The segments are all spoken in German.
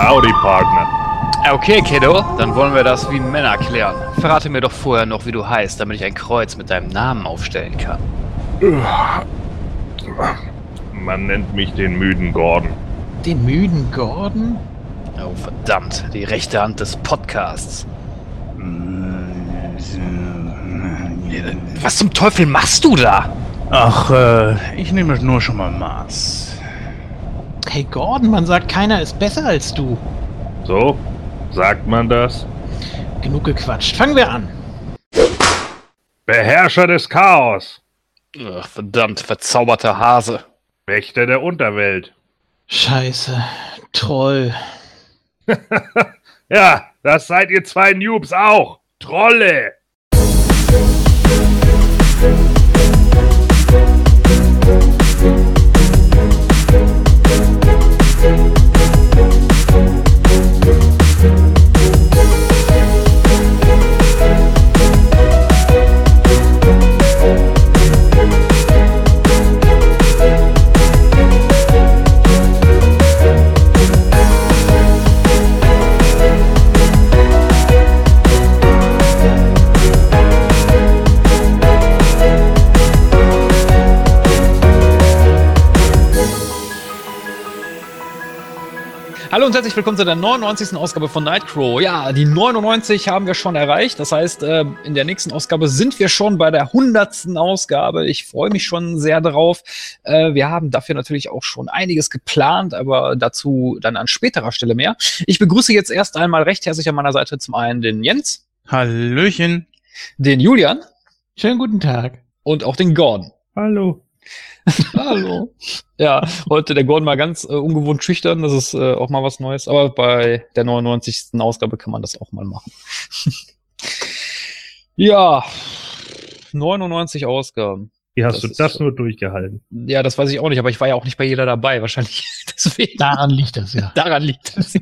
Howdy, Partner. Okay, Kiddo, dann wollen wir das wie Männer klären. Verrate mir doch vorher noch, wie du heißt, damit ich ein Kreuz mit deinem Namen aufstellen kann. Man nennt mich den müden Gordon. Den müden Gordon? Oh, verdammt, die rechte Hand des Podcasts. Was zum Teufel machst du da? Ach, äh, ich nehme nur schon mal Maß. Hey Gordon, man sagt, keiner ist besser als du. So? Sagt man das? Genug gequatscht. Fangen wir an. Beherrscher des Chaos. Ach, verdammt, verzauberter Hase. Wächter der Unterwelt. Scheiße. Troll. Ja, das seid ihr zwei Noobs auch. Trolle. Hallo und herzlich willkommen zu der 99. Ausgabe von Nightcrow. Ja, die 99 haben wir schon erreicht. Das heißt, äh, in der nächsten Ausgabe sind wir schon bei der 100. Ausgabe. Ich freue mich schon sehr drauf. Äh, wir haben dafür natürlich auch schon einiges geplant, aber dazu dann an späterer Stelle mehr. Ich begrüße jetzt erst einmal recht herzlich an meiner Seite zum einen den Jens, Hallöchen. den Julian Schönen guten Tag. und auch den Gordon. Hallo. Hallo. Ja, heute der Gordon mal ganz äh, ungewohnt schüchtern. Das ist äh, auch mal was Neues. Aber bei der 99. Ausgabe kann man das auch mal machen. ja, 99 Ausgaben. Wie hast Das du ist das nur durchgehalten? Ja, das weiß ich auch nicht, aber ich war ja auch nicht bei jeder dabei. Wahrscheinlich deswegen. Daran liegt das ja. Daran liegt es.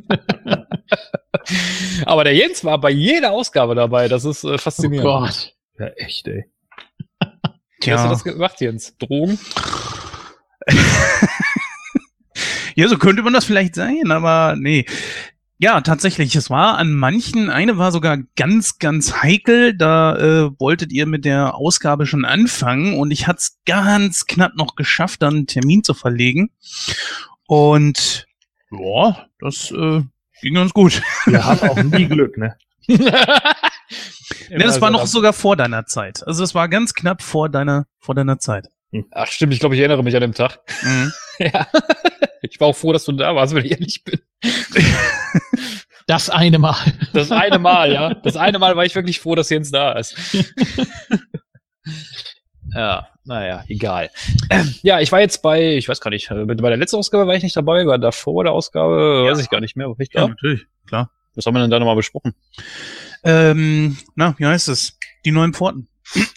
aber der Jens war bei jeder Ausgabe dabei. Das ist äh, Oh faszinierend. Gott. Ja, echt, ey. Wie hast du das gemacht, Jens? Drogen? Ja, so könnte man das vielleicht sein, aber nee. Ja, tatsächlich, es war an manchen, eine war sogar ganz, ganz heikel, da äh, wolltet ihr mit der Ausgabe schon anfangen und ich hatte es ganz knapp noch geschafft, dann einen Termin zu verlegen. Und ja, das äh, ging ganz gut. Wir haben auch nie Glück, ne? Ne, das war noch sogar vor deiner Zeit. Also es war ganz knapp vor deiner, vor deiner Zeit. Ach stimmt, ich glaube, ich erinnere mich an den Tag. Mhm. Ja. Ich war auch froh, dass du da warst, wenn ich ehrlich bin. Das eine Mal. Das eine Mal, ja. Das eine Mal war ich wirklich froh, dass Jens da ist. ja, naja, egal. Ja, ich war jetzt bei, ich weiß gar nicht, äh, bei der letzten Ausgabe war ich nicht dabei, bei davor der Ausgabe weiß ich gar nicht mehr. War ich Ja, da? natürlich, klar. Was haben wir denn da nochmal besprochen? Ähm, na, wie heißt es? Die neuen Pforten.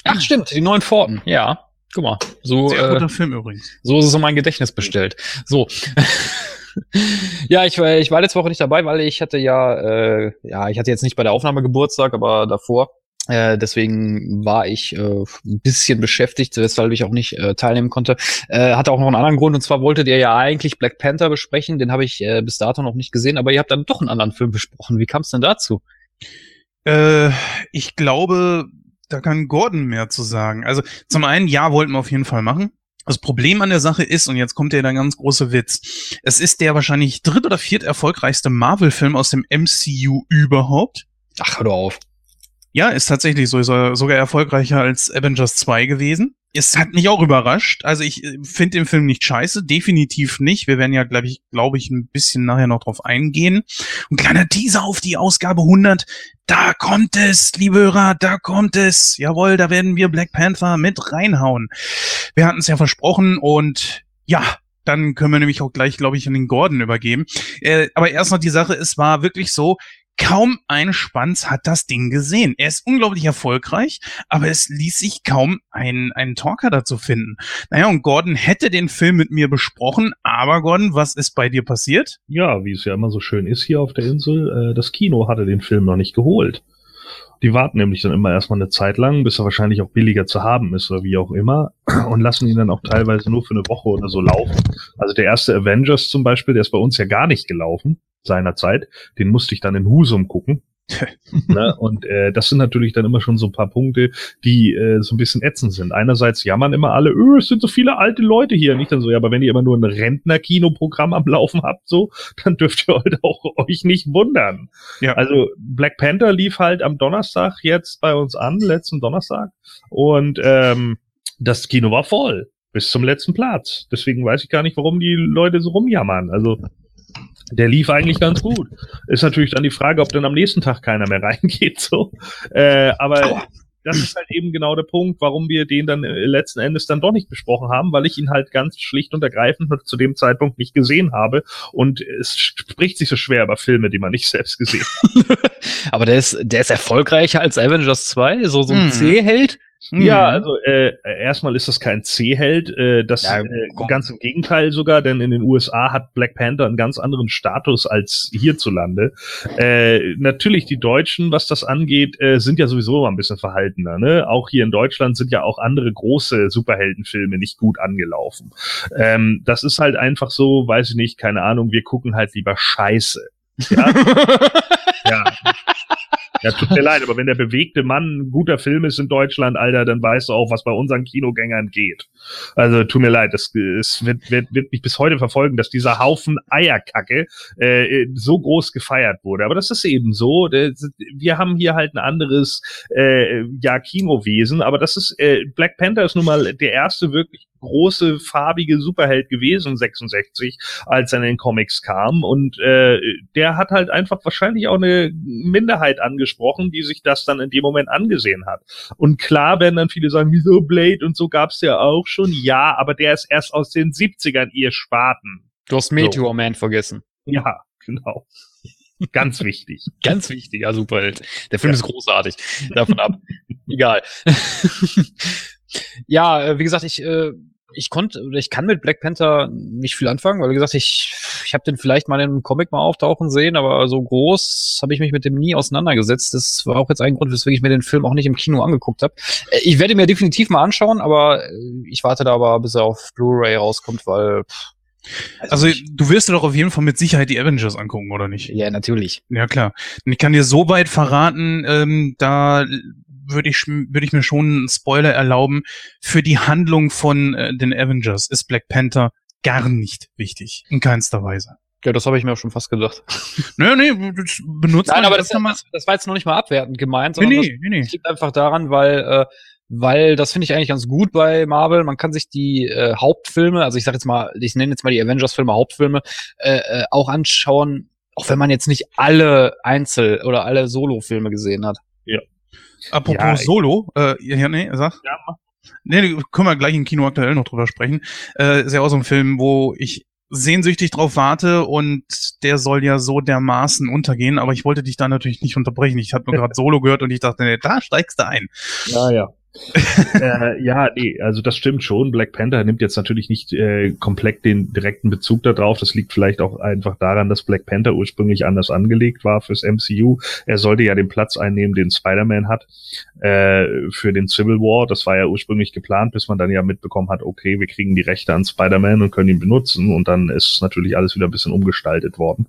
Ach, stimmt, die neuen Pforten. Ja, guck mal. So, Sehr äh, guter Film übrigens. So ist es in mein Gedächtnis bestellt. So. ja, ich, war- ich war letzte Woche nicht dabei, weil ich hatte ja, äh, ja, ich hatte jetzt nicht bei der Aufnahme Geburtstag, aber davor. Äh, deswegen war ich äh, ein bisschen beschäftigt, weshalb ich auch nicht äh, teilnehmen konnte. Äh, hatte auch noch einen anderen Grund, und zwar wolltet ihr ja eigentlich Black Panther besprechen. Den habe ich äh, bis dato noch nicht gesehen, aber ihr habt dann doch einen anderen Film besprochen. Wie kam es denn dazu? Äh, ich glaube, da kann Gordon mehr zu sagen. Also zum einen, ja, wollten wir auf jeden Fall machen. Das Problem an der Sache ist, und jetzt kommt ja der ganz große Witz, es ist der wahrscheinlich dritt oder viert erfolgreichste Marvel-Film aus dem MCU überhaupt. Ach, hör doch auf. Ja, ist tatsächlich so, ist er sogar erfolgreicher als Avengers 2 gewesen. Es hat mich auch überrascht. Also ich finde den Film nicht scheiße, definitiv nicht. Wir werden ja, glaube ich, glaube ich, ein bisschen nachher noch drauf eingehen. Und kleiner Teaser auf die Ausgabe 100. Da kommt es, liebe Hörer, da kommt es. Jawohl, da werden wir Black Panther mit reinhauen. Wir hatten es ja versprochen und ja, dann können wir nämlich auch gleich, glaube ich, an den Gordon übergeben. Äh, aber erst noch die Sache, es war wirklich so, kaum ein Schwanz hat das Ding gesehen. Er ist unglaublich erfolgreich, aber es ließ sich kaum ein, einen Talker dazu finden. Naja, und Gordon hätte den Film mit mir besprochen, aber Gordon, was ist bei dir passiert? Ja, wie es ja immer so schön ist hier auf der Insel, äh, das Kino hatte den Film noch nicht geholt. Die warten nämlich dann immer erstmal eine Zeit lang, bis er wahrscheinlich auch billiger zu haben ist oder wie auch immer und lassen ihn dann auch teilweise nur für eine Woche oder so laufen. Also der erste Avengers zum Beispiel, der ist bei uns ja gar nicht gelaufen seinerzeit. Den musste ich dann in Husum gucken. ne? Und äh, das sind natürlich dann immer schon so ein paar Punkte, die äh, so ein bisschen ätzend sind. Einerseits jammern immer alle, öh, es sind so viele alte Leute hier. Nicht dann so, ja, aber wenn ihr immer nur ein Rentner-Kinoprogramm am Laufen habt, so, dann dürft ihr heute auch euch nicht wundern. Ja. Also Black Panther lief halt am Donnerstag jetzt bei uns an, letzten Donnerstag. Und ähm, das Kino war voll bis zum letzten Platz. Deswegen weiß ich gar nicht, warum die Leute so rumjammern. Also der lief eigentlich ganz gut. Ist natürlich dann die Frage, ob dann am nächsten Tag keiner mehr reingeht. So, äh, aber das ist halt eben genau der Punkt, warum wir den dann äh, letzten Endes dann doch nicht besprochen haben, weil ich ihn halt ganz schlicht und ergreifend zu dem Zeitpunkt nicht gesehen habe. Und es spricht sich so schwer über Filme, die man nicht selbst gesehen hat. Aber der ist, der ist erfolgreicher als Avengers 2, so, so ein Mhm. C-Held. Ja, also äh, erstmal ist das kein C-Held, äh, das Ja, äh, ganz im Gegenteil sogar, denn in den USA hat Black Panther einen ganz anderen Status als hierzulande. Äh, natürlich die Deutschen, was das angeht, äh, sind ja sowieso immer ein bisschen verhaltener. Ne? Auch hier in Deutschland sind ja auch andere große Superheldenfilme nicht gut angelaufen. Ähm, das ist halt einfach so, weiß ich nicht, keine Ahnung, wir gucken halt lieber Scheiße. Ja, ja. Tut mir leid, aber wenn der bewegte Mann ein guter Film ist in Deutschland, Alter, dann weißt du auch, was bei unseren Kinogängern geht. Also tut mir leid, das, es wird, wird, wird mich bis heute verfolgen, dass dieser Haufen Eierkacke äh, so groß gefeiert wurde. Aber das ist eben so. äh, Wir haben hier halt ein anderes äh, ja, Kinowesen, aber das ist äh, Black Panther ist nun mal der erste wirklich große farbige Superheld gewesen 66 als er in den Comics kam und äh, der hat halt einfach wahrscheinlich auch eine Minderheit angesprochen, die sich das dann in dem Moment angesehen hat. Und klar werden dann viele sagen, wieso Blade und so gab's ja auch schon. Ja, aber der ist erst aus den 70ern, ihr Spaten. Du hast Meteor Man vergessen. Ja, genau. Ganz wichtig. Ganz wichtiger Superheld. Der Film Ja. ist großartig. Davon ab. Egal. ja, äh, wie gesagt, ich, äh, ich konnte oder ich kann mit Black Panther nicht viel anfangen, weil wie gesagt, ich, ich habe den vielleicht mal in einem Comic mal auftauchen sehen, aber so groß habe ich mich mit dem nie auseinandergesetzt. Das war auch jetzt ein Grund, weswegen ich mir den Film auch nicht im Kino angeguckt habe. Äh, Ich werde ihn mir definitiv mal anschauen, aber äh, ich warte da aber, bis er auf Blu-ray rauskommt, weil Also nicht. du wirst dir doch auf jeden Fall mit Sicherheit die Avengers angucken, oder nicht? ja, natürlich. Ja, klar. Und ich kann dir so weit verraten, ähm, da würde ich, würde ich mir schon einen Spoiler erlauben. Für die Handlung von äh, den Avengers ist Black Panther gar nicht wichtig. In keinster Weise. Ja, das habe ich mir auch schon fast gedacht. Nee, nee, das benutzt Nein, aber das, das, das war jetzt noch nicht mal abwertend gemeint, sondern nee, nee, nee. das liegt einfach daran, weil, äh, weil das finde ich eigentlich ganz gut bei Marvel. Man kann sich die äh, Hauptfilme, also ich sage jetzt mal, ich nenne jetzt mal die Avengers-Filme Hauptfilme, äh, äh, auch anschauen, auch wenn man jetzt nicht alle Einzel- oder alle Solo-Filme gesehen hat. Apropos Ja, Solo, äh, ja, nee, sag. Ja, mach. Nee, nee, können wir gleich im Kino aktuell noch drüber sprechen. Äh, ist ja auch so ein Film, wo ich sehnsüchtig drauf warte und der soll ja so dermaßen untergehen, aber ich wollte dich da natürlich nicht unterbrechen. Ich habe nur gerade Solo gehört und ich dachte, nee, da steigst du ein. Ja, ja. Äh, ja, nee, also das stimmt schon. Black Panther nimmt jetzt natürlich nicht äh, komplett den direkten Bezug darauf. Das liegt vielleicht auch einfach daran, dass Black Panther ursprünglich anders angelegt war fürs MCU. Er sollte ja den Platz einnehmen, den Spider-Man hat äh, für den Civil War. Das war ja ursprünglich geplant, bis man dann ja mitbekommen hat, okay, wir kriegen die Rechte an Spider-Man und können ihn benutzen. Und dann ist natürlich alles wieder ein bisschen umgestaltet worden.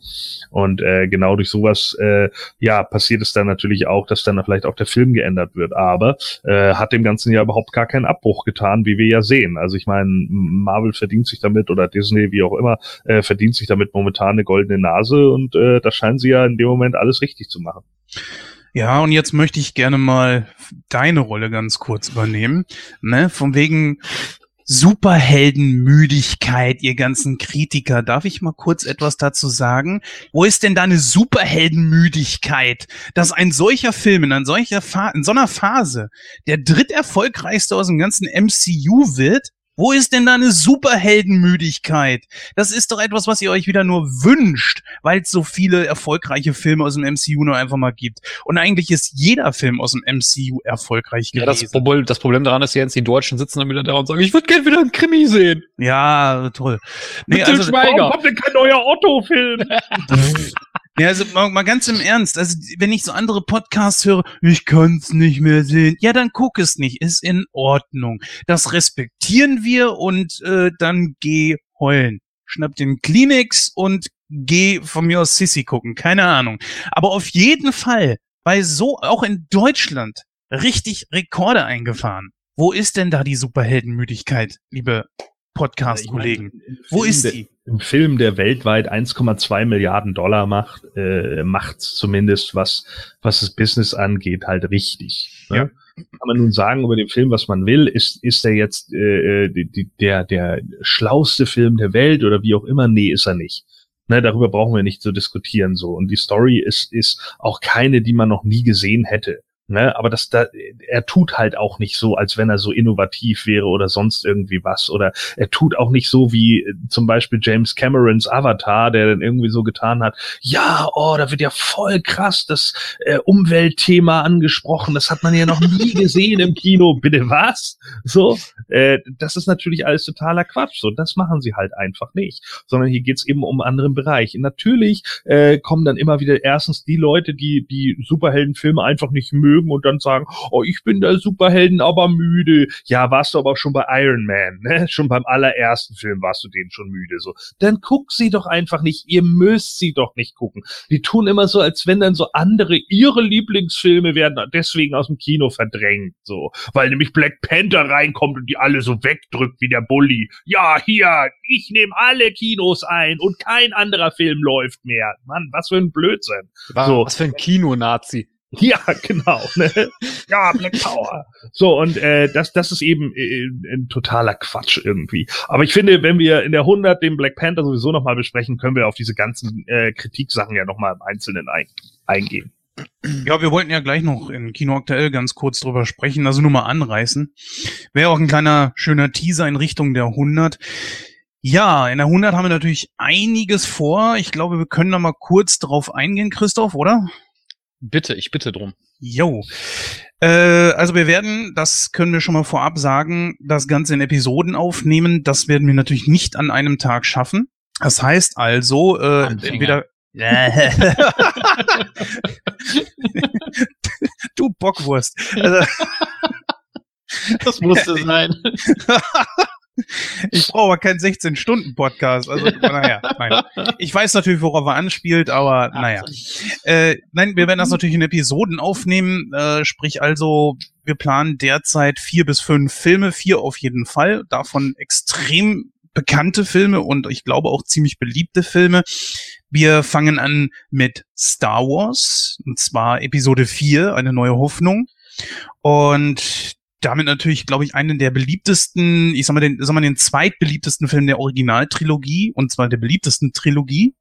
Und äh, genau durch sowas, äh, ja, passiert es dann natürlich auch, dass dann vielleicht auch der Film geändert wird. Aber äh, hat dem Ganzen ja überhaupt gar keinen Abbruch getan, wie wir ja sehen. Also ich meine, Marvel verdient sich damit oder Disney, wie auch immer, äh, verdient sich damit momentan eine goldene Nase und äh, da scheinen sie ja in dem Moment alles richtig zu machen. Ja, und jetzt möchte ich gerne mal deine Rolle ganz kurz übernehmen. Ne? Von wegen Superheldenmüdigkeit, ihr ganzen Kritiker. Darf ich mal kurz etwas dazu sagen? Wo ist denn deine Superheldenmüdigkeit, dass ein solcher Film in, solcher in so einer Phase der dritterfolgreichste aus dem ganzen MCU wird? Wo ist denn deine Superheldenmüdigkeit? Das ist doch etwas, was ihr euch wieder nur wünscht, weil es so viele erfolgreiche Filme aus dem MCU nur einfach mal gibt. Und eigentlich ist jeder Film aus dem MCU erfolgreich Ja, das, gewesen. Problem, das Problem daran ist jetzt, die Deutschen sitzen dann wieder da und sagen, ich würde gerne wieder einen Krimi sehen. Ja, toll. Nee, Mit Til also, Schweiger. Warum kommt denn kein neuer Otto-Film? Ja, also mal, mal ganz im Ernst, also wenn ich so andere Podcasts höre, ich kann's nicht mehr sehen, ja, dann guck es nicht, ist in Ordnung. Das respektieren wir und äh, dann geh heulen. Schnapp den Kleenex und geh von mir aus Sissy gucken, keine Ahnung. Aber auf jeden Fall, bei so, auch in Deutschland, richtig Rekorde eingefahren. Wo ist denn da die Superheldenmüdigkeit, liebe Podcast-Kollegen? Wo ist die? Ein Film, der weltweit 1,2 Milliarden Dollar macht, äh, macht zumindest was, was das Business angeht, halt richtig. Ne? Ja. Kann man nun sagen über den Film, was man will, ist, ist er jetzt äh, die, die, der, der schlauste Film der Welt oder wie auch immer? Nee, ist er nicht. Ne, darüber brauchen wir nicht zu diskutieren so. Und die Story ist, ist auch keine, die man noch nie gesehen hätte. Ne, aber das da, er tut halt auch nicht so, als wenn er so innovativ wäre oder sonst irgendwie was. Oder er tut auch nicht so wie äh, zum Beispiel James Camerons Avatar, der dann irgendwie so getan hat, ja, oh, da wird ja voll krass das äh, Umweltthema angesprochen. Das hat man ja noch nie gesehen im Kino. Bitte was? So, äh, das ist natürlich alles totaler Quatsch. So, das machen sie halt einfach nicht. Sondern hier geht's eben um einen anderen Bereich. Und natürlich äh, kommen dann immer wieder erstens die Leute, die die Superheldenfilme einfach nicht mögen und dann sagen, oh, ich bin der Superhelden, aber müde. Ja, warst du aber auch schon bei Iron Man, ne? Schon beim allerersten Film warst du den schon müde. So, dann guck sie doch einfach nicht. Ihr müsst sie doch nicht gucken. Die tun immer so, als wenn dann so andere ihre Lieblingsfilme werden deswegen aus dem Kino verdrängt. So, weil nämlich Black Panther reinkommt und die alle so wegdrückt wie der Bully. Ja, hier, ich nehme alle Kinos ein und kein anderer Film läuft mehr. Mann, was für ein Blödsinn. Was, So. was für ein Kino-Nazi. Ja, genau. Ne? Ja, Black Power. So, und äh, das, das ist eben äh, ein totaler Quatsch irgendwie. Aber ich finde, wenn wir in der 100 den Black Panther sowieso nochmal besprechen, können wir auf diese ganzen äh, Kritiksachen ja nochmal im Einzelnen ein, eingehen. Ja, wir wollten ja gleich noch in Kino aktuell ganz kurz drüber sprechen, also nur mal anreißen. Wäre auch ein kleiner schöner Teaser in Richtung der 100. Ja, in der 100 haben wir natürlich einiges vor. Ich glaube, wir können da mal kurz drauf eingehen, Christoph, oder? Bitte, ich bitte drum. Jo. Äh, also wir werden, das können wir schon mal vorab sagen, das Ganze in Episoden aufnehmen. Das werden wir natürlich nicht an einem Tag schaffen. Das heißt also, äh, Anfänger. entweder du Bockwurst. Also, Das musste sein. ich brauche aber keinen 16-Stunden-Podcast. Also, naja, nein. Ich weiß natürlich, worauf er anspielt, aber naja. Äh, nein, wir werden das natürlich in Episoden aufnehmen. Äh, sprich also, wir planen derzeit vier bis fünf Filme, vier auf jeden Fall. Davon extrem bekannte Filme und ich glaube auch ziemlich beliebte Filme. Wir fangen an mit Star Wars, und zwar Episode 4, eine neue Hoffnung. Und damit natürlich, glaube ich, einen der beliebtesten, ich sag mal, den, sag mal, den zweitbeliebtesten Film der Originaltrilogie, und zwar der beliebtesten Trilogie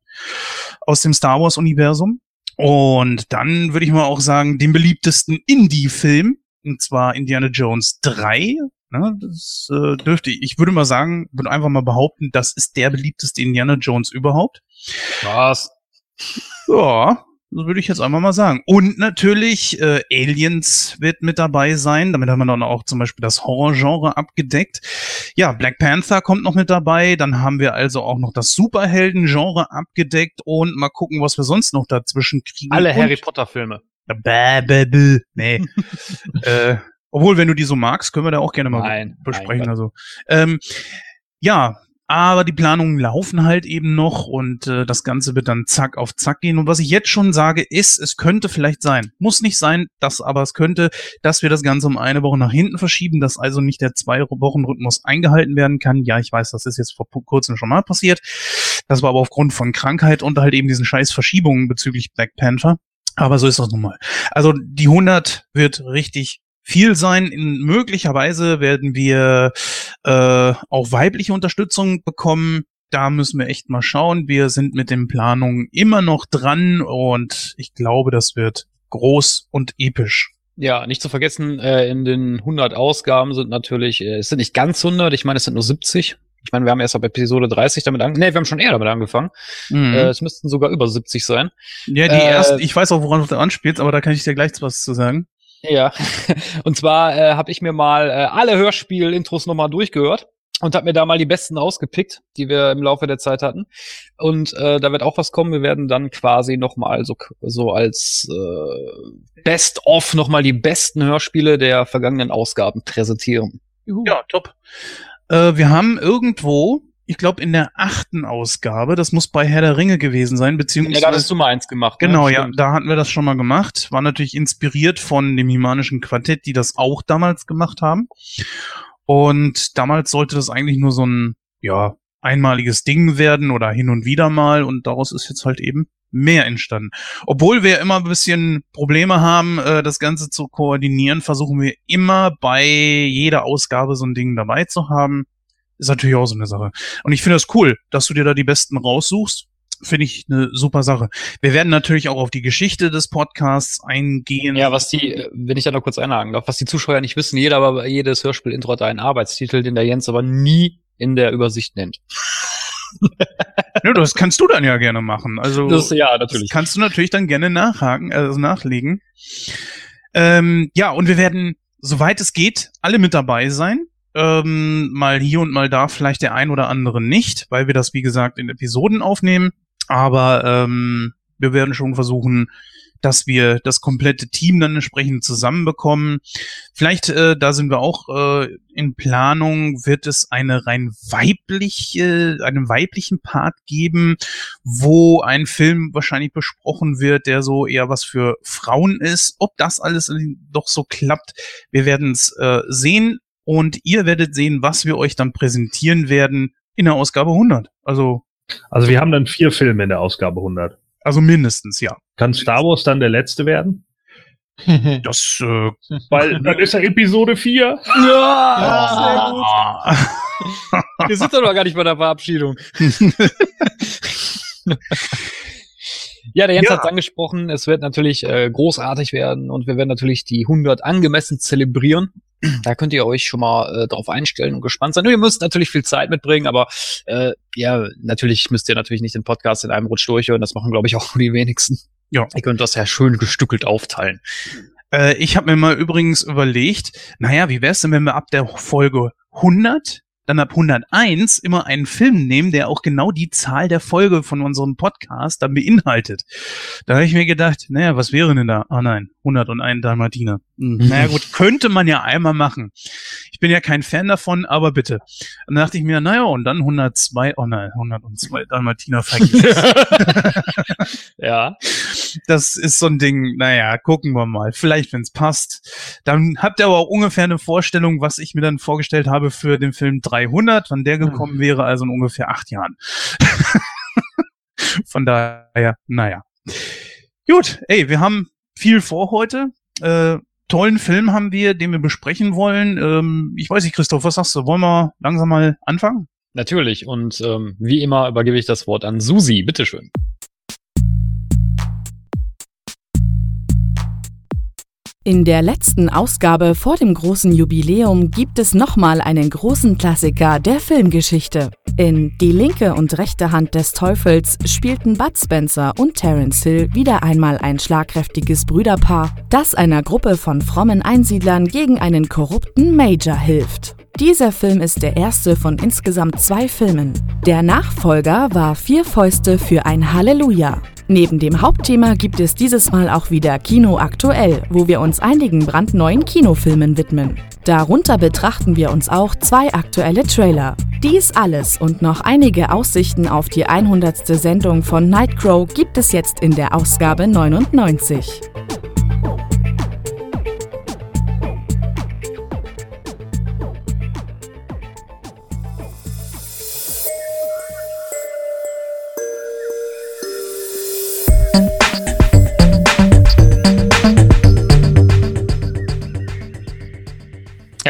aus dem Star Wars-Universum. Und dann würde ich mal auch sagen, den beliebtesten Indie-Film, und zwar Indiana Jones 3. Ne, das äh, dürfte ich, ich würde mal sagen, würde einfach mal behaupten, das ist der beliebteste Indiana Jones überhaupt. Was? Ja, das würde ich jetzt einfach mal sagen. Und natürlich äh, Aliens wird mit dabei sein. Damit haben wir dann auch zum Beispiel das Horrorgenre abgedeckt. Ja, Black Panther kommt noch mit dabei. Dann haben wir also auch noch das Superhelden-Genre abgedeckt und mal gucken, was wir sonst noch dazwischen kriegen. Alle und Harry Potter-Filme. Bäh, bäh, bäh. Nee. äh, obwohl, wenn du die so magst, können wir da auch gerne mal Nein. besprechen. Nein, also, ähm, ja, aber die Planungen laufen halt eben noch und äh, das Ganze wird dann zack auf zack gehen. Und was ich jetzt schon sage, ist, es könnte vielleicht sein, muss nicht sein, das aber es könnte, dass wir das Ganze um eine Woche nach hinten verschieben, dass also nicht der zwei Wochen Rhythmus eingehalten werden kann. Ja, ich weiß, das ist jetzt vor kurzem schon mal passiert. Das war aber aufgrund von Krankheit und halt eben diesen scheiß Verschiebungen bezüglich Black Panther. Aber so ist das nun mal. Also die 100 wird richtig viel sein. In, möglicherweise werden wir äh, auch weibliche Unterstützung bekommen. Da müssen wir echt mal schauen. Wir sind mit den Planungen immer noch dran und ich glaube, das wird groß und episch. Ja, nicht zu vergessen, äh, in den 100 Ausgaben sind natürlich, äh, es sind nicht ganz 100, ich meine, es sind nur 70. Ich meine, wir haben erst ab Episode 30 damit angefangen. Nee, wir haben schon eher damit angefangen. Mhm. Äh, es müssten sogar über 70 sein. ja, die äh, ersten, ich weiß auch, woran du anspielst, aber da kann ich dir gleich was zu sagen. Ja. Und zwar äh, habe ich mir mal äh, alle Hörspiel-Intros nochmal durchgehört. und habe mir da mal die besten rausgepickt, die wir im Laufe der Zeit hatten. Und äh, da wird auch was kommen. Wir werden dann quasi noch mal so, so als äh, Best-of noch mal die besten Hörspiele der vergangenen Ausgaben präsentieren. Juhu. Ja, top. Äh, wir haben irgendwo, ich glaube in der achten Ausgabe, das muss bei Herr der Ringe gewesen sein, Ja, beziehungsweise da hattest du mal eins gemacht. ne? Genau, ja, Stimmt. da hatten wir das schon mal gemacht. War natürlich inspiriert von dem Himanischen Quartett, die das auch damals gemacht haben. Und damals sollte das eigentlich nur so ein, ja, einmaliges Ding werden oder hin und wieder mal und daraus ist jetzt halt eben mehr entstanden. Obwohl wir immer ein bisschen Probleme haben, äh, das Ganze zu koordinieren, versuchen wir immer bei jeder Ausgabe so ein Ding dabei zu haben. Ist natürlich auch so eine Sache. Und ich finde das cool, dass du dir da die besten raussuchst. Finde ich eine super Sache. Wir werden natürlich auch auf die Geschichte des Podcasts eingehen. Ja, was die, wenn ich da noch kurz einhaken darf, was die Zuschauer nicht wissen, jeder, aber jedes Hörspiel-Intro hat einen Arbeitstitel, den der Jens aber nie in der Übersicht nennt. Ja, das kannst du dann ja gerne machen. Also Das, ja, das natürlich. kannst du natürlich dann gerne nachhaken, also nachlegen. Ähm, ja, und wir werden, soweit es geht, alle mit dabei sein. Ähm, mal hier und mal da vielleicht der ein oder andere nicht, weil wir das, wie gesagt, in Episoden aufnehmen. Aber ähm, wir werden schon versuchen, dass wir das komplette Team dann entsprechend zusammenbekommen. Vielleicht, äh, da sind wir auch äh, in Planung, wird es eine rein weibliche, einen weiblichen Part geben, wo ein Film wahrscheinlich besprochen wird, der so eher was für Frauen ist. Ob das alles doch so klappt, wir werden es äh, sehen und ihr werdet sehen, was wir euch dann präsentieren werden in der Ausgabe 100. Also, Also wir haben dann vier Filme in der Ausgabe 100. also mindestens, ja. Kann Star Wars dann der letzte werden? Das, äh, Weil dann ist ja Episode 4. Ja, sehr gut. Wir sind doch noch gar nicht bei der Verabschiedung. Ja, der Jens Ja. hat angesprochen, es wird natürlich äh, großartig werden und wir werden natürlich die 100 angemessen zelebrieren. Da könnt ihr euch schon mal äh, drauf einstellen und gespannt sein. Nur ihr müsst natürlich viel Zeit mitbringen, aber äh, ja, natürlich müsst ihr natürlich nicht den Podcast in einem Rutsch durchhören. Das machen, glaube ich, auch nur die wenigsten. Ja. Ihr könnt das ja schön gestückelt aufteilen. Äh, ich habe mir mal übrigens überlegt, naja, wie wär's denn, wenn wir ab der Folge 100, dann ab 101 immer einen Film nehmen, der auch genau die Zahl der Folge von unserem Podcast dann beinhaltet. Da habe ich mir gedacht, naja, was wäre denn da? Ah nein, 101 Dalmatiner. Hm. Naja gut, könnte man ja einmal machen. Ich bin ja kein Fan davon, aber bitte. Dann dachte ich mir, naja, und dann 102, oh nein, 102 Dalmatiner vergiss es. Ja. Das ist so ein Ding, naja, gucken wir mal. Vielleicht, wenn es passt. Dann habt ihr aber auch ungefähr eine Vorstellung, was ich mir dann vorgestellt habe für den Film 300, wann der gekommen wäre, also in ungefähr acht Jahren. Von daher, naja. Gut, ey, wir haben viel vor heute. Äh, tollen Film haben wir, den wir besprechen wollen. Ähm, ich weiß nicht, Christoph, was sagst du? Wollen wir langsam mal anfangen? Natürlich. Und ähm, wie immer übergebe ich das Wort an Susi. Bitteschön. In der letzten Ausgabe vor dem großen Jubiläum gibt es nochmal einen großen Klassiker der Filmgeschichte. In Die linke und rechte Hand des Teufels spielten Bud Spencer und Terence Hill wieder einmal ein schlagkräftiges Brüderpaar, das einer Gruppe von frommen Einsiedlern gegen einen korrupten Major hilft. Dieser Film ist der erste von insgesamt zwei Filmen. Der Nachfolger war Vier Fäuste für ein Halleluja. Neben dem Hauptthema gibt es dieses Mal auch wieder Kino aktuell, wo wir uns einigen brandneuen Kinofilmen widmen. Darunter betrachten wir uns auch zwei aktuelle Trailer. Dies alles und noch einige Aussichten auf die 100. Sendung von Nightcrow gibt es jetzt in der Ausgabe 99.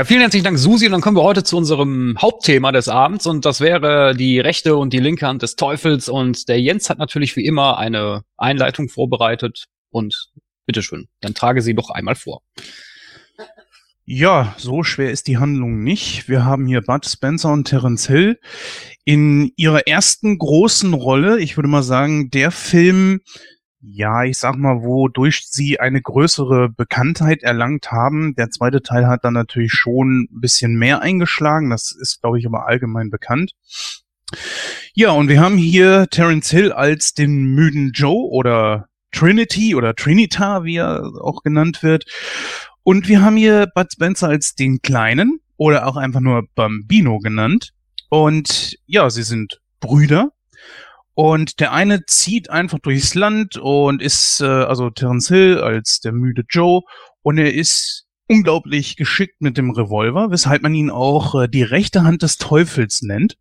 Ja, vielen herzlichen Dank, Susi. Und dann kommen wir heute zu unserem Hauptthema des Abends. Und das wäre die rechte und die linke Hand des Teufels. Und der Jens hat natürlich wie immer eine Einleitung vorbereitet. Und bitteschön, dann trage sie doch einmal vor. Ja, so schwer ist die Handlung nicht. Wir haben hier Bud Spencer und Terence Hill in ihrer ersten großen Rolle. Ich würde mal sagen, der Film, ja, ich sag mal, wodurch sie eine größere Bekanntheit erlangt haben. Der zweite Teil hat dann natürlich schon ein bisschen mehr eingeschlagen. Das ist, glaube ich, aber allgemein bekannt. Ja, und wir haben hier Terence Hill als den müden Joe oder Trinity oder Trinita, wie er auch genannt wird. Und wir haben hier Bud Spencer als den Kleinen oder auch einfach nur Bambino genannt. Und ja, sie sind Brüder. Und der eine zieht einfach durchs Land und ist, äh, also Terence Hill als der müde Joe. Und er ist unglaublich geschickt mit dem Revolver, weshalb man ihn auch äh, die rechte Hand des Teufels nennt.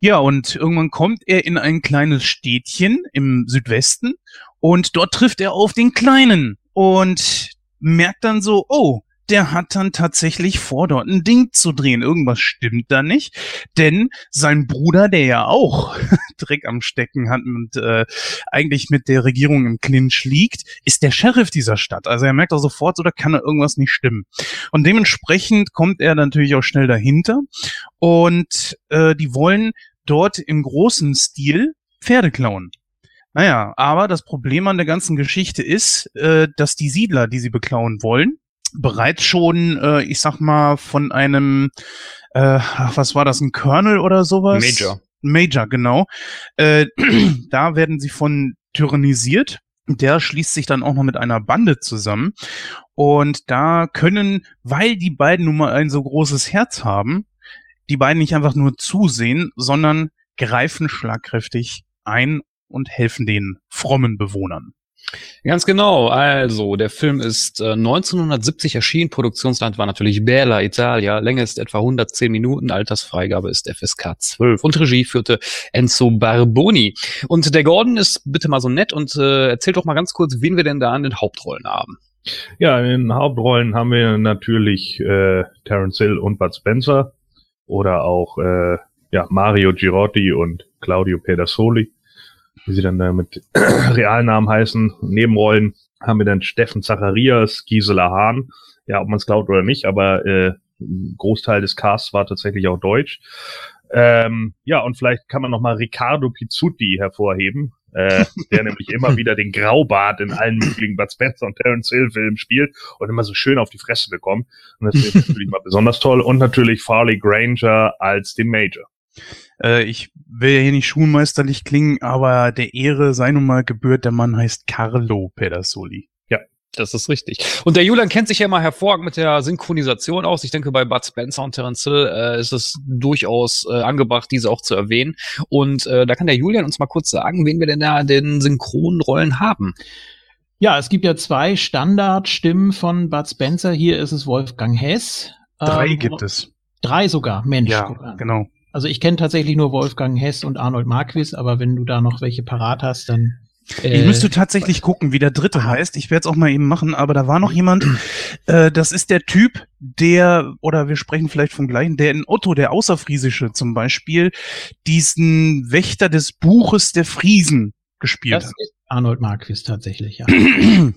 Ja, und irgendwann kommt er in ein kleines Städtchen im Südwesten und dort trifft er auf den Kleinen und merkt dann so, oh, der hat dann tatsächlich vor, dort ein Ding zu drehen. Irgendwas stimmt da nicht, denn sein Bruder, der ja auch Dreck am Stecken hat und äh, eigentlich mit der Regierung im Clinch liegt, ist der Sheriff dieser Stadt. Also er merkt auch sofort, so da kann da irgendwas nicht stimmen. Und dementsprechend kommt er natürlich auch schnell dahinter und äh, die wollen dort im großen Stil Pferde klauen. Naja, aber das Problem an der ganzen Geschichte ist, äh, dass die Siedler, die sie beklauen wollen, bereits schon, äh, ich sag mal, von einem, äh, was war das, ein Colonel oder sowas? Major. Major, genau. Äh, da werden sie von tyrannisiert. Der schließt sich dann auch noch mit einer Bande zusammen. Und da können, weil die beiden nun mal ein so großes Herz haben, die beiden nicht einfach nur zusehen, sondern greifen schlagkräftig ein und helfen den frommen Bewohnern. Ganz genau. Also, der Film ist äh, 1970 erschienen. Produktionsland war natürlich Bella Italia. Länge ist etwa 110 Minuten. Altersfreigabe ist FSK 12. Und Regie führte Enzo Barboni. Und der Gordon ist bitte mal so nett und äh, erzählt doch mal ganz kurz, wen wir denn da an den Hauptrollen haben. Ja, in den Hauptrollen haben wir natürlich äh, Terence Hill und Bud Spencer oder auch äh, ja, Mario Girotti und Claudio Pedersoli wie sie dann äh, mit Realnamen heißen, Nebenrollen, haben wir dann Steffen Zacharias, Gisela Hahn, ja, ob man es glaubt oder nicht, aber äh, ein Großteil des Casts war tatsächlich auch deutsch. Ähm, ja, und vielleicht kann man noch mal Riccardo Pizzuti hervorheben, äh, der nämlich immer wieder den Graubart in allen möglichen Bud Spencer und Terence Hill Filmen spielt und immer so schön auf die Fresse bekommt. Und das ist natürlich mal besonders toll. Und natürlich Farley Granger als den Major. Äh, ich will ja hier nicht schulmeisterlich klingen, aber der Ehre sei nun mal gebührt, der Mann heißt Carlo Pedersoli. Ja, das ist richtig. Und der Julian kennt sich ja immer hervorragend mit der Synchronisation aus. Ich denke, bei Bud Spencer und Terence Hill äh, ist es durchaus äh, angebracht, diese auch zu erwähnen. Und äh, da kann der Julian uns mal kurz sagen, wen wir denn da den Synchronrollen haben. Ja, es gibt ja zwei Standardstimmen von Bud Spencer. Hier ist es Wolfgang Hess. Drei ähm, gibt es. Drei sogar, Mensch. Ja, genau. Also ich kenne tatsächlich nur Wolfgang Hess und Arnold Marquis, aber wenn du da noch welche parat hast, dann. Äh, ich müsste tatsächlich gucken, wie der dritte heißt. Ich werde es auch mal eben machen, aber da war noch jemand, äh, das ist der Typ, der, oder wir sprechen vielleicht vom gleichen, der in Otto, der Außerfriesische zum Beispiel, diesen Wächter des Buches der Friesen gespielt das hat. Ist Arnold Marquis tatsächlich, ja.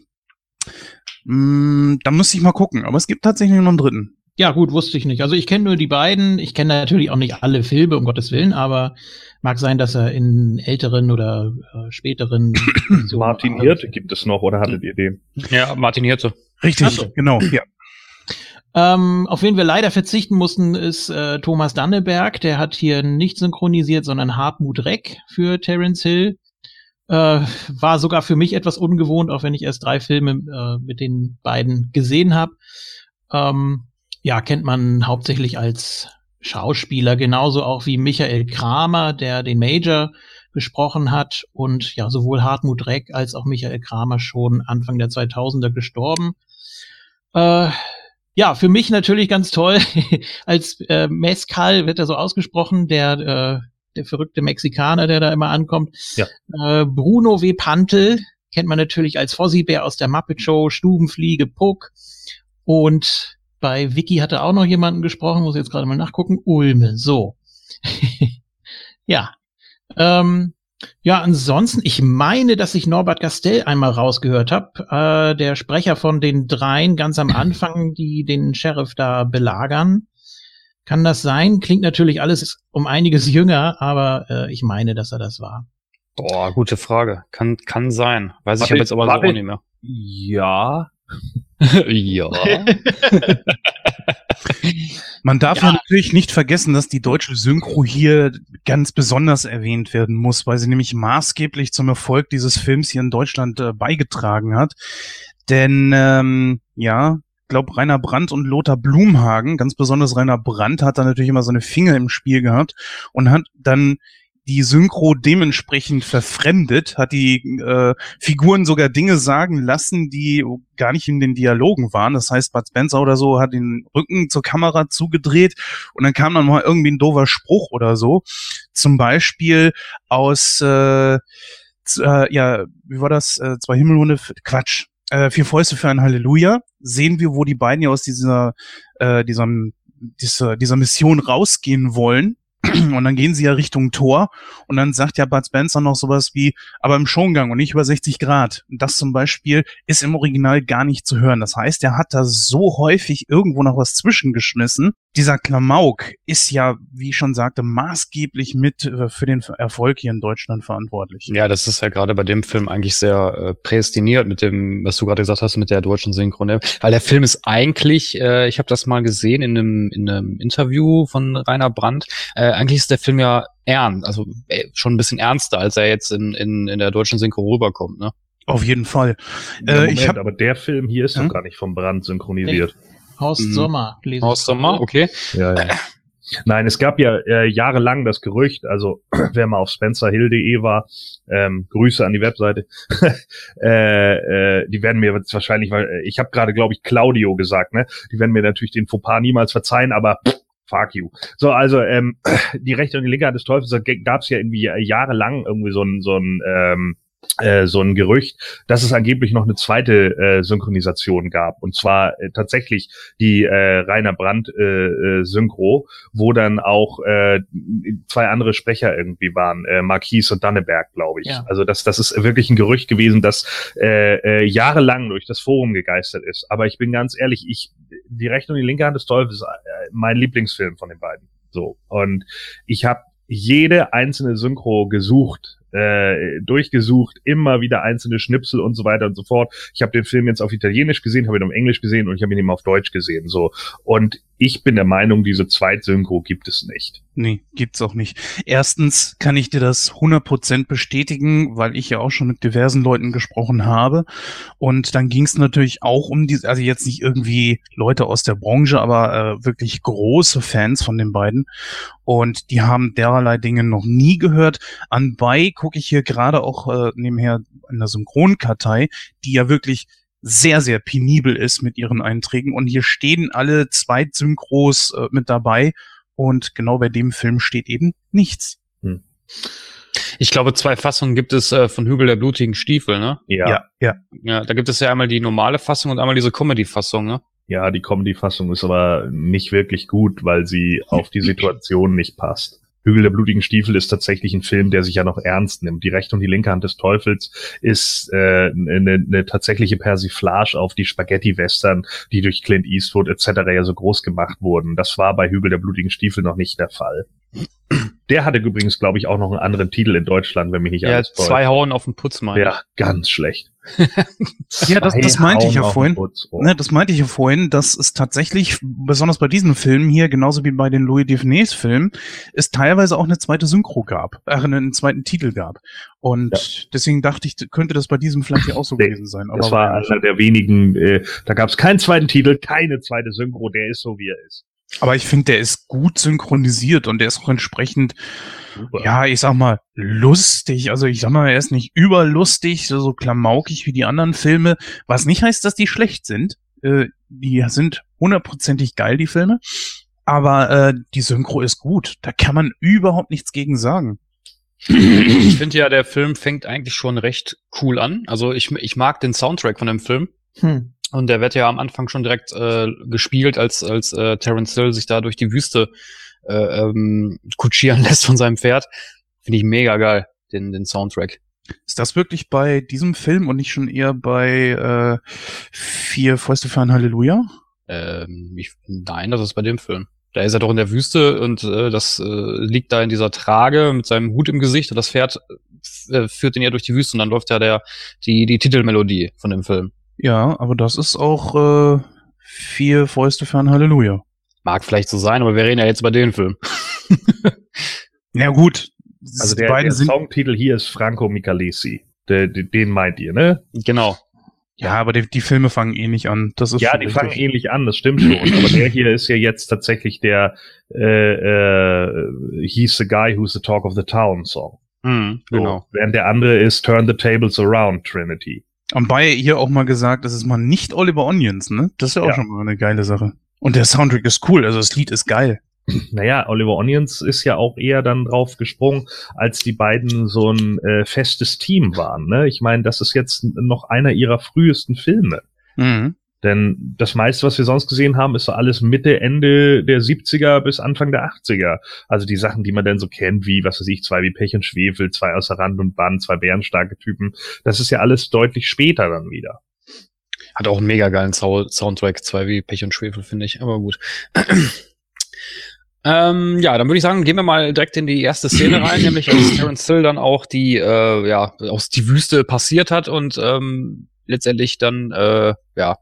mm, da müsste ich mal gucken, aber es gibt tatsächlich noch einen dritten. Ja, gut, wusste ich nicht. Also ich kenne nur die beiden. Ich kenne natürlich auch nicht alle Filme, um Gottes Willen, aber mag sein, dass er in älteren oder äh, späteren. so Martin Hirte gibt es noch, oder hattet ihr den? Ja, Martin Hirte. Richtig, so. genau, ja. Ähm, auf wen wir leider verzichten mussten, ist äh, Thomas Danneberg. Der hat hier nicht synchronisiert, sondern Hartmut Reck für Terence Hill. Äh, war sogar für mich etwas ungewohnt, auch wenn ich erst drei Filme äh, mit den beiden gesehen habe. Ähm, ja, kennt man hauptsächlich als Schauspieler, genauso auch wie Michael Kramer, der den Major gesprochen hat und ja, sowohl Hartmut Reck als auch Michael Kramer schon Anfang der 2000er gestorben. Äh, ja, für mich natürlich ganz toll. als äh, Mescal wird er so ausgesprochen, der, äh, der verrückte Mexikaner, der da immer ankommt. Ja. Äh, Bruno W. Pantel kennt man natürlich als Fossibär aus der Muppet Show, Stubenfliege, Puck. Und bei Wiki hatte auch noch jemanden gesprochen, muss jetzt gerade mal nachgucken. Ulme, so. ja. Ähm, ja, ansonsten, ich meine, dass ich Norbert Gastel einmal rausgehört habe, äh, der Sprecher von den dreien ganz am Anfang, die den Sheriff da belagern. Kann das sein? Klingt natürlich alles um einiges jünger, aber äh, ich meine, dass er das war. Boah, gute Frage. Kann, kann sein. Weiß ich aber jetzt aber so auch nicht mehr. Ja. Ja. Man darf ja. Natürlich nicht vergessen, dass die deutsche Synchro hier ganz besonders erwähnt werden muss, weil sie nämlich maßgeblich zum Erfolg dieses Films hier in Deutschland äh, beigetragen hat. Denn ähm, ja, glaube Rainer Brandt und Lothar Blumhagen, ganz besonders Rainer Brandt, hat da natürlich immer seine Finger im Spiel gehabt und hat dann die Synchro dementsprechend verfremdet, hat die äh, Figuren sogar Dinge sagen lassen, die gar nicht in den Dialogen waren. Das heißt, Bud Spencer oder so hat den Rücken zur Kamera zugedreht und dann kam dann mal irgendwie ein doofer Spruch oder so. Zum Beispiel aus, äh, äh, ja, wie war das? Äh, zwei Himmelhunde, Quatsch. Äh, vier Fäuste für ein Halleluja. Sehen wir, wo die beiden ja aus dieser, äh, diesem, dieser, dieser Mission rausgehen wollen. Und dann gehen sie ja Richtung Tor und dann sagt ja Bud Spencer noch sowas wie, aber im Schongang und nicht über 60 Grad. Das zum Beispiel ist im Original gar nicht zu hören. Das heißt, er hat da so häufig irgendwo noch was zwischengeschmissen. Dieser Klamauk ist ja, wie ich schon sagte, maßgeblich mit äh, für den Erfolg hier in Deutschland verantwortlich. Ja, das ist ja gerade bei dem Film eigentlich sehr äh, prädestiniert mit dem, was du gerade gesagt hast, mit der deutschen Synchron. ne? Weil der Film ist eigentlich, äh, ich habe das mal gesehen in einem, in einem Interview von Rainer Brandt, äh, eigentlich ist der Film ja ernst, also äh, schon ein bisschen ernster, als er jetzt in, in, in der deutschen Synchro rüberkommt. Ne? Auf jeden Fall. Ja, Äh, Moment, ich hab, aber der Film hier ist Hm? doch gar nicht vom Brand synchronisiert. Horst Mhm. Sommer. ich Sommer, okay. Ja, ja. Nein, es gab ja äh, jahrelang das Gerücht, also wer mal auf spencerhill.de war, ähm, Grüße an die Webseite, äh, äh, die werden mir jetzt wahrscheinlich, weil äh, ich habe gerade, glaube ich, Claudio gesagt, ne? Die werden mir natürlich den Fauxpas niemals verzeihen, aber pff, fuck you. So, also ähm, die rechte und die linke Hand des Teufels, da gab es ja irgendwie jahrelang irgendwie so ein, so ein ähm, äh, so ein Gerücht, dass es angeblich noch eine zweite äh, Synchronisation gab. Und zwar äh, tatsächlich die äh, Rainer Brandt äh, äh, Synchro, wo dann auch äh, zwei andere Sprecher irgendwie waren, äh, Marquis und Danneberg, glaube ich. Ja. Also das, das ist wirklich ein Gerücht gewesen, das äh, äh, jahrelang durch das Forum gegeistert ist. Aber ich bin ganz ehrlich, ich die rechte und die linke Hand des Teufels ist äh, mein Lieblingsfilm von den beiden. So und ich habe jede einzelne Synchro gesucht, äh, durchgesucht, immer wieder einzelne Schnipsel und so weiter und so fort. Ich habe den Film jetzt auf Italienisch gesehen, habe ihn auf Englisch gesehen und ich habe ihn eben auf Deutsch gesehen. So und ich bin der Meinung, diese Zweitsynchro gibt es nicht. Nee, gibt's auch nicht. Erstens kann ich dir das 100% bestätigen, weil ich ja auch schon mit diversen Leuten gesprochen habe. Und dann ging es natürlich auch um diese, also jetzt nicht irgendwie Leute aus der Branche, aber äh, wirklich große Fans von den beiden. Und die haben dererlei Dinge noch nie gehört. Anbei gucke ich hier gerade auch äh, nebenher in der Synchronkartei, die ja wirklich sehr, sehr penibel ist mit ihren Einträgen. Und hier stehen alle Zweitsynchros äh, mit dabei. Und genau bei dem Film steht eben nichts. Ich glaube, zwei Fassungen gibt es äh, von Hügel der blutigen Stiefel, ne? Ja, ja, ja. ja. Ja, da gibt es ja einmal die normale Fassung und einmal diese Comedy-Fassung, ne? die Comedy-Fassung ist aber nicht wirklich gut, weil sie auf die Situation nicht passt. Hügel der blutigen Stiefel ist tatsächlich ein Film, der sich ja noch ernst nimmt. Die rechte und die linke Hand des Teufels ist äh, eine, eine tatsächliche Persiflage auf die Spaghetti-Western, die durch Clint Eastwood etc. ja so groß gemacht wurden. Das war bei Hügel der blutigen Stiefel noch nicht der Fall. Der hatte übrigens, glaube ich, auch noch einen anderen Titel in Deutschland, wenn mich nicht Ja, alles täuscht. zwei Hauen auf den Putz, meine Ja, ganz schlecht. Ja, das, das meinte ich ja vorhin. Putz. Oh. Ne, das meinte ich ja vorhin, dass es tatsächlich, besonders bei diesen Filmen hier, genauso wie bei den Louis Duveneys Filmen, es teilweise auch eine zweite Synchro gab, äh, einen zweiten Titel gab. Und deswegen dachte ich, könnte das bei diesem vielleicht ja auch so Nee, gewesen sein. Das war einer der wenigen, äh, da gab es keinen zweiten Titel, keine zweite Synchro, der ist so, wie er ist. Aber ich finde, der ist gut synchronisiert und der ist auch entsprechend, Super. ja, ich sag mal, lustig. Also ich sag mal, er ist nicht überlustig, so, so klamaukig wie die anderen Filme, was nicht heißt, dass die schlecht sind. Äh, die sind hundertprozentig geil, die Filme. Aber äh, die Synchro ist gut. Da kann man überhaupt nichts gegen sagen. Ich finde ja, der Film fängt eigentlich schon recht cool an. Also ich, ich mag den Soundtrack von dem Film. Hm. Und der wird ja am Anfang schon direkt äh, gespielt, als, als äh, Terence Hill sich da durch die Wüste äh, ähm, kutschieren lässt von seinem Pferd. Finde ich mega geil, den, den Soundtrack. Ist das wirklich bei diesem Film und nicht schon eher bei äh, Vier Fäuste für ein Halleluja? Ähm, ich, nein, das ist bei dem Film. Da ist er doch in der Wüste und äh, das äh, liegt da in dieser Trage mit seinem Hut im Gesicht und das Pferd äh, führt ihn ja durch die Wüste und dann läuft ja der die die Titelmelodie von dem Film. Ja, aber das ist auch äh, vier Fäuste für ein Halleluja. Mag vielleicht so sein, aber wir reden ja jetzt über den Film. Ja gut, Also der, der Songtitel hier ist Franco Micalesi. Der, der, den meint ihr, ne? genau. ja, aber die, die Filme fangen eh nicht an. Das ist Ja, die richtig. fangen ähnlich an, das stimmt schon. Aber der hier ist ja jetzt tatsächlich der äh, äh, He's the Guy Who's the Talk of the Town Song. Mhm, So. genau. Während der andere ist Turn the Tables Around Trinity. Und bei hier auch mal gesagt, das ist mal nicht Oliver Onions, ne? Das ist ja auch Ja. schon mal eine geile Sache. Und der Soundtrack ist cool, also das Lied ist geil. Naja, Oliver Onions ist ja auch eher dann drauf gesprungen, als die beiden so ein äh, festes Team waren. Ne? Ich meine, das ist jetzt noch einer ihrer frühesten Filme. Mhm. Denn das meiste, was wir sonst gesehen haben, ist so alles Mitte, Ende der 70er bis Anfang der 80er. Also die Sachen, die man dann so kennt, wie, was weiß ich, zwei wie Pech und Schwefel, zwei außer Rand und Band, zwei bärenstarke Typen. Das ist ja alles deutlich später dann wieder. Hat auch einen mega geilen Sau- Soundtrack, zwei wie Pech und Schwefel, finde ich, aber gut. ähm, ja, dann würde ich sagen, gehen wir mal direkt in die erste Szene rein, nämlich als Terence Hill dann auch die, äh, ja, aus die Wüste passiert hat und ähm, letztendlich dann, äh, ja,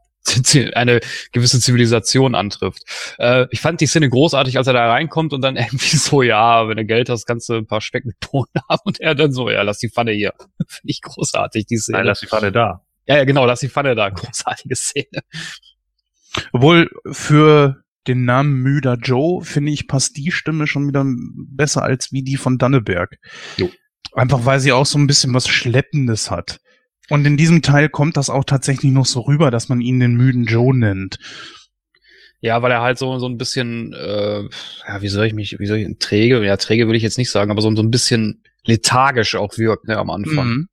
eine gewisse Zivilisation antrifft. Äh, ich fand die Szene großartig, als er da reinkommt und dann irgendwie so, ja, wenn du Geld hast, kannst du ein paar Speck mit Bohnen haben und er dann so, ja, lass die Pfanne hier. Finde ich großartig, die Szene. Nein, lass die Pfanne da. ja, ja, genau, lass die Pfanne da. Großartige Szene. Obwohl für den Namen Müder Joe, finde ich, passt die Stimme schon wieder besser als wie die von Danneberg. Jo. Einfach weil sie auch so ein bisschen was Schleppendes hat. Und in diesem Teil kommt das auch tatsächlich noch so rüber, dass man ihn den müden Joe nennt. Ja, weil er halt so, so ein bisschen, äh, ja, wie soll ich mich, wie soll ich, träge, ja, träge will ich jetzt nicht sagen, aber so, so ein bisschen lethargisch auch wirkt, ne, am Anfang. Mhm.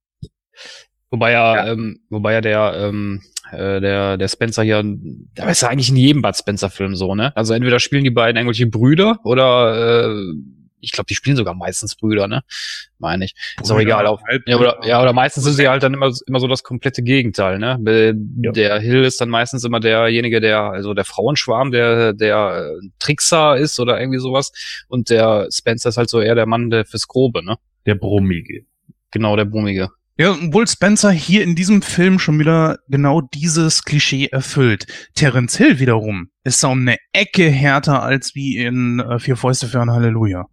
Wobei ja, ähm, wobei ja der, ähm, äh, der, der Spencer hier, der ist ja eigentlich in jedem Bud Spencer-Film so, ne? Also entweder spielen die beiden irgendwelche Brüder oder äh, ich glaube, die spielen sogar meistens Brüder, ne? Meine ich. Ist auch egal. Auf, ja, oder, ja, oder meistens sind sie halt dann immer, immer so das komplette Gegenteil, ne? Be- Ja. Der Hill ist dann meistens immer derjenige, der, also der Frauenschwarm, der, der äh, Trickser ist oder irgendwie sowas. Und der Spencer ist halt so eher der Mann der fürs Grobe, ne? Der Brummige. Genau, der Brummige. Ja, obwohl Spencer hier in diesem Film schon wieder genau dieses Klischee erfüllt. Terence Hill wiederum ist so eine Ecke härter als wie in äh, Vier Fäuste für ein Halleluja.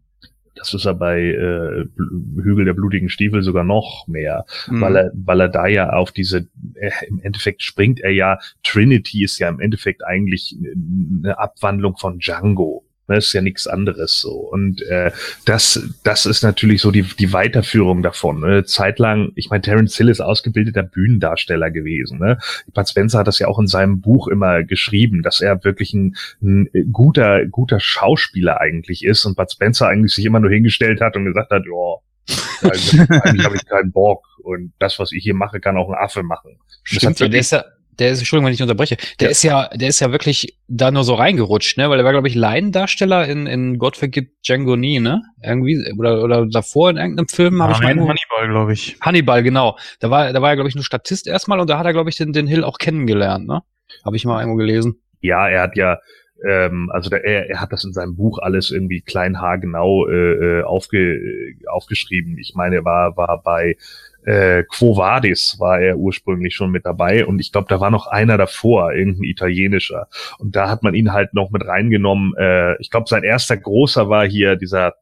Das ist er bei äh, Hügel der blutigen Stiefel sogar noch mehr. Mhm. weil er, weil er da ja auf diese, äh, im Endeffekt springt er ja, Trinity ist ja im Endeffekt eigentlich eine Abwandlung von Django. Das ist ja nichts anderes so. Und äh, das, das ist natürlich so die, die Weiterführung davon. Ne? Zeitlang, ich meine, Terence Hill ist ausgebildeter Bühnendarsteller gewesen. Ne? Bud Spencer hat das ja auch in seinem Buch immer geschrieben, dass er wirklich ein, ein guter, guter Schauspieler eigentlich ist und Bud Spencer eigentlich sich immer nur hingestellt hat und gesagt hat, ja, also, eigentlich habe ich keinen Bock und das, was ich hier mache, kann auch ein Affe machen. Das Stimmt, hat ja, der wirklich- ja, der ist, Entschuldigung, wenn ich unterbreche, der Ja. ist ja, der ist ja wirklich da nur so reingerutscht, ne? Weil er war, glaube ich, Laiendarsteller in, in God Forgive Django Nie, ne? Irgendwie, oder, oder davor in irgendeinem Film, habe ich Nein, meine. Hannibal, glaube ich. Hannibal, genau. Da war, da war er, glaube ich, nur Statist erstmal und da hat er, glaube ich, den, den Hill auch kennengelernt, ne? Habe ich mal irgendwo gelesen. ja, er hat ja, ähm, also der, er, er hat das in seinem Buch alles irgendwie kleinhaargenau äh, äh, aufge, äh, aufgeschrieben. Ich meine, er war, war bei äh, Quo Vadis war er ursprünglich schon mit dabei und ich glaube, da war noch einer davor, irgendein italienischer. Und da hat man ihn halt noch mit reingenommen. Äh, ich glaube, sein erster großer war hier dieser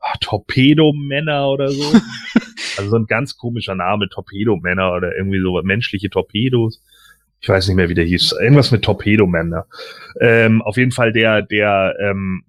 ah, Torpedomänner oder so. also so ein ganz komischer Name, Torpedomänner oder irgendwie so menschliche Torpedos. Ich weiß nicht mehr, wie der hieß. Irgendwas mit Torpedomänner. Ähm, auf jeden Fall der, der, ähm,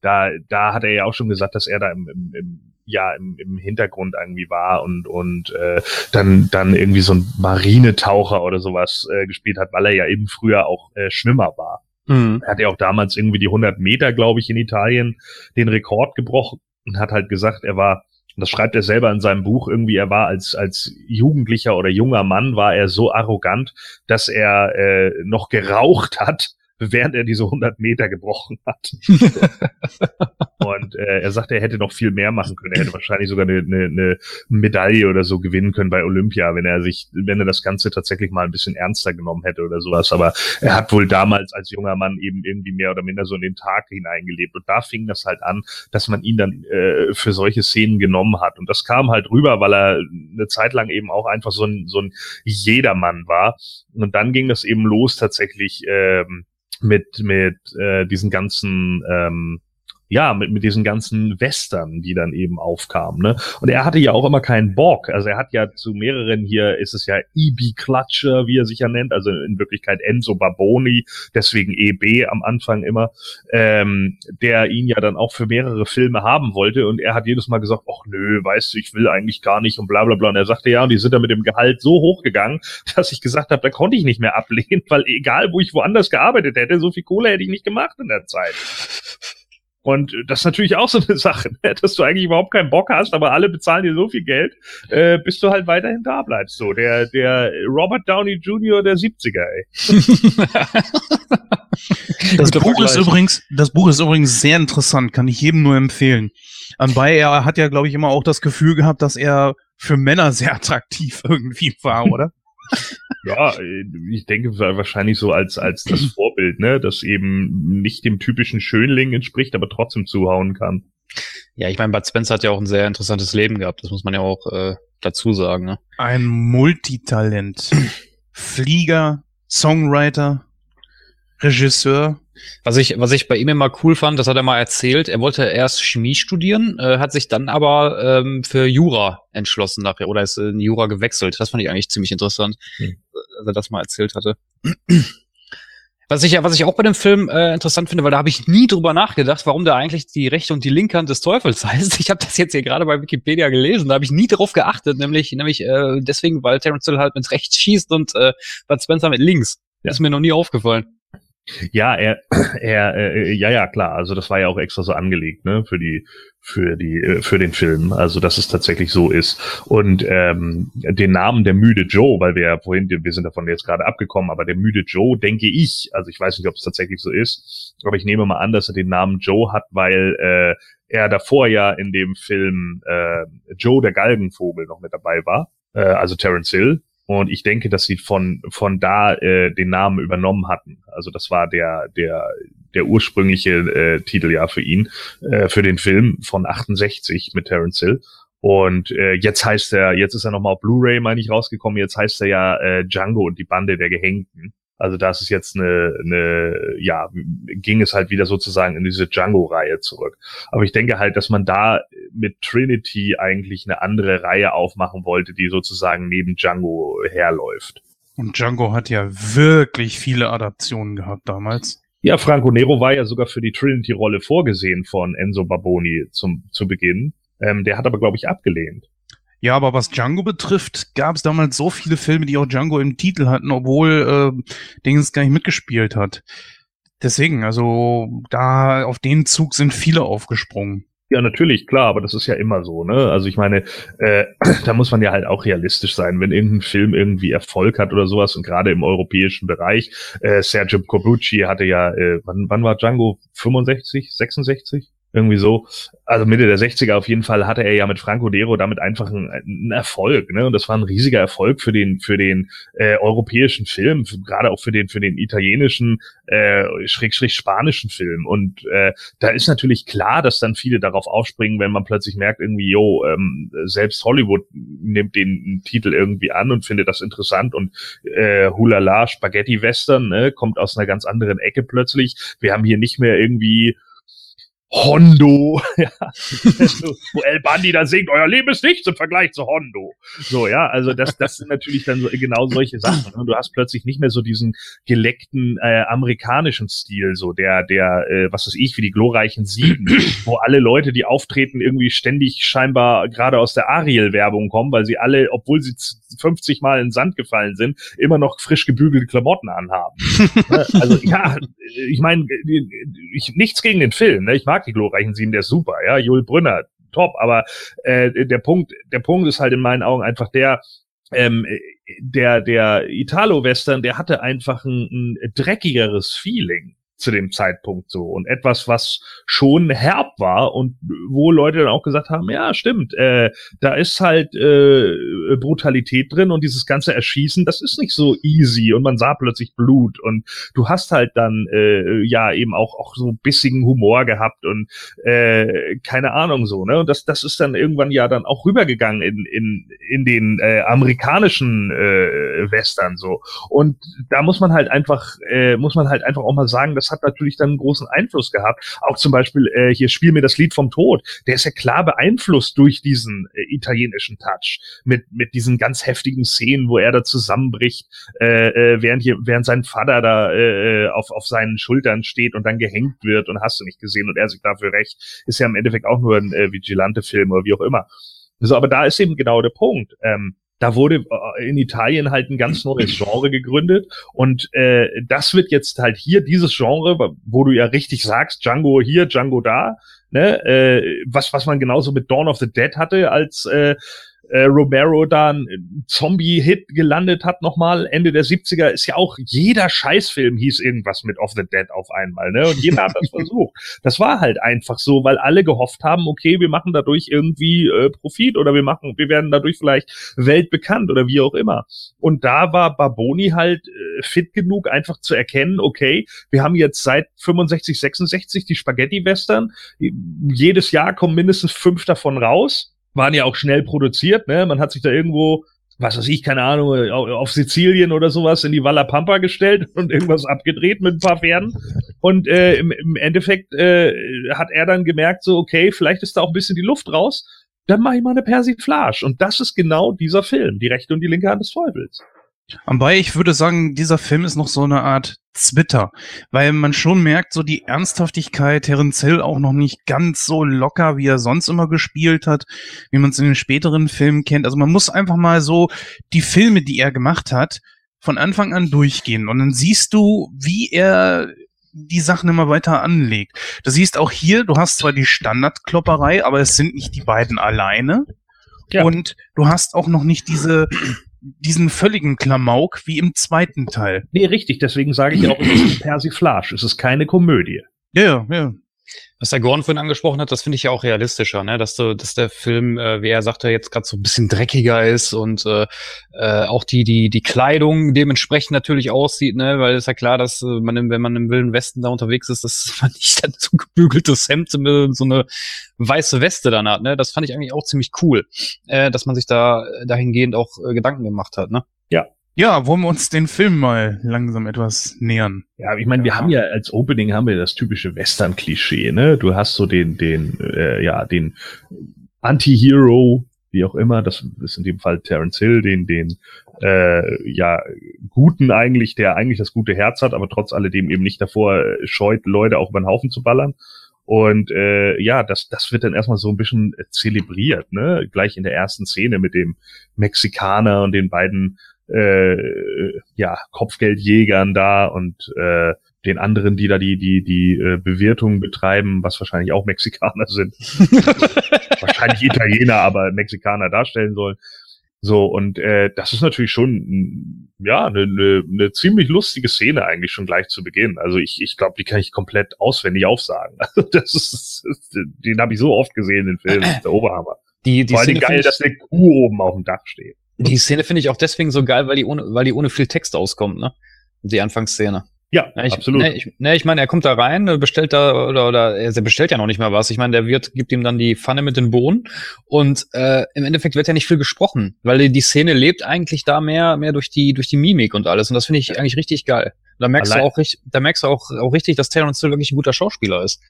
da, da hat er ja auch schon gesagt, dass er da im, im, im ja im, im Hintergrund irgendwie war und und äh, dann dann irgendwie so ein Marinetaucher oder sowas äh, gespielt hat, weil er ja eben früher auch äh, Schwimmer war. Mhm. Er hat ja auch damals irgendwie die 100 Meter, glaube ich, in Italien den Rekord gebrochen und hat halt gesagt, er war, und das schreibt er selber in seinem Buch, irgendwie, er war als, als Jugendlicher oder junger Mann, war er so arrogant, dass er äh, noch geraucht hat, während er diese 100 Meter gebrochen hat. und äh, er sagte, er hätte noch viel mehr machen können. Er hätte wahrscheinlich sogar eine, eine, eine Medaille oder so gewinnen können bei Olympia, wenn er sich, wenn er das Ganze tatsächlich mal ein bisschen ernster genommen hätte oder sowas. Aber er hat wohl damals als junger Mann eben irgendwie mehr oder minder so in den Tag hineingelebt. Und da fing das halt an, dass man ihn dann äh, für solche Szenen genommen hat. Und das kam halt rüber, weil er eine Zeit lang eben auch einfach so ein, so ein Jedermann war. Und dann ging das eben los tatsächlich ähm, mit, mit äh, diesen ganzen ähm, ja, mit, mit diesen ganzen Western, die dann eben aufkamen. Ne? Und er hatte ja auch immer keinen Bock. Also er hat ja zu mehreren hier, ist es ja EB Clutcher, wie er sich ja nennt, also in Wirklichkeit Enzo Barboni, deswegen EB am Anfang immer, ähm, der ihn ja dann auch für mehrere Filme haben wollte. Und er hat jedes Mal gesagt, ach nö, weißt du, ich will eigentlich gar nicht und bla bla bla. Und er sagte ja, und die sind dann mit dem Gehalt so hochgegangen, dass ich gesagt habe, da konnte ich nicht mehr ablehnen, weil egal, wo ich woanders gearbeitet hätte, so viel Kohle hätte ich nicht gemacht in der Zeit. Und das ist natürlich auch so eine Sache, ne? dass du eigentlich überhaupt keinen Bock hast, aber alle bezahlen dir so viel Geld, äh, bis du halt weiterhin da bleibst. So, der, der Robert Downey Jr. der 70er, ey. das Buch ist übrigens, das Buch ist übrigens sehr interessant, kann ich jedem nur empfehlen. Anbei er hat ja, glaube ich, immer auch das Gefühl gehabt, dass er für Männer sehr attraktiv irgendwie war, oder? Ja, ich denke wahrscheinlich so als, als das Vorbild, ne, das eben nicht dem typischen Schönling entspricht, aber trotzdem zuhauen kann. Ja, ich meine, Bud Spencer hat ja auch ein sehr interessantes Leben gehabt, das muss man ja auch äh, dazu sagen. Ne? Ein Multitalent. Flieger, Songwriter, Regisseur. Was ich, was ich bei ihm immer cool fand, das hat er mal erzählt, er wollte erst Chemie studieren, äh, hat sich dann aber ähm, für Jura entschlossen nachher oder ist in Jura gewechselt. Das fand ich eigentlich ziemlich interessant, hm. dass er das mal erzählt hatte. Was ich ja, was ich auch bei dem Film äh, interessant finde, weil da habe ich nie drüber nachgedacht, warum der eigentlich die rechte und die linke Hand des Teufels heißt. Ich habe das jetzt hier gerade bei Wikipedia gelesen, da habe ich nie drauf geachtet, nämlich nämlich äh, deswegen, weil Terence Hill halt mit rechts schießt und äh, Bud Spencer mit links. Ja. ist mir noch nie aufgefallen. Ja, er, er, äh, ja, ja, klar. Also das war ja auch extra so angelegt, ne, für die, für die, äh, für den Film. Also dass es tatsächlich so ist. Und ähm, den Namen der müde Joe, weil wir ja vorhin, wir sind davon jetzt gerade abgekommen, aber der müde Joe, denke ich, also ich weiß nicht, ob es tatsächlich so ist, aber ich nehme mal an, dass er den Namen Joe hat, weil äh, er davor ja in dem Film äh, Joe der Galgenvogel noch mit dabei war. Äh, also Terence Hill und ich denke, dass sie von, von da äh, den Namen übernommen hatten. Also das war der, der, der ursprüngliche äh, Titel ja für ihn, äh, für den Film von 68 mit Terence Hill. Und äh, jetzt heißt er, jetzt ist er nochmal auf Blu-ray, meine ich, rausgekommen, jetzt heißt er ja äh, Django und die Bande der Gehängten. Also da ist es jetzt eine, eine, ja, ging es halt wieder sozusagen in diese Django-Reihe zurück. Aber ich denke halt, dass man da mit Trinity eigentlich eine andere Reihe aufmachen wollte, die sozusagen neben Django herläuft. Und Django hat ja wirklich viele Adaptionen gehabt damals. Ja, Franco Nero war ja sogar für die Trinity-Rolle vorgesehen von Enzo Barboni zum, zu Beginn. Ähm, der hat aber, glaube ich, abgelehnt. Ja, aber was Django betrifft, gab es damals so viele Filme, die auch Django im Titel hatten, obwohl äh, Dings gar nicht mitgespielt hat. Deswegen, also da auf den Zug sind viele aufgesprungen. Ja, natürlich, klar, aber das ist ja immer so, ne? Also ich meine, äh, da muss man ja halt auch realistisch sein, wenn irgendein Film irgendwie Erfolg hat oder sowas und gerade im europäischen Bereich. Äh, Sergio Corbucci hatte ja, äh, wann, wann war Django? 65, 66? Irgendwie so. Also Mitte der 60er auf jeden Fall hatte er ja mit Franco Dero damit einfach einen, einen Erfolg, ne? Und das war ein riesiger Erfolg für den, für den äh, europäischen Film, gerade auch für den, für den italienischen, äh, schräg, schräg spanischen Film. Und äh, da ist natürlich klar, dass dann viele darauf aufspringen, wenn man plötzlich merkt, irgendwie, yo, ähm, selbst Hollywood nimmt den Titel irgendwie an und findet das interessant und äh, Hulala, Spaghetti Western, ne, kommt aus einer ganz anderen Ecke plötzlich. Wir haben hier nicht mehr irgendwie Hondo, ja, wo El Bandi da singt, euer Leben ist nichts im Vergleich zu Hondo. So, ja, also das, das sind natürlich dann so, genau solche Sachen. Ne? du hast plötzlich nicht mehr so diesen geleckten äh, amerikanischen Stil, so der, der, äh, was weiß ich, wie die glorreichen Sieben, wo alle Leute, die auftreten, irgendwie ständig scheinbar gerade aus der Ariel-Werbung kommen, weil sie alle, obwohl sie 50 Mal in Sand gefallen sind, immer noch frisch gebügelte Klamotten anhaben. Ne? also ja, ich meine, ich, nichts gegen den Film, ne? ich mag mag die glorreichen Sieben, der ist super, ja, Jul Brünner, top, aber äh, der Punkt, der Punkt ist halt in meinen Augen einfach der, ähm, der, der Italo-Western, der hatte einfach ein, ein dreckigeres Feeling zu dem Zeitpunkt so und etwas, was schon herb war und wo Leute dann auch gesagt haben, ja, stimmt, äh, da ist halt äh, Brutalität drin und dieses ganze Erschießen, das ist nicht so easy und man sah plötzlich Blut und du hast halt dann äh, ja eben auch auch so bissigen Humor gehabt und äh, keine Ahnung so, ne? Und das das ist dann irgendwann ja dann auch rübergegangen in in in den äh, amerikanischen äh, Western so und da muss man halt einfach äh, muss man halt einfach auch mal sagen, dass das hat natürlich dann einen großen Einfluss gehabt. Auch zum Beispiel äh, hier Spiel mir das Lied vom Tod. Der ist ja klar beeinflusst durch diesen äh, italienischen Touch mit mit diesen ganz heftigen Szenen, wo er da zusammenbricht, äh, äh, während hier während sein Vater da äh, äh, auf auf seinen Schultern steht und dann gehängt wird und hast du nicht gesehen und er sich dafür recht. Ist ja im Endeffekt auch nur ein äh, Vigilante-Film oder wie auch immer. So, aber da ist eben genau der Punkt. Ähm, da wurde äh, in Italien halt ein ganz neues Genre gegründet und äh, das wird jetzt halt hier dieses Genre, wo du ja richtig sagst, Django hier, Django da, ne, äh, was was man genauso mit Dawn of the Dead hatte als äh, äh, Romero da ein Zombie-Hit gelandet hat nochmal, Ende der 70er, ist ja auch jeder Scheißfilm hieß irgendwas mit Of the Dead auf einmal, ne? Und jeder hat das versucht. Das war halt einfach so, weil alle gehofft haben, okay, wir machen dadurch irgendwie äh, Profit oder wir machen, wir werden dadurch vielleicht weltbekannt oder wie auch immer. Und da war Barboni halt äh, fit genug, einfach zu erkennen, okay, wir haben jetzt seit 65, 66 die Spaghetti-Western. Jedes Jahr kommen mindestens fünf davon raus waren ja auch schnell produziert, ne? Man hat sich da irgendwo, was weiß ich, keine Ahnung, auf Sizilien oder sowas in die Valla Pampa gestellt und irgendwas abgedreht mit ein paar Pferden. Und äh, im, im Endeffekt äh, hat er dann gemerkt, so, okay, vielleicht ist da auch ein bisschen die Luft raus, dann mache ich mal eine Persiflage. Und das ist genau dieser Film, die rechte und die linke Hand des Teufels. Wobei ich würde sagen, dieser Film ist noch so eine Art Zwitter, weil man schon merkt, so die Ernsthaftigkeit, Terence Hill auch noch nicht ganz so locker, wie er sonst immer gespielt hat, wie man es in den späteren Filmen kennt. Also man muss einfach mal so die Filme, die er gemacht hat, von Anfang an durchgehen und dann siehst du, wie er die Sachen immer weiter anlegt. Du siehst auch hier, du hast zwar die Standardklopperei, aber es sind nicht die beiden alleine. Ja. Und du hast auch noch nicht diese diesen völligen Klamauk wie im zweiten Teil. Nee, richtig. Deswegen sage ich auch, es ist Persiflage. Es ist keine Komödie. Ja, ja. Was der Gordon vorhin angesprochen hat, das finde ich ja auch realistischer, ne? dass, du, dass der Film, äh, wie er sagte, jetzt gerade so ein bisschen dreckiger ist und äh, äh, auch die, die, die Kleidung dementsprechend natürlich aussieht, ne? weil es ist ja klar, dass äh, man, wenn man im Wilden Westen da unterwegs ist, dass man nicht dann so gebügeltes Hemd mit so eine weiße Weste dann hat. Ne? Das fand ich eigentlich auch ziemlich cool, äh, dass man sich da dahingehend auch äh, Gedanken gemacht hat. Ne? Ja, wollen wir uns den Film mal langsam etwas nähern? Ja, ich meine, wir haben ja als Opening haben wir das typische Western-Klischee, ne? Du hast so den, den, äh, ja, den Anti-Hero, wie auch immer, das ist in dem Fall Terence Hill, den, den, äh, ja, Guten eigentlich, der eigentlich das gute Herz hat, aber trotz alledem eben nicht davor scheut, Leute auch über den Haufen zu ballern. Und äh, ja, das, das wird dann erstmal so ein bisschen zelebriert, ne? Gleich in der ersten Szene mit dem Mexikaner und den beiden äh, ja, Kopfgeldjägern da und äh, den anderen, die da die, die, die äh, Bewirtung betreiben, was wahrscheinlich auch Mexikaner sind. wahrscheinlich Italiener, aber Mexikaner darstellen sollen. So, und äh, das ist natürlich schon ja eine ne, ne ziemlich lustige Szene eigentlich schon gleich zu Beginn. Also ich, ich glaube, die kann ich komplett auswendig aufsagen. Also das ist, den habe ich so oft gesehen, den Film, der Oberhammer. Die, die Vor allem geil, dass eine Kuh oben auf dem Dach steht. Die Szene finde ich auch deswegen so geil, weil die ohne, weil die ohne viel Text auskommt, ne? Die Anfangsszene. Ja, ich, absolut. Ne, ich, ne, ich meine, er kommt da rein, bestellt da oder, oder er bestellt ja noch nicht mal was. Ich meine, der Wirt gibt ihm dann die Pfanne mit den Bohnen und äh, im Endeffekt wird ja nicht viel gesprochen, weil die, die Szene lebt eigentlich da mehr mehr durch die durch die Mimik und alles und das finde ich ja. eigentlich richtig geil. Da merkst Allein. du auch richtig, da merkst du auch, auch richtig, dass Terence Hill wirklich ein guter Schauspieler ist.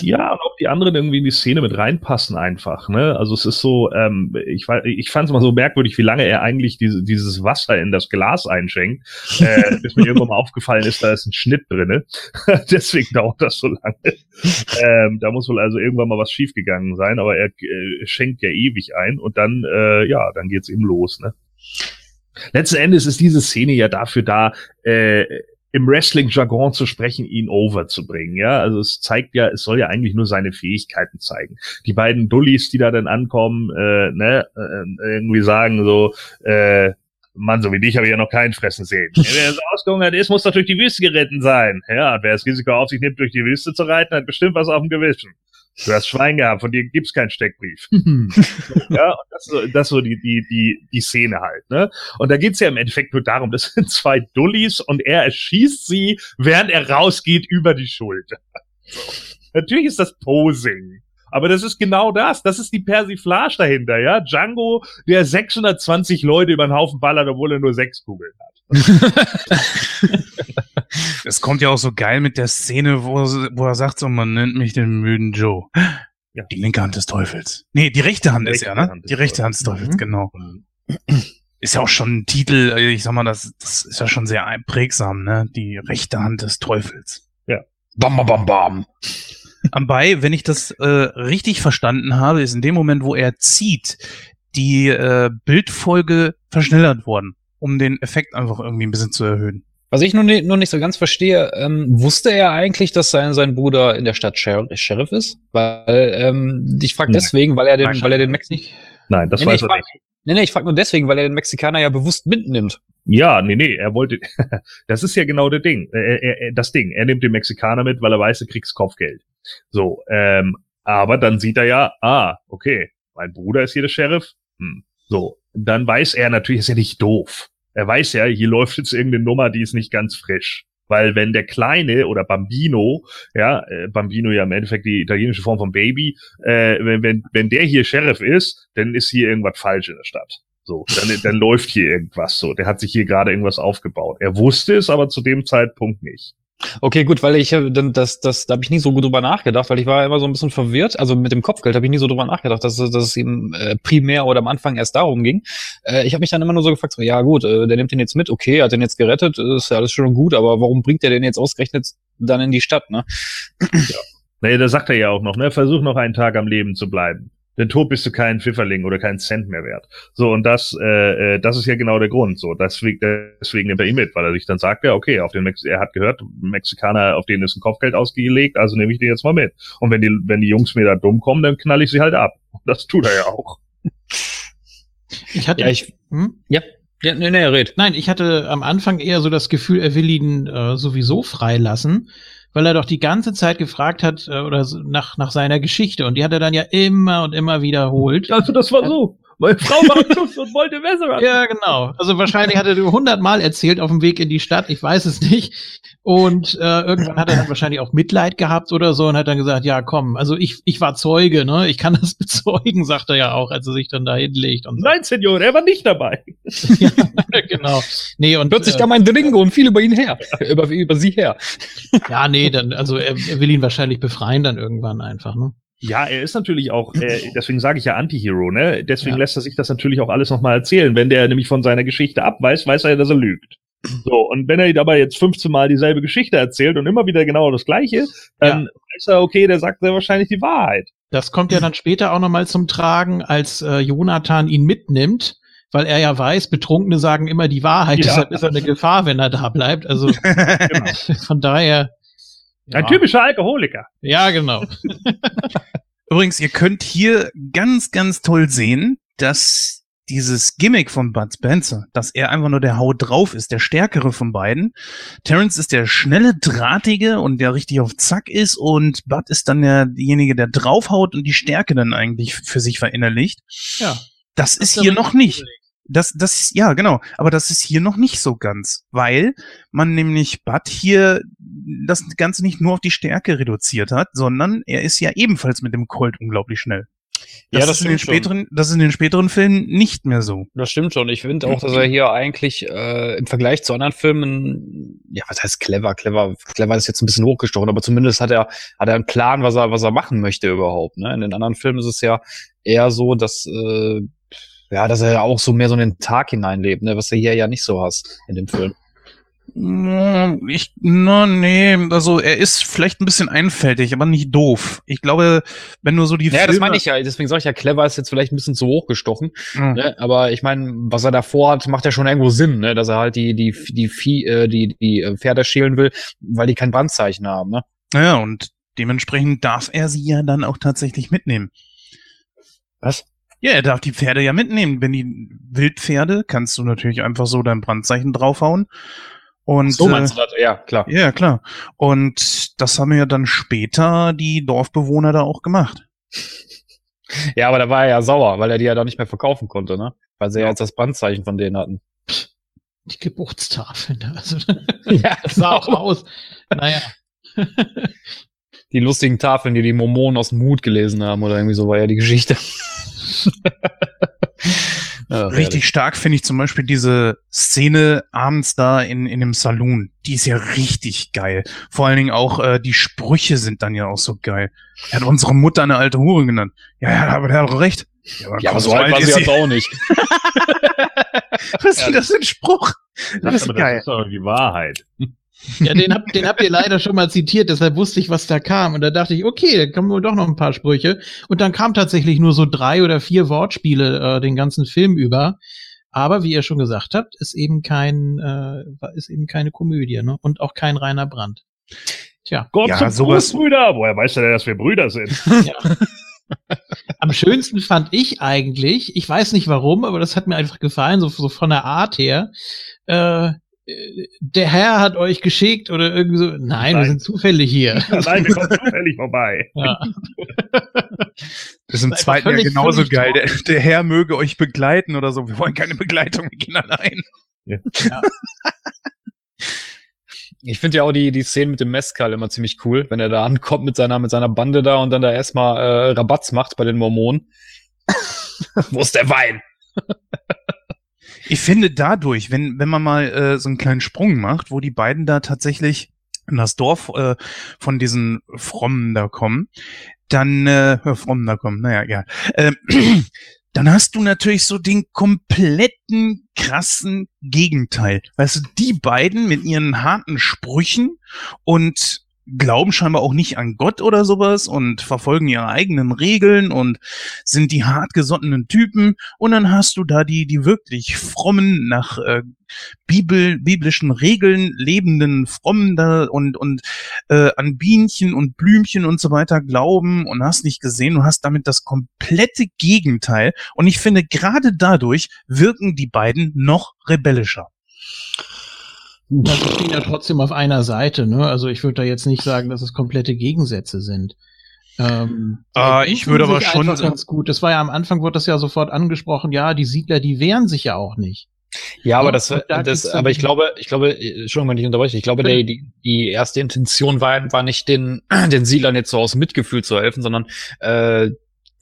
Ja, und auch die anderen irgendwie in die Szene mit reinpassen einfach. Ne? Also es ist so, ähm, ich, ich fand es mal so merkwürdig, wie lange er eigentlich diese, dieses Wasser in das Glas einschenkt, äh, bis mir irgendwann mal aufgefallen ist, da ist ein Schnitt drinne. Deswegen dauert das so lange. ähm, da muss wohl also irgendwann mal was schiefgegangen sein, aber er äh, schenkt ja ewig ein und dann, äh, ja, dann geht's eben los. Ne? Letzten Endes ist diese Szene ja dafür da, äh, im Wrestling-Jargon zu sprechen, ihn overzubringen. Ja, also es zeigt ja, es soll ja eigentlich nur seine Fähigkeiten zeigen. Die beiden Dullis, die da dann ankommen, äh, ne, äh, irgendwie sagen so, äh, Mann, so wie dich habe ich ja noch keinen fressen sehen. wer so ausgehungert ist, muss doch durch die Wüste geritten sein. Ja, wer das Risiko auf sich nimmt, durch die Wüste zu reiten, hat bestimmt was auf dem Gewissen. Du hast Schwein gehabt, von dir gibt's keinen Steckbrief. ja, und das ist so, das ist so die, die, die, die Szene halt, ne? Und da geht's ja im Endeffekt nur darum, das sind zwei Dullis und er erschießt sie, während er rausgeht über die Schulter. So. Natürlich ist das Posing. Aber das ist genau das. Das ist die Persiflage dahinter, ja. Django, der 620 Leute über den Haufen ballert, obwohl er nur sechs Kugeln hat. Es kommt ja auch so geil mit der Szene, wo, wo er sagt so, man nennt mich den müden Joe. Ja. Die linke Hand des Teufels. Nee, die rechte Hand die ist er, ne? Hand die rechte Hand des Teufels, mhm. genau. Ist ja auch schon ein Titel, ich sag mal, das, das ist ja schon sehr prägsam, ne? Die rechte Hand des Teufels. Ja. Bam, bam, bam, bam. Anbei, wenn ich das äh, richtig verstanden habe, ist in dem Moment, wo er zieht, die äh, Bildfolge verschnellert worden, um den Effekt einfach irgendwie ein bisschen zu erhöhen. Was ich nur, nur nicht so ganz verstehe, ähm, wusste er eigentlich, dass sein, sein Bruder in der Stadt Sher Sheriff ist? Weil ähm, ich frage deswegen, weil er den, weil er den Mexikaner. Nein, das nee, weiß nee, er nicht. Nee, nee, ich frage nur deswegen, weil er den Mexikaner ja bewusst mitnimmt. Ja, nee, nee, er wollte, das ist ja genau der Ding, er, er, das Ding. Er nimmt den Mexikaner mit, weil er weiß, er kriegt Kopfgeld. So, ähm, aber dann sieht er ja, ah, okay, mein Bruder ist hier der Sheriff. Hm. So, dann weiß er natürlich, ist ja nicht doof er weiß ja, hier läuft jetzt irgendeine Nummer, die ist nicht ganz frisch. Weil wenn der Kleine oder Bambino, ja, äh, Bambino ja im Endeffekt die italienische Form von Baby, äh, wenn, wenn, wenn der hier Sheriff ist, dann ist hier irgendwas falsch in der Stadt. So, dann, dann läuft hier irgendwas so. Der hat sich hier gerade irgendwas aufgebaut. Er wusste es aber zu dem Zeitpunkt nicht. Okay, gut, weil ich äh, dann das, das, da habe ich nie so gut drüber nachgedacht, weil ich war immer so ein bisschen verwirrt. Also mit dem Kopfgeld habe ich nie so drüber nachgedacht, dass, dass es ihm äh, primär oder am Anfang erst darum ging. Äh, ich habe mich dann immer nur so gefragt, so, ja gut, äh, der nimmt den jetzt mit, okay, hat den jetzt gerettet, ist ja alles schon gut, aber warum bringt der den jetzt ausgerechnet dann in die Stadt, ne? Ja. Naja, da sagt er ja auch noch, ne? Versuch noch einen Tag am Leben zu bleiben denn tot bist du kein Pfifferling oder kein Cent mehr wert. So, und das, äh, äh, das ist ja genau der Grund. So, deswegen, deswegen nimmt er ihn mit, weil er sich dann sagt, ja, okay, auf den Mex er hat gehört, Mexikaner, auf denen ist ein Kopfgeld ausgelegt, also nehme ich den jetzt mal mit. Und wenn die, wenn die Jungs mir da dumm kommen, dann knall ich sie halt ab. Und das tut er ja auch. Ich hatte, ja, ich, hm? ja. Ja, nee, nee, red. Nein, ich hatte am Anfang eher so das Gefühl, er will ihn äh, sowieso freilassen weil er doch die ganze Zeit gefragt hat äh, oder nach, nach seiner Geschichte und die hat er dann ja immer und immer wiederholt. Also das war so. Meine Frau war Schuss und wollte Messer. Ja, genau. Also wahrscheinlich hat er hundertmal erzählt auf dem Weg in die Stadt, ich weiß es nicht. Und äh, irgendwann hat er dann wahrscheinlich auch Mitleid gehabt oder so und hat dann gesagt, ja komm, also ich, ich war Zeuge, ne? Ich kann das bezeugen, sagt er ja auch, als er sich dann da hinlegt. Und so. Nein, Senor, er war nicht dabei. ja, genau. Nee, und plötzlich äh, kam ein Dringo und fiel über ihn her, über, über sie her. ja, nee, dann, also er, er will ihn wahrscheinlich befreien dann irgendwann einfach, ne? Ja, er ist natürlich auch, äh, deswegen sage ich ja Anti-Hero, ne? Deswegen ja. lässt er sich das natürlich auch alles nochmal erzählen. Wenn der nämlich von seiner Geschichte abweist, weiß er ja, dass er lügt. So, und wenn er dabei jetzt 15 Mal dieselbe Geschichte erzählt und immer wieder genau das Gleiche, dann ja. weiß er, okay, der sagt sehr wahrscheinlich die Wahrheit. Das kommt ja dann später auch nochmal zum Tragen, als äh, Jonathan ihn mitnimmt, weil er ja weiß, Betrunkene sagen immer die Wahrheit, ja. deshalb ist er eine Gefahr, wenn er da bleibt. Also genau. von daher. Ja. Ein typischer Alkoholiker. Ja, genau. Übrigens, ihr könnt hier ganz, ganz toll sehen, dass dieses Gimmick von Bud Spencer, dass er einfach nur der Haut drauf ist, der stärkere von beiden. Terence ist der schnelle, drahtige und der richtig auf Zack ist und Bud ist dann derjenige, der draufhaut und die Stärke dann eigentlich für sich verinnerlicht. Ja. Das, das ist hier noch nicht. Das, das ist, ja, genau. Aber das ist hier noch nicht so ganz, weil man nämlich Bud hier das Ganze nicht nur auf die Stärke reduziert hat, sondern er ist ja ebenfalls mit dem Colt unglaublich schnell. Das, ja, das ist in den späteren, schon. das ist in den späteren Filmen nicht mehr so. Das stimmt schon. Ich finde auch, dass er hier eigentlich äh, im Vergleich zu anderen Filmen, ja, was heißt clever? Clever, clever ist jetzt ein bisschen hochgestochen, aber zumindest hat er, hat er einen Plan, was er, was er machen möchte überhaupt. Ne? In den anderen Filmen ist es ja eher so, dass äh, ja, dass er ja auch so mehr so in den Tag hineinlebt, ne? was du hier ja nicht so hast in dem Film. Mm, Ich, na, nee, also er ist vielleicht ein bisschen einfältig, aber nicht doof. Ich glaube, wenn du so die Ja, das meine ich ja. Deswegen sage ich ja, clever ist jetzt vielleicht ein bisschen zu hoch gestochen. Mhm. Ne? Aber ich meine, was er davor hat, macht ja schon irgendwo Sinn, ne? dass er halt die, die, die, Vieh, äh, die, die äh, Pferde schälen will, weil die kein Brandzeichen haben. Ne? Ja, und dementsprechend darf er sie ja dann auch tatsächlich mitnehmen. Was? Ja, er darf die Pferde ja mitnehmen. Wenn die Wildpferde, kannst du natürlich einfach so dein Brandzeichen draufhauen. Und So meinst du das? Ja, klar. äh, ja, klar. Und das haben ja dann später die Dorfbewohner da auch gemacht. Ja, aber da war er ja sauer, weil er die ja dann nicht mehr verkaufen konnte, ne? Weil sie ja jetzt das Brandzeichen von denen hatten. Die Geburtstafeln. da, Also, ja, das sah auch aus. Naja. Die lustigen Tafeln, die die Mormonen aus dem Mut gelesen haben, oder irgendwie so war ja die Geschichte. Ja, Richtig stark finde ich zum Beispiel diese Szene abends da in, in dem Saloon. Die ist ja richtig geil. Vor allen Dingen auch äh, die Sprüche sind dann ja auch so geil. Er hat unsere Mutter eine alte Hure genannt. Ja, ja, aber der hat doch recht. Ja, aber komm, so alt war sie ist jetzt auch nicht. Was ist denn das für ein Spruch? Das ist aber geil. Das ist doch die Wahrheit. Ja, den habt, den habt ihr leider schon mal zitiert, deshalb wusste ich, was da kam. Und da dachte ich, okay, da kommen wohl doch noch ein paar Sprüche. Und dann kam tatsächlich nur so drei oder vier Wortspiele äh, den ganzen Film über. Aber wie ihr schon gesagt habt, ist eben kein, äh, ist eben keine Komödie, ne? Und auch kein reiner Brand. Tja, Gott Ja, zum sowas- Gruß, Brüder. Woher weiß er denn, dass wir Brüder sind? ja. Am schönsten fand ich eigentlich, ich weiß nicht warum, aber das hat mir einfach gefallen, so, so von der Art her. Äh, der Herr hat euch geschickt oder irgendwie so. Nein, wir Nein. sind zufällig hier. Nein, wir kommen zufällig vorbei. Ja. Das ist im zweiten ja völlig- genauso geil. Der, der Herr möge euch begleiten oder so. Wir wollen keine Begleitung, wir gehen allein. Ich finde ja auch die, die Szene mit dem Mescal immer ziemlich cool, wenn er da ankommt mit seiner, mit seiner Bande da und dann da erstmal äh, Rabatz macht bei den Mormonen. Wo ist der Wein? Ich finde dadurch, wenn, wenn man mal äh, so einen kleinen Sprung macht, wo die beiden da tatsächlich in das Dorf äh, von diesen Frommen da kommen, dann, äh, äh, Frommen da kommen, naja, egal. Ähm, dann hast du natürlich so den kompletten krassen Gegenteil. Weißt du, die beiden mit ihren harten Sprüchen und glauben scheinbar auch nicht an Gott oder sowas und verfolgen ihre eigenen Regeln und sind die hartgesottenen Typen und dann hast du da die, die wirklich frommen, nach äh, Bibel, biblischen Regeln lebenden Frommen da und, und äh, an Bienchen und Blümchen und so weiter glauben und hast nicht gesehen, du hast damit das komplette Gegenteil und ich finde, gerade dadurch wirken die beiden noch rebellischer. Also ich bin ja trotzdem auf einer Seite, ne? Also ich würde da jetzt nicht sagen, dass es komplette Gegensätze sind. Ähm, Ah, ergänzen ich würde aber schon ganz gut. Das war ja am Anfang wurde das ja sofort angesprochen. Ja, die Siedler, die wehren sich ja auch nicht. Ja, aber das, da das aber ich glaube, ich glaube, äh, Entschuldigung, wenn ich unterbreche, ich glaube, der, die, die erste Intention war, war nicht den, den Siedlern jetzt so aus Mitgefühl zu helfen, sondern äh,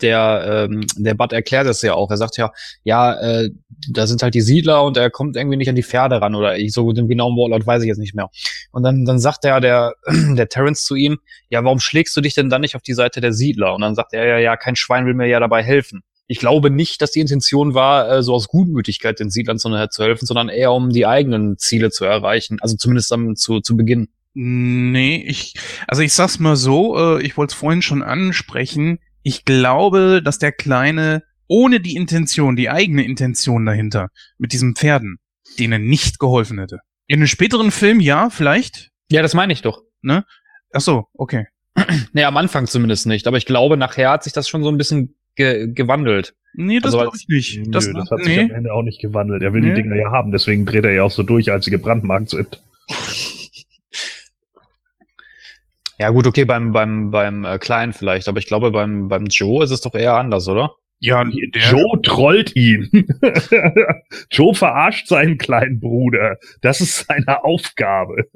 der, ähm, der Bud erklärt es ja auch. Er sagt ja, ja, äh, da sind halt die Siedler und er kommt irgendwie nicht an die Pferde ran oder ich so den genauen Wortlaut weiß ich jetzt nicht mehr. Und dann, dann sagt er der, der Terrence zu ihm, ja, warum schlägst du dich denn dann nicht auf die Seite der Siedler? Und dann sagt er, ja, ja, kein Schwein will mir ja dabei helfen. Ich glaube nicht, dass die Intention war, äh, so aus Gutmütigkeit den Siedlern zu, zu helfen, sondern eher um die eigenen Ziele zu erreichen. Also zumindest dann zu, zu Beginn. Nee, ich, also ich sag's mal so, äh, ich wollte es vorhin schon ansprechen. Ich glaube, dass der Kleine ohne die Intention, die eigene Intention dahinter, mit diesen Pferden, denen nicht geholfen hätte. In einem späteren Film, ja, vielleicht. Ja, das meine ich doch. Ach so, okay. Nee, am Anfang zumindest nicht. Aber ich glaube, nachher hat sich das schon so ein bisschen ge gewandelt. Nee, das Also glaube ich nicht. Das, Nö, das hat sich nee. am Ende auch nicht gewandelt. Er will Nee. die Dinger ja haben, deswegen dreht er ja auch so durch, als sie gebrandmarkt sind. Ja, gut, okay, beim, beim, beim äh, Kleinen vielleicht, aber ich glaube, beim, beim Joe ist es doch eher anders, oder? Ja, der, Joe trollt ihn. Joe verarscht seinen kleinen Bruder. Das ist seine Aufgabe.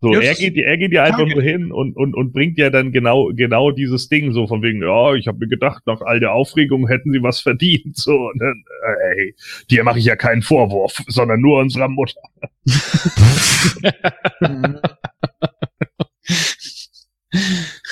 So, er geht, er geht ja einfach nur hin und, und, und bringt ja dann genau, genau dieses Ding so von wegen, ja, ich habe mir gedacht, nach all der Aufregung hätten sie was verdient. So, und dann, äh, ey, dir mache ich ja keinen Vorwurf, sondern nur unserer Mutter.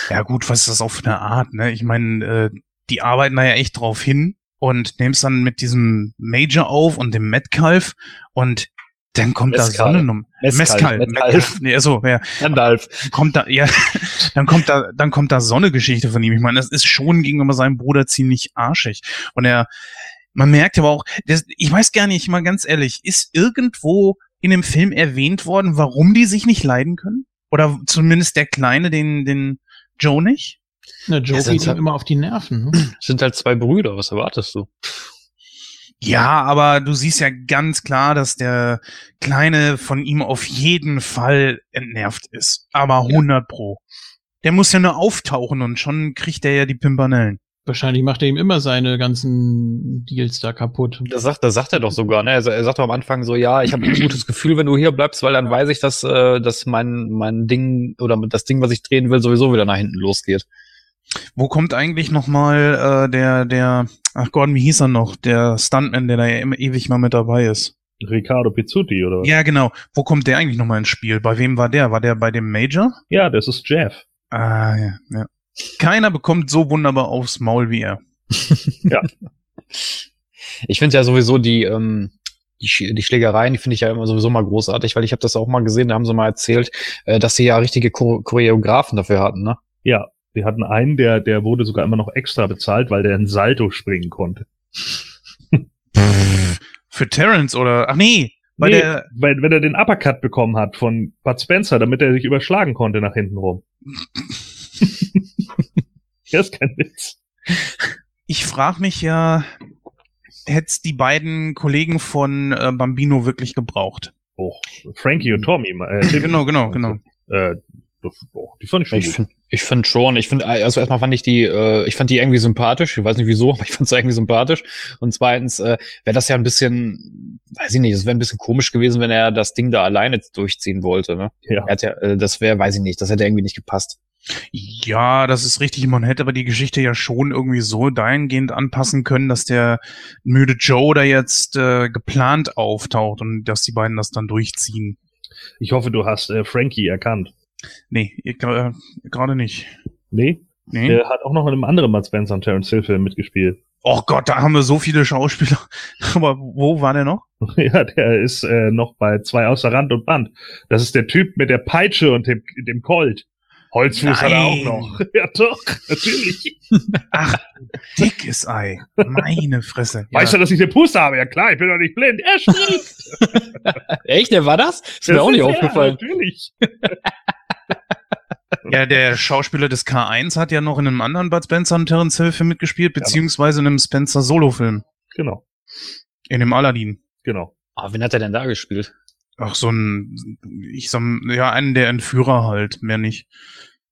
Ja gut, was ist das auch für eine Art, ne? Ich meine, äh, die arbeiten da ja echt drauf hin und nimmst dann mit diesem Major auf und dem Metcalf und Dann kommt Mescal. da Sonnenum. Mescal. Mescal. Nee, so, ja. Gandalf. Kommt da, ja, dann kommt da, dann kommt da so eine Geschichte von ihm. Ich meine, das ist schon gegenüber seinem Bruder ziemlich arschig. Und er, man merkt aber auch, das, ich weiß gar nicht, mal ganz ehrlich, ist irgendwo in dem Film erwähnt worden, warum die sich nicht leiden können? Oder zumindest der Kleine, den, den Joe nicht? Na, Joe Ja, geht hat- immer auf die Nerven. Ne? Sind halt zwei Brüder, was erwartest du? Ja, aber du siehst ja ganz klar, dass der Kleine von ihm auf jeden Fall entnervt ist. Aber 100 pro. Der muss ja nur auftauchen und schon kriegt er ja die Pimpanellen. Wahrscheinlich macht er ihm immer seine ganzen Deals da kaputt. Das sagt, das sagt er doch sogar, ne? Also, er sagt doch am Anfang so, ja, ich habe ein gutes Gefühl, wenn du hier bleibst, weil dann weiß ich, dass, äh, dass mein, mein Ding oder das Ding, was ich drehen will, sowieso wieder nach hinten losgeht. Wo kommt eigentlich noch mal äh, der, der, ach Gordon, wie hieß er noch? Der Stuntman, der da ja immer ewig mal mit dabei ist. Ricardo Pizzuti, oder was? Ja, genau. Wo kommt der eigentlich noch mal ins Spiel? Bei wem war der? War der bei dem Major? Ja, das ist Jeff. Ah, ja, ja. Keiner bekommt so wunderbar aufs Maul wie er. Ich finde ja sowieso die, ähm, die, Sch- die Schlägereien, die finde ich ja immer sowieso mal großartig, weil ich habe das auch mal gesehen, da haben sie mal erzählt, äh, dass sie ja richtige Chor Choreografen dafür hatten, ne? Ja, wir hatten einen, der, der wurde sogar immer noch extra bezahlt, weil der ein Salto springen konnte. Für Terrence oder, ach nee, bei nee, der, weil, wenn er den Uppercut bekommen hat von Bud Spencer, damit er sich überschlagen konnte nach hinten rum. das ist kein Witz. ich frage mich ja, hätt's die beiden Kollegen von äh, Bambino wirklich gebraucht? Oh, Frankie und Tommy. Äh, Genau, genau, genau. Äh, das, oh, die fand ich schon Ich finde find schon, ich finde, also erstmal fand ich die, äh, ich fand die irgendwie sympathisch, ich weiß nicht wieso, aber ich fand sie irgendwie sympathisch. Und zweitens äh, wäre das ja ein bisschen, weiß ich nicht, es wäre ein bisschen komisch gewesen, wenn er das Ding da alleine durchziehen wollte, ne? Ja. Er hat ja, äh, das wäre, weiß ich nicht, das hätte irgendwie nicht gepasst. Ja, das ist richtig. Man hätte aber die Geschichte ja schon irgendwie so dahingehend anpassen können, dass der müde Joe da jetzt äh, geplant auftaucht und dass die beiden das dann durchziehen. Ich hoffe, du hast äh, Frankie erkannt. Nee, ihr- äh, gerade nicht. Nee? Nee. Der hat auch noch in einem anderen Bud Spencer und Terence Hill Film mitgespielt. Oh Gott, da haben wir so viele Schauspieler. Aber wo war der noch? ja, der ist äh, noch bei zwei außer Rand und Band. Das ist der Typ mit der Peitsche und dem, dem Colt. Holzfuß hat er auch Nein. noch. Ja, doch, natürlich. Ach, dickes Ei. Meine Fresse. Weißt du, dass ich eine Puste habe? Ja klar, ich bin doch nicht blind. Er stimmt. Echt, der war das? Ist mir Das auch nicht aufgefallen. Natürlich. Ja, der Schauspieler des K1 hat ja noch in einem anderen Bud Spencer und Terence Hill Film mitgespielt, beziehungsweise in einem Spencer Solo-Film. Genau, In dem Aladdin. genau. Ah, wen hat er denn da gespielt? Ach, so ein, ich sag, ja, einen der Entführer halt, mehr nicht.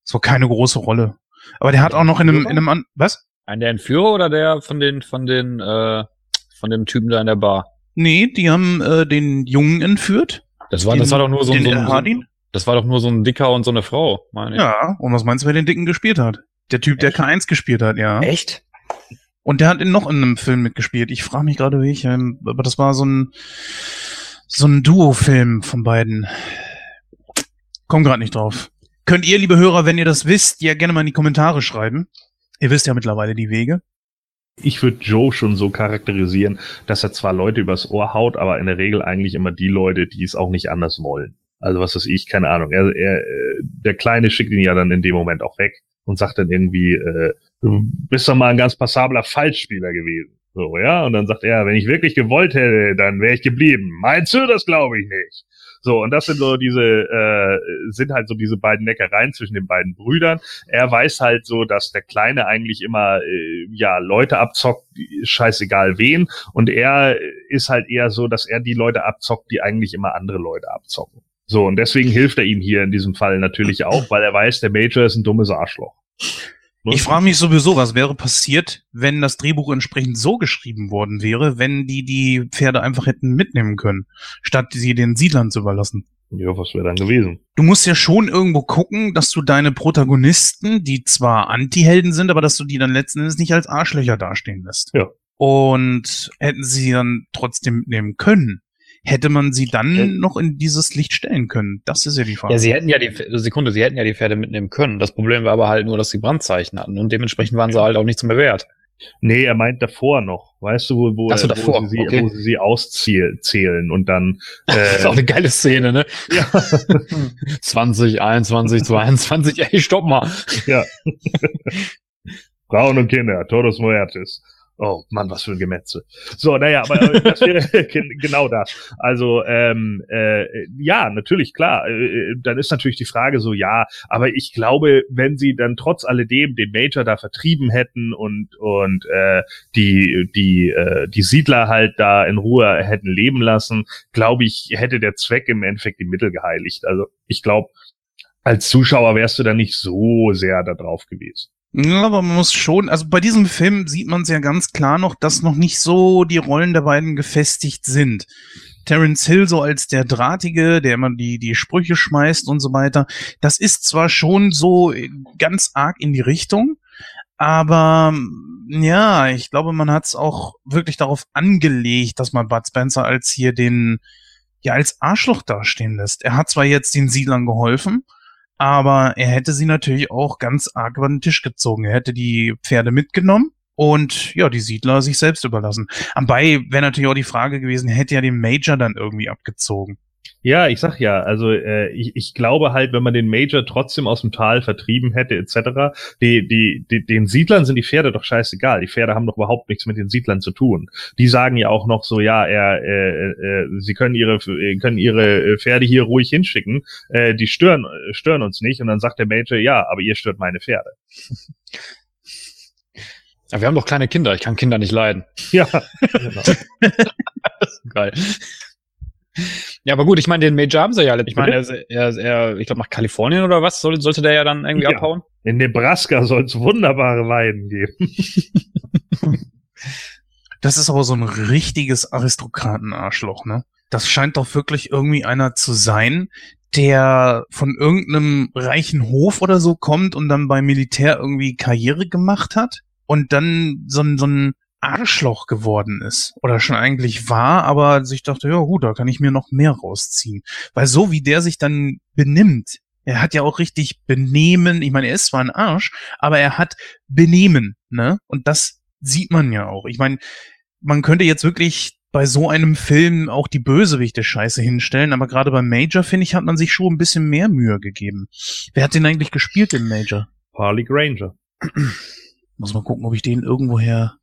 So keine große Rolle. Aber der hat auch noch in einem, in einem, an was? Ein der Entführer oder der von den, von den, äh, von dem Typen da in der Bar? Nee, die haben äh, den Jungen entführt. Das war, das war doch nur so, ein- den so, so Hardin? das war doch nur so ein Dicker und so eine Frau, meine ich. Ja, und was meinst du, wer den Dicken gespielt hat? Der Typ, der Echt? K1 gespielt hat, ja. Echt? Und der hat in noch in einem Film mitgespielt. Ich frage mich gerade, welcher, aber das war so ein so ein Duo-Film von beiden. Komm gerade nicht drauf. Könnt ihr, liebe Hörer, wenn ihr das wisst, ja gerne mal in die Kommentare schreiben. Ihr wisst ja mittlerweile die Wege. Ich würde Joe schon so charakterisieren, dass er zwar Leute übers Ohr haut, aber in der Regel eigentlich immer die Leute, die es auch nicht anders wollen. Also was weiß ich, keine Ahnung. Er, er, der Kleine schickt ihn ja dann in dem Moment auch weg und sagt dann irgendwie, äh, du bist doch mal ein ganz passabler Falschspieler gewesen. So, ja, und dann sagt er, wenn ich wirklich gewollt hätte, dann wäre ich geblieben. Meinst du? Das glaube ich nicht. So, und das sind so diese, äh, sind halt so diese beiden Neckereien zwischen den beiden Brüdern. Er weiß halt so, dass der Kleine eigentlich immer, äh, ja, Leute abzockt, scheißegal wen. Und er ist halt eher so, dass er die Leute abzockt, die eigentlich immer andere Leute abzocken. So, und deswegen hilft er ihm hier in diesem Fall natürlich auch, weil er weiß, der Major ist ein dummes Arschloch. Ich frage mich sowieso, was wäre passiert, wenn das Drehbuch entsprechend so geschrieben worden wäre, wenn die die Pferde einfach hätten mitnehmen können, statt sie den Siedlern zu überlassen. Ja, was wäre dann gewesen? Du musst ja schon irgendwo gucken, dass du deine Protagonisten, die zwar Anti-Helden sind, aber dass du die dann letzten Endes nicht als Arschlöcher dastehen lässt. Ja. Und hätten sie dann trotzdem mitnehmen können, hätte man sie dann Ja. noch in dieses Licht stellen können? Das ist ja die Frage. Ja, sie hätten ja die Sekunde, sie hätten ja die Pferde mitnehmen können. Das Problem war aber halt nur, dass sie Brandzeichen hatten und dementsprechend waren sie halt auch nichts mehr wert. Nee, er meint davor noch. Weißt du, wo, wo, so, wo, davor, sie, okay. wo sie sie auszählen und dann Das ist auch äh, eine geile Szene, ne? ja, 20, 21, 22, ey, stopp mal. ja. Frauen und Kinder, Todos Muertes. Oh Mann, was für ein Gemetzel. So, naja, aber äh, das wäre gen- genau das. Also ähm, äh, ja, natürlich klar. Äh, dann ist natürlich die Frage so, ja, aber ich glaube, wenn sie dann trotz alledem den Major da vertrieben hätten und und äh, die die äh, die Siedler halt da in Ruhe hätten leben lassen, glaube ich, hätte der Zweck im Endeffekt die Mittel geheiligt. Also ich glaube, als Zuschauer wärst du da nicht so sehr da drauf gewesen. Ja, aber man muss schon, also bei diesem Film sieht man es ja ganz klar noch, dass noch nicht so die Rollen der beiden gefestigt sind. Terence Hill so als der Drahtige, der immer die, die Sprüche schmeißt und so weiter. Das ist zwar schon so ganz arg in die Richtung, aber mm, ja, ich glaube, man hat es auch wirklich darauf angelegt, dass man Bud Spencer als hier den, ja, als Arschloch dastehen lässt. Er hat zwar jetzt den Siedlern geholfen, aber er hätte sie natürlich auch ganz arg über den Tisch gezogen. Er hätte die Pferde mitgenommen und ja, die Siedler sich selbst überlassen. Anbei wäre natürlich auch die Frage gewesen, hätte er den Major dann irgendwie abgezogen. Ja, ich sag ja, also äh, ich, ich glaube halt, wenn man den Major trotzdem aus dem Tal vertrieben hätte, etc., die, die, die, den Siedlern sind die Pferde doch scheißegal. Die Pferde haben doch überhaupt nichts mit den Siedlern zu tun. Die sagen ja auch noch so, ja, er, äh, äh, sie können ihre äh, können ihre Pferde hier ruhig hinschicken, äh, die stören stören uns nicht. Und dann sagt der Major, ja, aber ihr stört meine Pferde. Ja, wir haben doch kleine Kinder, ich kann Kinder nicht leiden. Ja, genau. Geil. Ja, aber gut, ich meine, den Major haben sie ja. Ich meine, er, er, er ich glaube, nach Kalifornien oder was soll, sollte der ja dann irgendwie Ja. abhauen? In Nebraska soll es wunderbare Weiden geben. Das ist aber so ein richtiges Aristokratenarschloch, ne? Das scheint doch wirklich irgendwie einer zu sein, der von irgendeinem reichen Hof oder so kommt und dann beim Militär irgendwie Karriere gemacht hat und dann so ein, so ein Arschloch geworden ist oder schon eigentlich war, aber sich dachte, ja gut, da kann ich mir noch mehr rausziehen. Weil so wie der sich dann benimmt, er hat ja auch richtig Benehmen, ich meine, er ist zwar ein Arsch, aber er hat Benehmen, ne? Und das sieht man ja auch. Ich meine, man könnte jetzt wirklich bei so einem Film auch die Bösewichte Scheiße hinstellen, aber gerade beim Major, finde ich, hat man sich schon ein bisschen mehr Mühe gegeben. Wer hat den eigentlich gespielt, den Major? Harley Granger. Muss mal gucken, ob ich den irgendwoher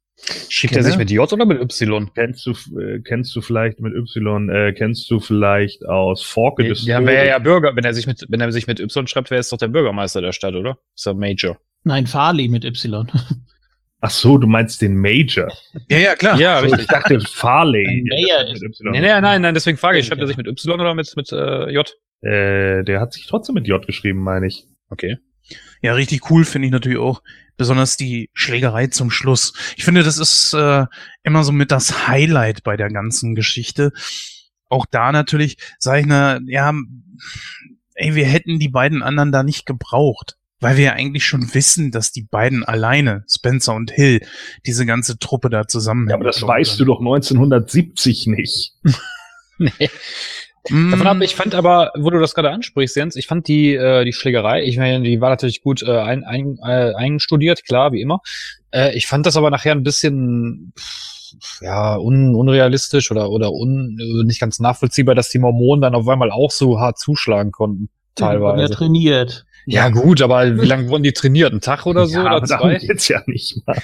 Schickt er sich mit J oder mit Y? Kennst du, äh, kennst du vielleicht mit Y, äh, kennst du vielleicht aus Forke des Ja, wäre ja Bürger, wenn er sich mit, wenn er sich mit Y schreibt, wäre es doch der Bürgermeister der Stadt, oder? Ist er Major. Nein, Farley mit Y. Ach so, du meinst den Major. Ja, ja, klar. Ja, So, ich dachte Farley. Mayor mit ist- Y. Nee, nee, nein, nein, deswegen frage ich, schreibt er sich mit Y oder mit, mit äh, J? Äh, der hat sich trotzdem mit J geschrieben, meine ich. Okay. Ja, richtig cool finde ich natürlich auch. Besonders die Schlägerei zum Schluss. Ich finde, das ist äh, immer so mit das Highlight bei der ganzen Geschichte. Auch da natürlich, sag ich na, ja, ey, wir hätten die beiden anderen da nicht gebraucht. Weil wir ja eigentlich schon wissen, dass die beiden alleine, Spencer und Hill, diese ganze Truppe da zusammen Ja, aber das weißt du doch 1970 nicht. Nee. Mm, Davon ab, ich fand aber, wo du das gerade ansprichst, Jens, ich fand die, äh, die Schlägerei, ich meine, die war natürlich gut äh, ein, ein, äh, einstudiert, klar, wie immer. Äh, ich fand das aber nachher ein bisschen pff, ja, un, unrealistisch oder, oder un, äh, nicht ganz nachvollziehbar, dass die Mormonen dann auf einmal auch so hart zuschlagen konnten. Ja Teilweise. trainiert. Ja, gut, aber wie lange wurden die trainiert? Ein Tag oder so? ja, oder darum zwei? geht's ja nicht, Mann.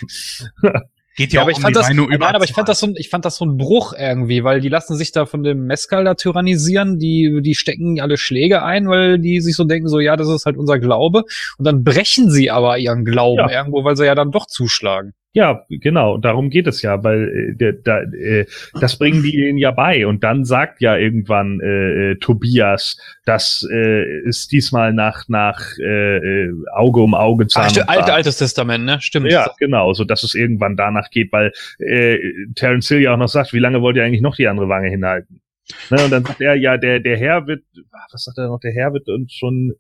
geht Ja, ja, aber auch ich um fand das, nein, aber ich fand das so, ein- ich fand das so ein Bruch irgendwie, weil die lassen sich da von dem Mescal da tyrannisieren, die, die stecken alle Schläge ein, weil die sich so denken, so, ja, das ist halt unser Glaube. Und dann brechen sie aber ihren Glauben Ja. irgendwo, weil sie ja dann doch zuschlagen. Ja, genau, darum geht es ja, weil äh, da, äh, das bringen die ihnen ja bei und dann sagt ja irgendwann äh, äh, Tobias, dass äh, es diesmal nach nach äh, äh, Auge um Auge Zahn Ach, alte, altes Testament, ne? Stimmt. Ja, genau, so dass es irgendwann danach geht, weil äh, Terence Hill ja auch noch sagt, wie lange wollt ihr eigentlich noch die andere Wange hinhalten? Ne, und dann sagt er, ja, der der Herr wird, was sagt er noch, der Herr wird uns schon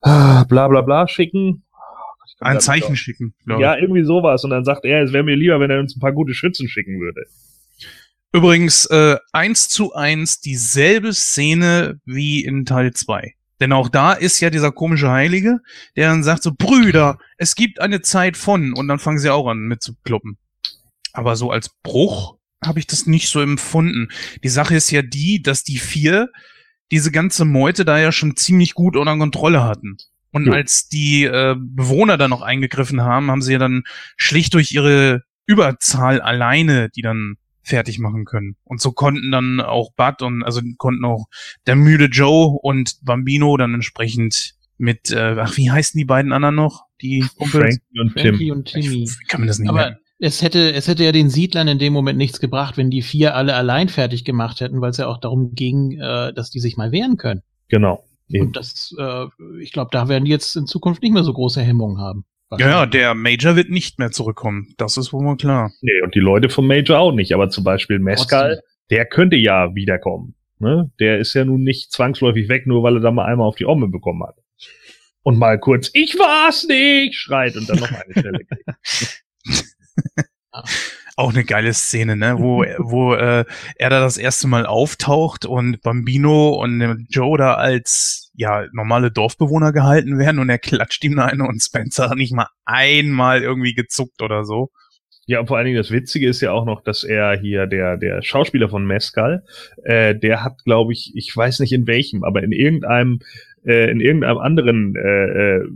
ah, bla bla bla schicken. Ein Zeichen schicken. glaub ich. Ja, irgendwie sowas. Und dann sagt er, es wäre mir lieber, wenn er uns ein paar gute Schützen schicken würde. Übrigens, äh, eins zu eins dieselbe Szene wie in Teil 2. Denn auch da ist ja dieser komische Heilige, der dann sagt so, Brüder, es gibt eine Zeit von, und dann fangen sie auch an mit zu kloppen. Aber so als Bruch habe ich das nicht so empfunden. Die Sache ist ja die, dass die vier diese ganze Meute da ja schon ziemlich gut unter Kontrolle hatten. Und Ja. als die äh, Bewohner dann noch eingegriffen haben, haben sie ja dann schlicht durch ihre Überzahl alleine die dann fertig machen können. Und so konnten dann auch Bud und also konnten auch der müde Joe und Bambino dann entsprechend mit, äh, ach, wie heißen die beiden anderen noch? Die Kumpels? Frankie und Frankie Tim. und Timmy. Ich, wie kann man das nicht Aber merken? es hätte, es hätte ja den Siedlern in dem Moment nichts gebracht, wenn die vier alle allein fertig gemacht hätten, weil es ja auch darum ging, äh, dass die sich mal wehren können. Genau. Eben. Und das, äh, ich glaube, da werden die jetzt in Zukunft nicht mehr so große Hemmungen haben. Ja, ja, der Major wird nicht mehr zurückkommen. Das ist wohl mal klar. Nee, und die Leute vom Major auch nicht. Aber zum Beispiel Mescal, der könnte ja wiederkommen. Ne? Der ist ja nun nicht zwangsläufig weg, nur weil er da mal einmal auf die Omme bekommen hat. Und mal kurz, ich war's nicht, schreit und dann noch eine Stelle kriegt. Auch eine geile Szene, ne? Wo, wo äh, er da das erste Mal auftaucht und Bambino und äh, Joe da als ja normale Dorfbewohner gehalten werden und er klatscht ihm da eine und Spencer hat nicht mal einmal irgendwie gezuckt oder so. Ja, und vor allen Dingen das Witzige ist ja auch noch, dass er hier, der, der Schauspieler von Mescal, äh, der hat, glaube ich, ich weiß nicht in welchem, aber in irgendeinem, äh, in irgendeinem anderen äh, äh,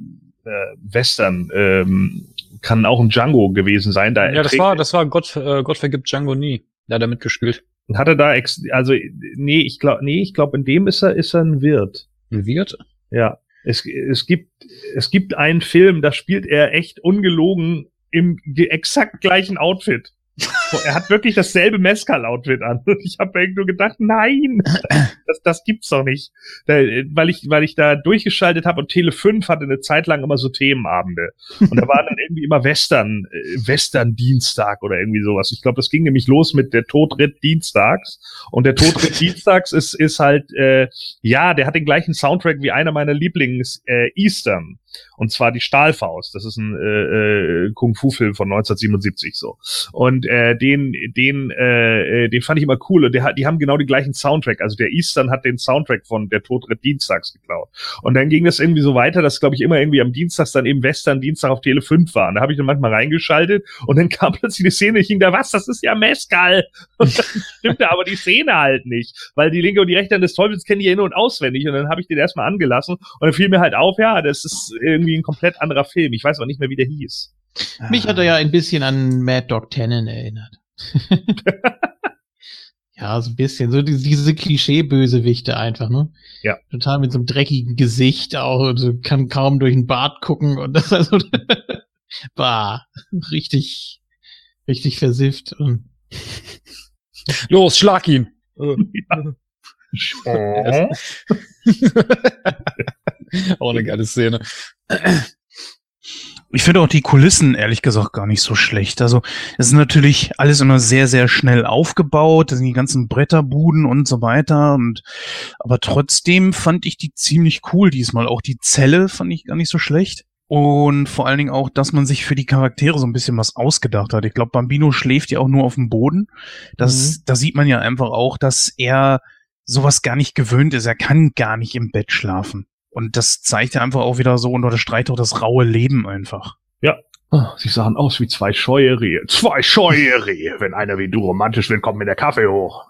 äh, Western ähm, kann auch ein Django gewesen sein. Da Ja, das war, das war Gott, äh, Gott vergibt Django nie. Da hat er mitgespielt. Hat er da ex also nee, ich glaube nee, ich glaube in dem ist er ist er ein Wirt. Ein Wirt? Ja, es es gibt es gibt einen Film, da spielt er echt ungelogen im exakt gleichen Outfit. Er hat wirklich dasselbe Mescal-Outfit an. Und ich habe irgendwie nur gedacht, nein, das, das gibt's doch nicht. Weil ich, weil ich da durchgeschaltet habe und Tele 5 hatte eine Zeit lang immer so Themenabende. Und da waren dann irgendwie immer Western, äh, Western-Dienstag oder irgendwie sowas. Ich glaube, das ging nämlich los mit der Todritt Dienstags. Und der Todritt Dienstags ist, ist halt, äh, ja, der hat den gleichen Soundtrack wie einer meiner Lieblings äh, Eastern. Und zwar die Stahlfaust. Das ist ein äh, äh, Kung-Fu-Film von 1977 so. Und äh, den, den, äh, äh, den fand ich immer cool. Und der, die haben genau den gleichen Soundtrack. Also der Eastern hat den Soundtrack von Der Todritt Dienstags geklaut. Und dann ging das irgendwie so weiter, dass, glaube ich, immer irgendwie am Dienstags dann eben Western Dienstag auf Tele 5 war. Und da habe ich dann manchmal reingeschaltet und dann kam plötzlich die Szene, ich ging da, was, das ist ja Mescal. Und dann stimmte aber die Szene halt nicht. Weil die linke und die rechte des Teufels kennen die ja in- und auswendig. Und dann habe ich den erstmal angelassen und dann fiel mir halt auf, ja, das ist irgendwie ein komplett anderer Film. Ich weiß aber nicht mehr, wie der hieß. Mich hat er ja ein bisschen an Mad Dog Tannen erinnert. ja, so ein bisschen. So diese, Klischee-Bösewichte einfach, ne? Ja. Total mit so einem dreckigen Gesicht auch und so kann kaum durch den Bart gucken und das also bah, richtig, richtig versifft und Los, schlag ihn! Oh. Auch eine geile Szene. Ich finde auch die Kulissen ehrlich gesagt gar nicht so schlecht. Also es ist natürlich alles immer sehr, sehr schnell aufgebaut, das sind die ganzen Bretterbuden und so weiter. Und aber trotzdem fand ich die ziemlich cool diesmal. Auch die Zelle fand ich gar nicht so schlecht. Und vor allen Dingen auch, dass man sich für die Charaktere so ein bisschen was ausgedacht hat. Ich glaube, Bambino schläft ja auch nur auf dem Boden. Das, Da sieht man ja einfach auch, dass er sowas gar nicht gewöhnt ist. Er kann gar nicht im Bett schlafen. Und das zeigt ja einfach auch wieder so und unterstreicht auch das raue Leben einfach. Ah, Sie sahen aus wie zwei scheue Rehe. Zwei scheue Rehe. Wenn einer wie du romantisch wird, kommt mir der Kaffee hoch.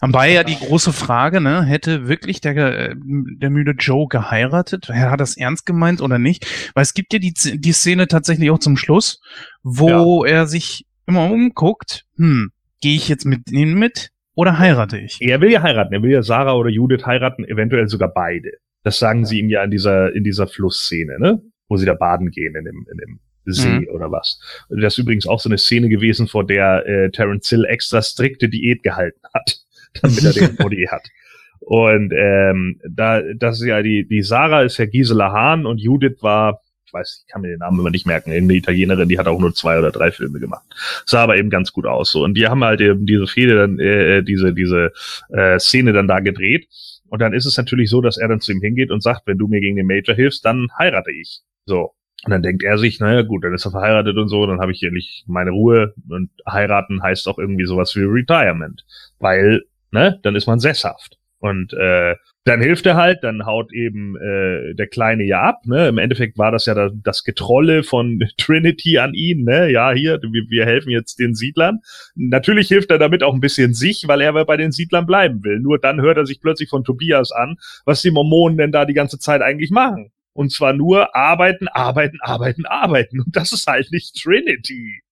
Wobei ja die große Frage, ne, hätte wirklich der, äh, der müde Joe geheiratet? Er hat das ernst gemeint oder nicht? Weil es gibt ja die, die Szene tatsächlich auch zum Schluss, wo er sich immer umguckt, hm, gehe ich jetzt mit ihnen mit oder heirate ich? Er will ja heiraten. Er will ja Sarah oder Judith heiraten, eventuell sogar beide. Das sagen sie ihm ja in dieser, in dieser Flussszene, ne? Wo sie da baden gehen in dem, in dem See Mhm. oder was. Das ist übrigens auch so eine Szene gewesen, vor der äh, Terence Hill extra strikte Diät gehalten hat, damit er den Body hat. Und ähm, da, das ist ja die, die Sarah ist ja Gisela Hahn und Judith war, ich weiß, ich kann mir den Namen immer nicht merken, irgendeine Italienerin, die hat auch nur zwei oder drei Filme gemacht. Sah aber eben ganz gut aus. So. Und die haben halt eben diese Fehde dann, äh, diese, diese äh, Szene dann da gedreht. Und dann ist es natürlich so, dass er dann zu ihm hingeht und sagt, wenn du mir gegen den Major hilfst, dann heirate ich. So. Und dann denkt er sich, naja gut, dann ist er verheiratet und so, dann habe ich hier nicht meine Ruhe. Und heiraten heißt auch irgendwie sowas wie Retirement. Weil, ne, dann ist man sesshaft. Und äh, dann hilft er halt, dann haut eben äh, der Kleine ja ab. Ne? Im Endeffekt war das ja da, das Getrolle von Trinity an ihn. Ne? Ja, hier, wir, wir helfen jetzt den Siedlern. Natürlich hilft er damit auch ein bisschen sich, weil er bei den Siedlern bleiben will. Nur dann hört er sich plötzlich von Tobias an, was die Mormonen denn da die ganze Zeit eigentlich machen. Und zwar nur arbeiten, arbeiten, arbeiten, arbeiten. Und das ist halt nicht Trinity.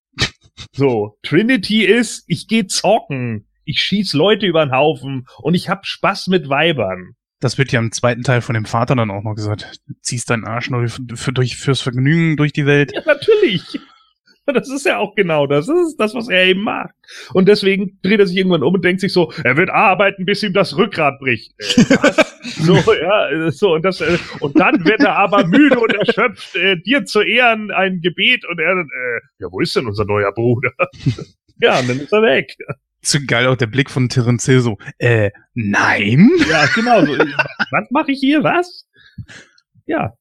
So, Trinity ist, ich gehe zocken, ich schieß Leute über den Haufen und ich hab Spaß mit Weibern. Das wird ja im zweiten Teil von dem Vater dann auch noch gesagt. Du ziehst deinen Arsch nur für, durch, fürs Vergnügen durch die Welt. Ja, natürlich. Das ist ja auch genau das. Das ist das, was er eben mag. Und deswegen dreht er sich irgendwann um und denkt sich so, er wird arbeiten, bis ihm das Rückgrat bricht. Äh, so, ja, so, und das, äh, und dann wird er aber müde und erschöpft, äh, dir zu Ehren ein Gebet und er, äh, ja, wo ist denn unser neuer Bruder? ja, und dann ist er weg. Zu geil auch der Blick von Terence Hill so, äh, nein? Ja, genau. So, was mache ich hier? Was? Ja,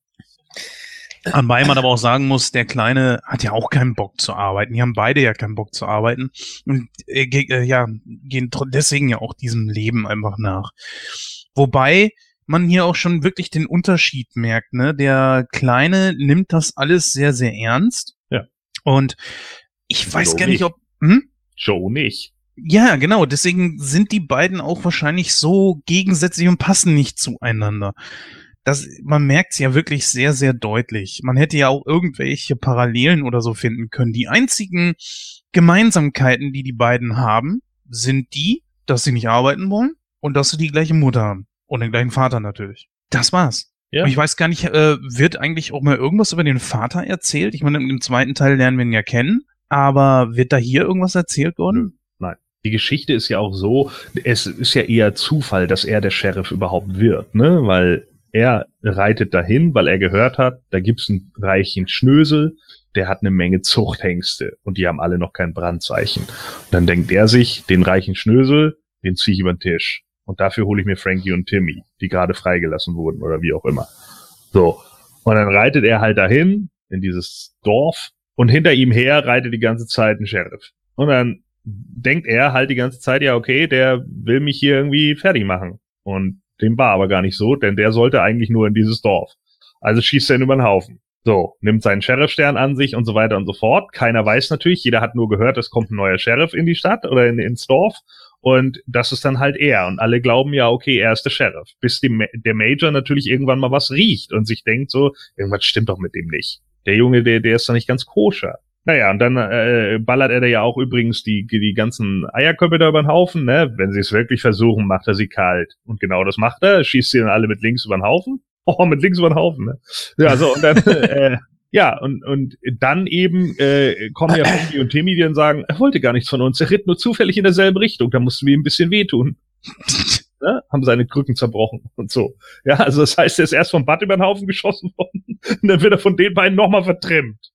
Anbei man aber auch sagen muss, der Kleine hat ja auch keinen Bock zu arbeiten. Die haben beide ja keinen Bock zu arbeiten und äh, äh, ja, gehen deswegen ja auch diesem Leben einfach nach. Wobei man hier auch schon wirklich den Unterschied merkt, ne? Der Kleine nimmt das alles sehr, sehr ernst. Ja. Und ich weiß Joe gar nicht, nicht. ob. Hm? Joe nicht. Ja, genau. Deswegen sind die beiden auch wahrscheinlich so gegensätzlich und passen nicht zueinander das, man merkt es ja wirklich sehr, sehr deutlich. Man hätte ja auch irgendwelche Parallelen oder so finden können. Die einzigen Gemeinsamkeiten, die die beiden haben, sind die, dass sie nicht arbeiten wollen und dass sie die gleiche Mutter haben. Und den gleichen Vater natürlich. Das war's. Ja. Und ich weiß gar nicht, äh, wird eigentlich auch mal irgendwas über den Vater erzählt? Ich meine, im zweiten Teil lernen wir ihn ja kennen, aber wird da hier irgendwas erzählt worden? Die Geschichte ist ja auch so, es ist ja eher Zufall, dass er der Sheriff überhaupt wird, ne? Weil er reitet dahin, weil er gehört hat, da gibt's einen reichen Schnösel, der hat eine Menge Zuchthengste und die haben alle noch kein Brandzeichen. Und dann denkt er sich, den reichen Schnösel, den zieh ich über den Tisch. Und dafür hole ich mir Frankie und Timmy, die gerade freigelassen wurden oder wie auch immer. So. Und dann reitet er halt dahin, in dieses Dorf, und hinter ihm her reitet die ganze Zeit ein Sheriff. Und dann denkt er halt die ganze Zeit, ja, okay, der will mich hier irgendwie fertig machen. Und dem war aber gar nicht so, denn der sollte eigentlich nur in dieses Dorf. Also schießt er ihn über den Haufen. So, nimmt seinen Sheriffstern an sich und so weiter und so fort. Keiner weiß natürlich, jeder hat nur gehört, es kommt ein neuer Sheriff in die Stadt oder in, ins Dorf. Und das ist dann halt er. Und alle glauben ja, okay, er ist der Sheriff. Bis die, der Major natürlich irgendwann mal was riecht und sich denkt so, irgendwas stimmt doch mit dem nicht. Der Junge, der, der ist doch nicht ganz koscher. Naja, und dann äh, ballert er da ja auch übrigens die, die ganzen Eierköpfe da über den Haufen, ne? Wenn sie es wirklich versuchen, macht er sie kalt. Und genau das macht er, schießt sie dann alle mit links über den Haufen. Oh, mit links über den Haufen, ne? Ja, so, und dann, äh, ja, und, und dann eben äh, kommen ja Frankie und Timmy, die dann sagen, er wollte gar nichts von uns, er ritt nur zufällig in derselben Richtung, da mussten wir ihm ein bisschen wehtun. ne? Haben seine Krücken zerbrochen und so. Ja, also das heißt, er ist erst vom Bad über den Haufen geschossen worden und dann wird er von den beiden nochmal vertrimmt.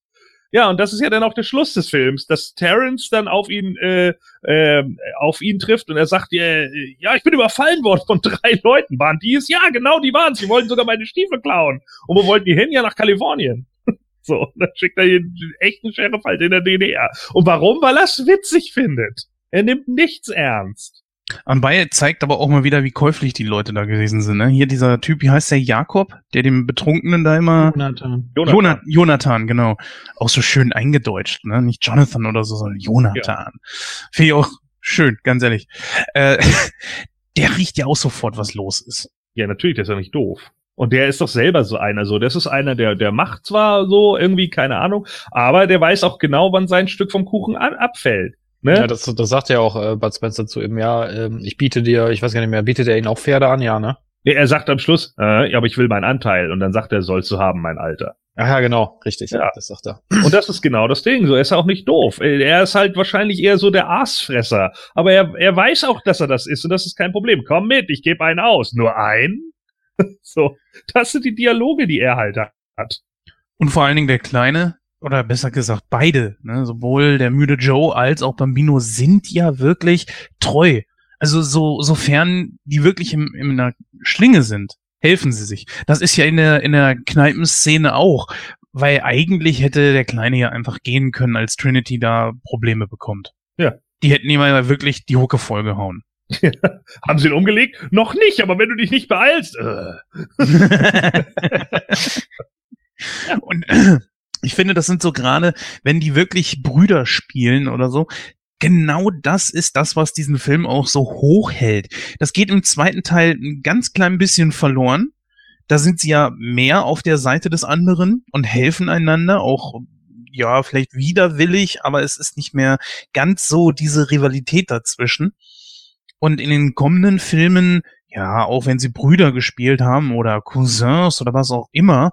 Ja, und das ist ja dann auch der Schluss des Films, dass Terrence dann auf ihn äh, äh, auf ihn trifft und er sagt, äh, ja, ich bin überfallen worden von drei Leuten. Waren die es? Ja, genau, die waren es. Die wollten sogar meine Stiefel klauen. Und wo wollten die hin? Ja, nach Kalifornien. so, dann schickt er den echten Sheriff halt in der DDR. Und warum? Weil er es witzig findet. Er nimmt nichts ernst. Anbei zeigt aber auch mal wieder, wie käuflich die Leute da gewesen sind. Ne? Hier dieser Typ, wie heißt der Jakob, der dem Betrunkenen da immer. Jonathan. Jonathan, Jonathan genau. Auch so schön eingedeutscht, ne? Nicht Jonathan oder so, sondern Jonathan. Ja. Finde ich auch schön, ganz ehrlich. Äh, der riecht ja auch sofort, was los ist. Ja, natürlich, der ist ja nicht doof. Und der ist doch selber so einer so. Das ist einer, der, der macht zwar so irgendwie, keine Ahnung, aber der weiß auch genau, wann sein Stück vom Kuchen an, abfällt. Ne? Ja, das, das sagt ja auch äh, Bud Spencer zu ihm, ja, ähm, ich biete dir, ich weiß gar nicht mehr, bietet er ihn auch Pferde an, ja, ne? Nee, er sagt am Schluss, äh, ja, aber ich will meinen Anteil. Und dann sagt er, sollst du haben, mein Alter. Ach ja, genau, richtig, Ja. das sagt er. Und das ist genau das Ding. So, er ist auch nicht doof. Er ist halt wahrscheinlich eher so der Aasfresser. Aber er, er weiß auch, dass er das ist und das ist kein Problem. Komm mit, ich gebe einen aus. Nur einen? so, das sind die Dialoge, die er halt hat. Und vor allen Dingen der Kleine, oder besser gesagt beide, ne? sowohl der müde Joe als auch Bambino sind ja wirklich treu. Also so, sofern die wirklich im, in einer Schlinge sind, helfen sie sich. Das ist ja in der, in der Kneipenszene auch, weil eigentlich hätte der Kleine ja einfach gehen können, als Trinity da Probleme bekommt. Ja. Die hätten ihm ja wirklich die Hucke vollgehauen. Haben sie ihn umgelegt? Noch nicht, aber wenn du dich nicht beeilst. Äh. Und ich finde, das sind so gerade, wenn die wirklich Brüder spielen oder so, genau das ist das, was diesen Film auch so hoch hält. Das geht im zweiten Teil ein ganz klein bisschen verloren. Da sind sie ja mehr auf der Seite des anderen und helfen einander, auch ja, vielleicht widerwillig, aber es ist nicht mehr ganz so diese Rivalität dazwischen. Und in den kommenden Filmen, ja, auch wenn sie Brüder gespielt haben oder Cousins oder was auch immer,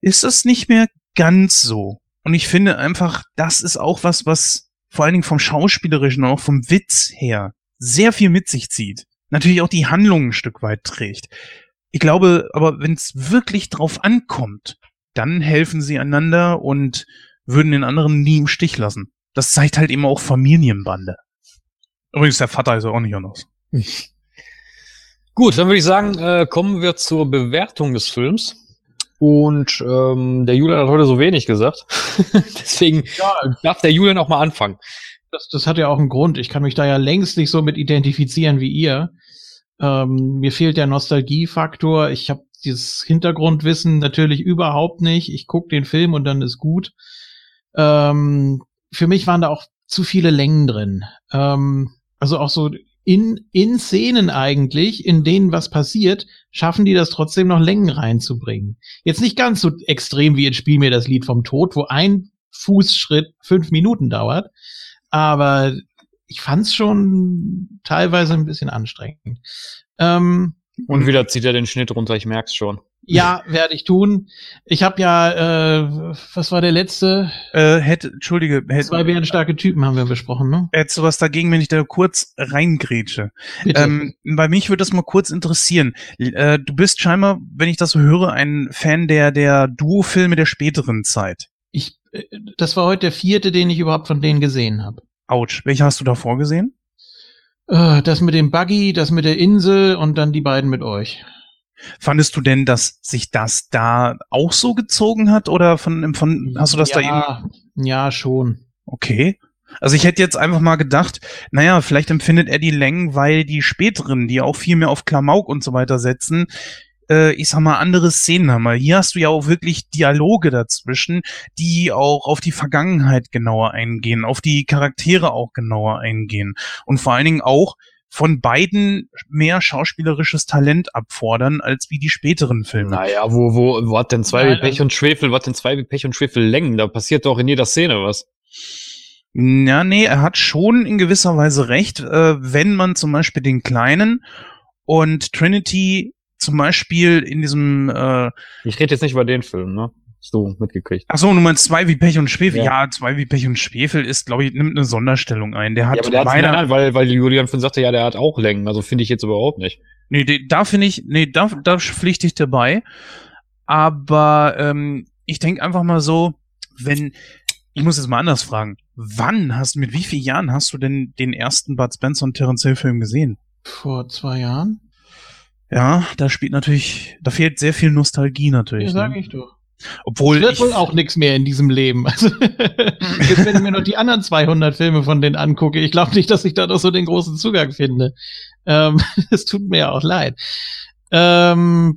ist das nicht mehr ganz so. Und ich finde einfach, das ist auch was, was vor allen Dingen vom Schauspielerischen, auch vom Witz her, sehr viel mit sich zieht. Natürlich auch die Handlung ein Stück weit trägt. Ich glaube, aber wenn es wirklich drauf ankommt, dann helfen sie einander und würden den anderen nie im Stich lassen. Das zeigt halt eben auch Familienbande. Übrigens, der Vater ist ja auch nicht anders. Gut, dann würde ich sagen, äh, kommen wir zur Bewertung des Films. Und ähm, der Julian hat heute so wenig gesagt. Deswegen ja. darf der Julian auch mal anfangen. Das, das hat ja auch einen Grund. Ich kann mich da ja längst nicht so mit identifizieren wie ihr. Ähm, mir fehlt der Nostalgiefaktor. Ich habe dieses Hintergrundwissen natürlich überhaupt nicht. Ich gucke den Film und dann ist gut. Ähm, für mich waren da auch zu viele Längen drin. Ähm, also auch so in, in Szenen eigentlich, in denen was passiert, schaffen die das trotzdem noch Längen reinzubringen. Jetzt nicht ganz so extrem wie jetzt Spiel mir das Lied vom Tod, wo ein Fußschritt fünf Minuten dauert, aber ich fand's schon teilweise ein bisschen anstrengend. Ähm, Und wieder zieht er den Schnitt runter, ich merk's schon. Ja, werde ich tun. Ich habe ja, äh, was war der letzte? Äh, hätte, entschuldige, hätte, zwei bärenstarke Typen haben wir besprochen, ne? Hättest du was dagegen, wenn ich da kurz reingrätsche? Ähm, bei mich würde das mal kurz interessieren. Äh, du bist scheinbar, wenn ich das so höre, ein Fan der der Duo-Filme der späteren Zeit. Ich, äh, das war heute der vierte, den ich überhaupt von denen gesehen habe. Autsch, welche hast du davor gesehen? Äh, das mit dem Buggy, das mit der Insel und dann die beiden mit euch. Fandest du denn, dass sich das da auch so gezogen hat oder von, von hast du das ja, da eben? Ja, schon. Okay. Also ich hätte jetzt einfach mal gedacht, naja, vielleicht empfindet er die Längen, weil die späteren, die auch viel mehr auf Klamauk und so weiter setzen, äh, ich sag mal, andere Szenen haben. Hier hast du ja auch wirklich Dialoge dazwischen, die auch auf die Vergangenheit genauer eingehen, auf die Charaktere auch genauer eingehen und vor allen Dingen auch von beiden mehr schauspielerisches Talent abfordern, als wie die späteren Filme. Naja, wo, wo, wo hat denn zwei wie Pech und Schwefel, was denn zwei wie Pech und Schwefel Längen? Da passiert doch in jeder Szene was. Ja, nee, er hat schon in gewisser Weise recht, äh, wenn man zum Beispiel den Kleinen und Trinity zum Beispiel in diesem äh, Ich rede jetzt nicht über den Film, ne? So mitgekriegt. Ach so, du meinst zwei wie Pech und Schwefel? Ja, ja zwei wie Pech und Schwefel ist, glaube ich, nimmt eine Sonderstellung ein. Der hat ja, aber der meiner, hat, weil, weil Julian von sagte, ja, der hat auch Längen. Also finde ich jetzt überhaupt nicht. Nee, die, da finde ich, nee, da, da pflichte ich dabei. Aber ähm, ich denke einfach mal so, wenn, ich muss jetzt mal anders fragen, wann hast du, mit wie vielen Jahren hast du denn den ersten Bud Spencer und Terence Hill Film gesehen? Vor zwei Jahren. Ja, da spielt natürlich, da fehlt sehr viel Nostalgie natürlich. Ja, ne? ich doch. Obwohl es wird wohl auch nichts mehr in diesem Leben. Also, jetzt, wenn ich mir noch die anderen 200 Filme von denen angucke, ich glaube nicht, dass ich da noch so den großen Zugang finde. Ähm, es tut mir ja auch leid. Ähm,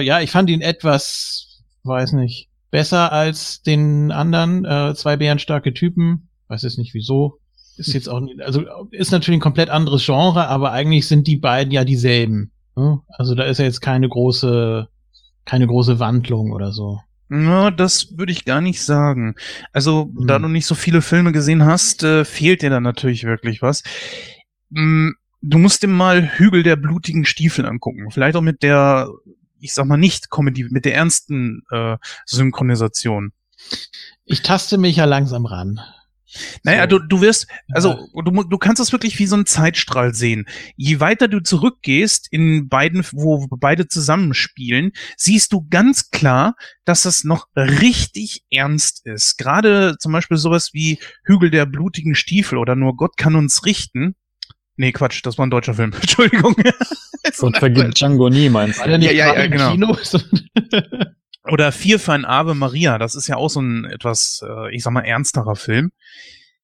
ja, ich fand ihn etwas, weiß nicht, besser als den anderen. Äh, zwei bärenstarke Typen. Weiß jetzt nicht wieso. Ist jetzt auch, nicht, also ist natürlich ein komplett anderes Genre, aber eigentlich sind die beiden ja dieselben. Ne? Also da ist ja jetzt keine große keine große Wandlung oder so. Na, das würde ich gar nicht sagen. Also, hm. da du nicht so viele Filme gesehen hast, äh, fehlt dir da natürlich wirklich was. Hm, du musst dir mal Hügel der blutigen Stiefel angucken. Vielleicht auch mit der, ich sag mal nicht Comedy, mit der ernsten äh, Synchronisation. Ich taste mich ja langsam ran. Naja, so. du, du wirst, also du, du kannst das wirklich wie so ein Zeitstrahl sehen. Je weiter du zurückgehst in beiden, wo beide zusammenspielen, siehst du ganz klar, dass das noch richtig ernst ist. Gerade zum Beispiel sowas wie Hügel der blutigen Stiefel oder nur Gott kann uns richten. Nee, Quatsch, das war ein deutscher Film. Entschuldigung. Und vergibt Django nie, meinst du? Ja, ja, ja, genau. Oder Vier für ein Ave Maria, das ist ja auch so ein etwas, äh, ich sag mal, ernsterer Film.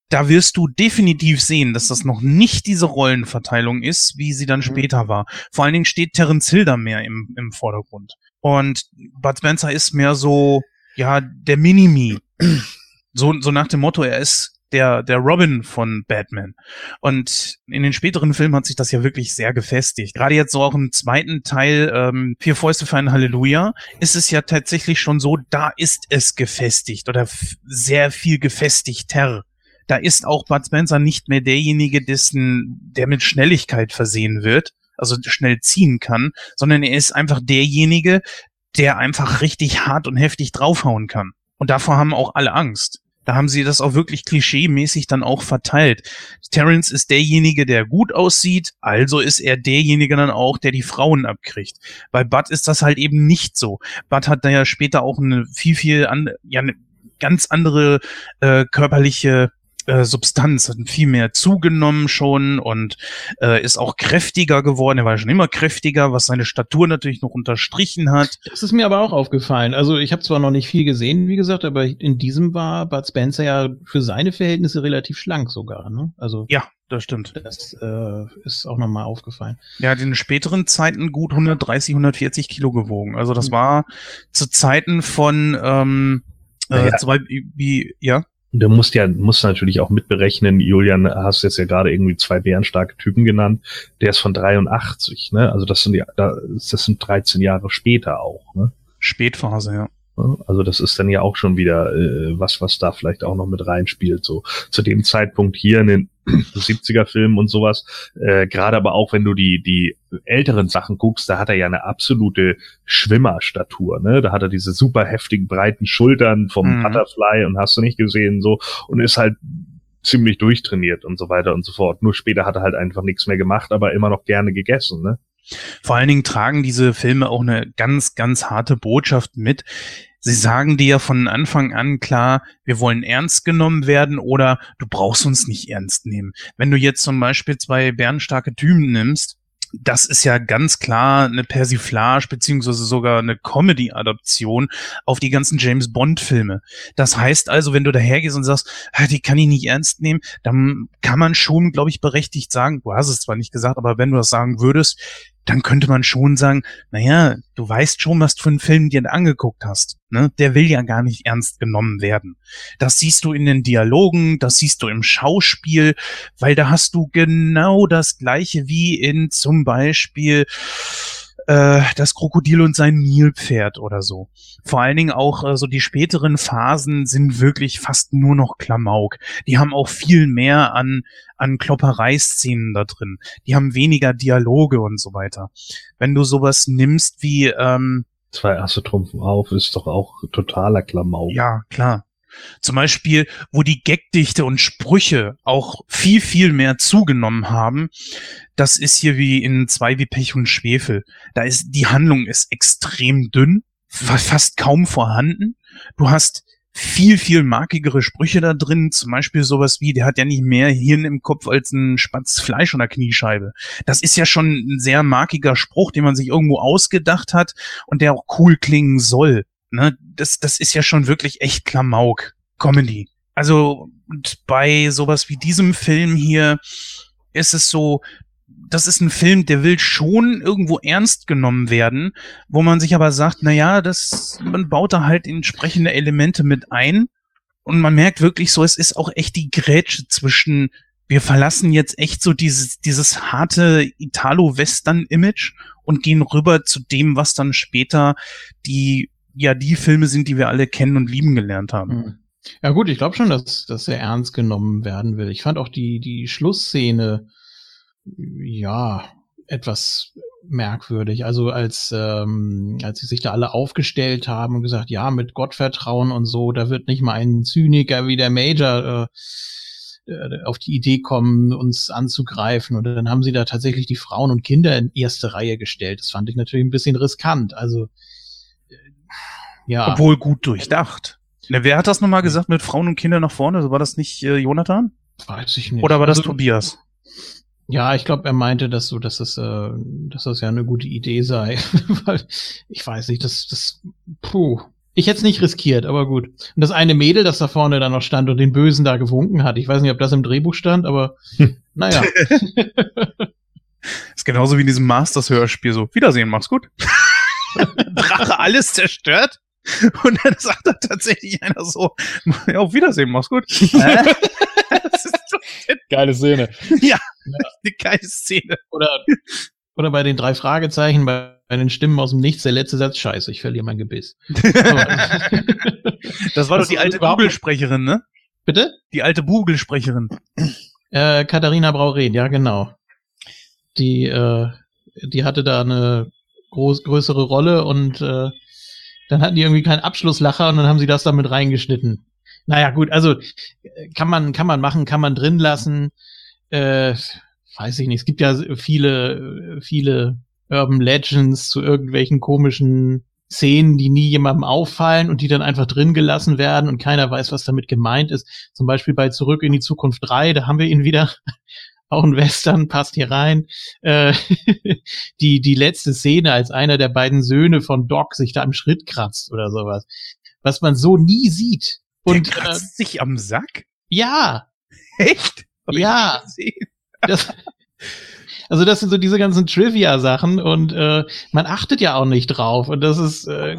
da wirst du definitiv sehen, dass das noch nicht diese Rollenverteilung ist, wie sie dann Mhm. später war. Vor allen Dingen steht Terence Hill da mehr im, im Vordergrund. Und Bud Spencer ist mehr so, ja, der Minimi. So, so nach dem Motto, er ist der, der Robin von Batman. Und in den späteren Filmen hat sich das ja wirklich sehr gefestigt. Gerade jetzt so auch im zweiten Teil, ähm, Vier Fäuste für ein Halleluja, ist es ja tatsächlich schon so, da ist es gefestigt oder sehr viel gefestigter. Da ist auch Bud Spencer nicht mehr derjenige, dessen, der mit Schnelligkeit versehen wird, also schnell ziehen kann, sondern er ist einfach derjenige, der einfach richtig hart und heftig draufhauen kann. Und davor haben auch alle Angst. Da haben sie das auch wirklich klischee-mäßig dann auch verteilt. Terrence ist derjenige, der gut aussieht, also ist er derjenige dann auch, der die Frauen abkriegt. Bei Bud ist das halt eben nicht so. Bud hat da ja später auch eine viel, viel an, ja, eine ganz andere äh, körperliche äh, Substanz, hat viel mehr zugenommen schon und äh, ist auch kräftiger geworden. Er war schon immer kräftiger, was seine Statur natürlich noch unterstrichen hat. Das ist mir aber auch aufgefallen. Also ich habe zwar noch nicht viel gesehen, wie gesagt, aber in diesem war Bud Spencer ja für seine Verhältnisse relativ schlank sogar. Ne? Also Ja, das stimmt. das äh, ist auch nochmal aufgefallen. Er hat in den späteren Zeiten gut 130, 140 Kilo gewogen. Also das Mhm. war zu Zeiten von ähm, äh, Naja. zwei, wie, ja, Du musst ja, musst natürlich auch mitberechnen, Julian, hast jetzt ja gerade irgendwie zwei bärenstarke Typen genannt. Der ist von 83, ne? Also das sind ja, da- das sind 13 Jahre später auch, ne? Spätphase, ja. Also das ist dann ja auch schon wieder äh, was, was da vielleicht auch noch mit reinspielt. So zu dem Zeitpunkt hier in den 70er Filmen und sowas. Äh, Gerade aber auch, wenn du die die älteren Sachen guckst, da hat er ja eine absolute Schwimmerstatur. Ne, da hat er diese super heftigen breiten Schultern vom Mhm. Butterfly und hast du nicht gesehen so und ist halt ziemlich durchtrainiert und so weiter und so fort. Nur später hat er halt einfach nichts mehr gemacht, aber immer noch gerne gegessen. Ne? Vor allen Dingen tragen diese Filme auch eine ganz, ganz harte Botschaft mit. Sie sagen dir von Anfang an klar, wir wollen ernst genommen werden oder du brauchst uns nicht ernst nehmen. Wenn du jetzt zum Beispiel zwei bärenstarke Typen nimmst, das ist ja ganz klar eine Persiflage beziehungsweise sogar eine Comedy-Adaption auf die ganzen James Bond-Filme. Das heißt also, wenn du dahergehst und sagst, "Ah, die kann ich nicht ernst nehmen, dann kann man schon, glaube ich, berechtigt sagen, du hast es zwar nicht gesagt, aber wenn du das sagen würdest, dann könnte man schon sagen, naja, du weißt schon, was du für einen Film dir angeguckt hast. Ne? Der will ja gar nicht ernst genommen werden. Das siehst du in den Dialogen, das siehst du im Schauspiel, weil da hast du genau das gleiche wie in zum Beispiel äh, das Krokodil und sein Nilpferd oder so. Vor allen Dingen auch äh, so die späteren Phasen sind wirklich fast nur noch Klamauk. Die haben auch viel mehr an an Kloppereiszenen da drin. Die haben weniger Dialoge und so weiter. Wenn du sowas nimmst wie ähm, Zwei Asse trumpfen auf ist doch auch totaler Klamauk. ja, klar. Zum Beispiel, wo die Gagdichte und Sprüche auch viel, viel mehr zugenommen haben. Das ist hier wie in zwei wie Pech und Schwefel. Da ist, die Handlung ist extrem dünn, fa- fast kaum vorhanden. Du hast viel, viel markigere Sprüche da drin. Zum Beispiel sowas wie, der hat ja nicht mehr Hirn im Kopf als ein Spatz Fleisch oder Kniescheibe. Das ist ja schon ein sehr markiger Spruch, den man sich irgendwo ausgedacht hat und der auch cool klingen soll. Ne, das, das ist ja schon wirklich echt Klamauk. Comedy. Also, und bei sowas wie diesem Film hier ist es so, das ist ein Film, der will schon irgendwo ernst genommen werden, wo man sich aber sagt, na ja, das, man baut da halt entsprechende Elemente mit ein und man merkt wirklich so, es ist auch echt die Grätsche zwischen, wir verlassen jetzt echt so dieses, dieses harte Italo-Western-Image und gehen rüber zu dem, was dann später die ja die Filme sind, die wir alle kennen und lieben gelernt haben. Hm. Ja gut, ich glaube schon, dass, dass er ernst genommen werden will. Ich fand auch die, die Schlussszene, ja, etwas merkwürdig. Also als, ähm, als sie sich da alle aufgestellt haben und gesagt, ja, mit Gottvertrauen und so, da wird nicht mal ein Zyniker wie der Major äh, äh, auf die Idee kommen, uns anzugreifen. Und dann haben sie da tatsächlich die Frauen und Kinder in erste Reihe gestellt. Das fand ich natürlich ein bisschen riskant. Also ja. Obwohl gut durchdacht. Na, wer hat das nochmal gesagt mit Frauen und Kindern nach vorne? War das nicht äh, Jonathan? Weiß ich nicht. Oder war das Also, Tobias? Ja, ich glaube, er meinte, dass so, dass das, äh, dass das ja eine gute Idee sei. Weil ich weiß nicht, das, das, puh, Ich hätte es nicht riskiert, aber gut. Und das eine Mädel, das da vorne dann noch stand und den Bösen da gewunken hat, ich weiß nicht, ob das im Drehbuch stand, aber naja. Ist genauso wie in diesem Masters-Hörspiel so. Wiedersehen, mach's gut. Drache alles zerstört. Und dann sagt da tatsächlich einer so, ja, auf Wiedersehen, mach's gut. das ist doch Geile Szene. ja, eine geile Szene. Oder, oder bei den drei Fragezeichen, bei, bei den Stimmen aus dem Nichts, der letzte Satz, scheiße, ich verliere mein Gebiss. Das war Das doch die alte Google-Sprecherin, ne? Bitte? Die alte Google-Sprecherin. Äh, Katharina Brauren, ja, genau. Die, äh, die hatte da eine groß, größere Rolle und äh, dann hatten die irgendwie keinen Abschlusslacher und dann haben sie das damit reingeschnitten. Naja, gut, also äh, kann man, kann man machen, kann man drin lassen. Äh, weiß ich nicht. Es gibt ja viele, viele Urban Legends zu irgendwelchen komischen Szenen, die nie jemandem auffallen und die dann einfach drin gelassen werden und keiner weiß, was damit gemeint ist. Zum Beispiel bei Zurück in die Zukunft 3, da haben wir ihn wieder. Auch ein Western passt hier rein. Äh, die, die letzte Szene, als einer der beiden Söhne von Doc sich da im Schritt kratzt oder sowas. Was man so nie sieht. Und Der äh, kratzt sich am Sack? ja, Echt? Hab Ja. das, also das sind so diese ganzen Trivia-Sachen und äh, man achtet ja auch nicht drauf. Und das ist, äh,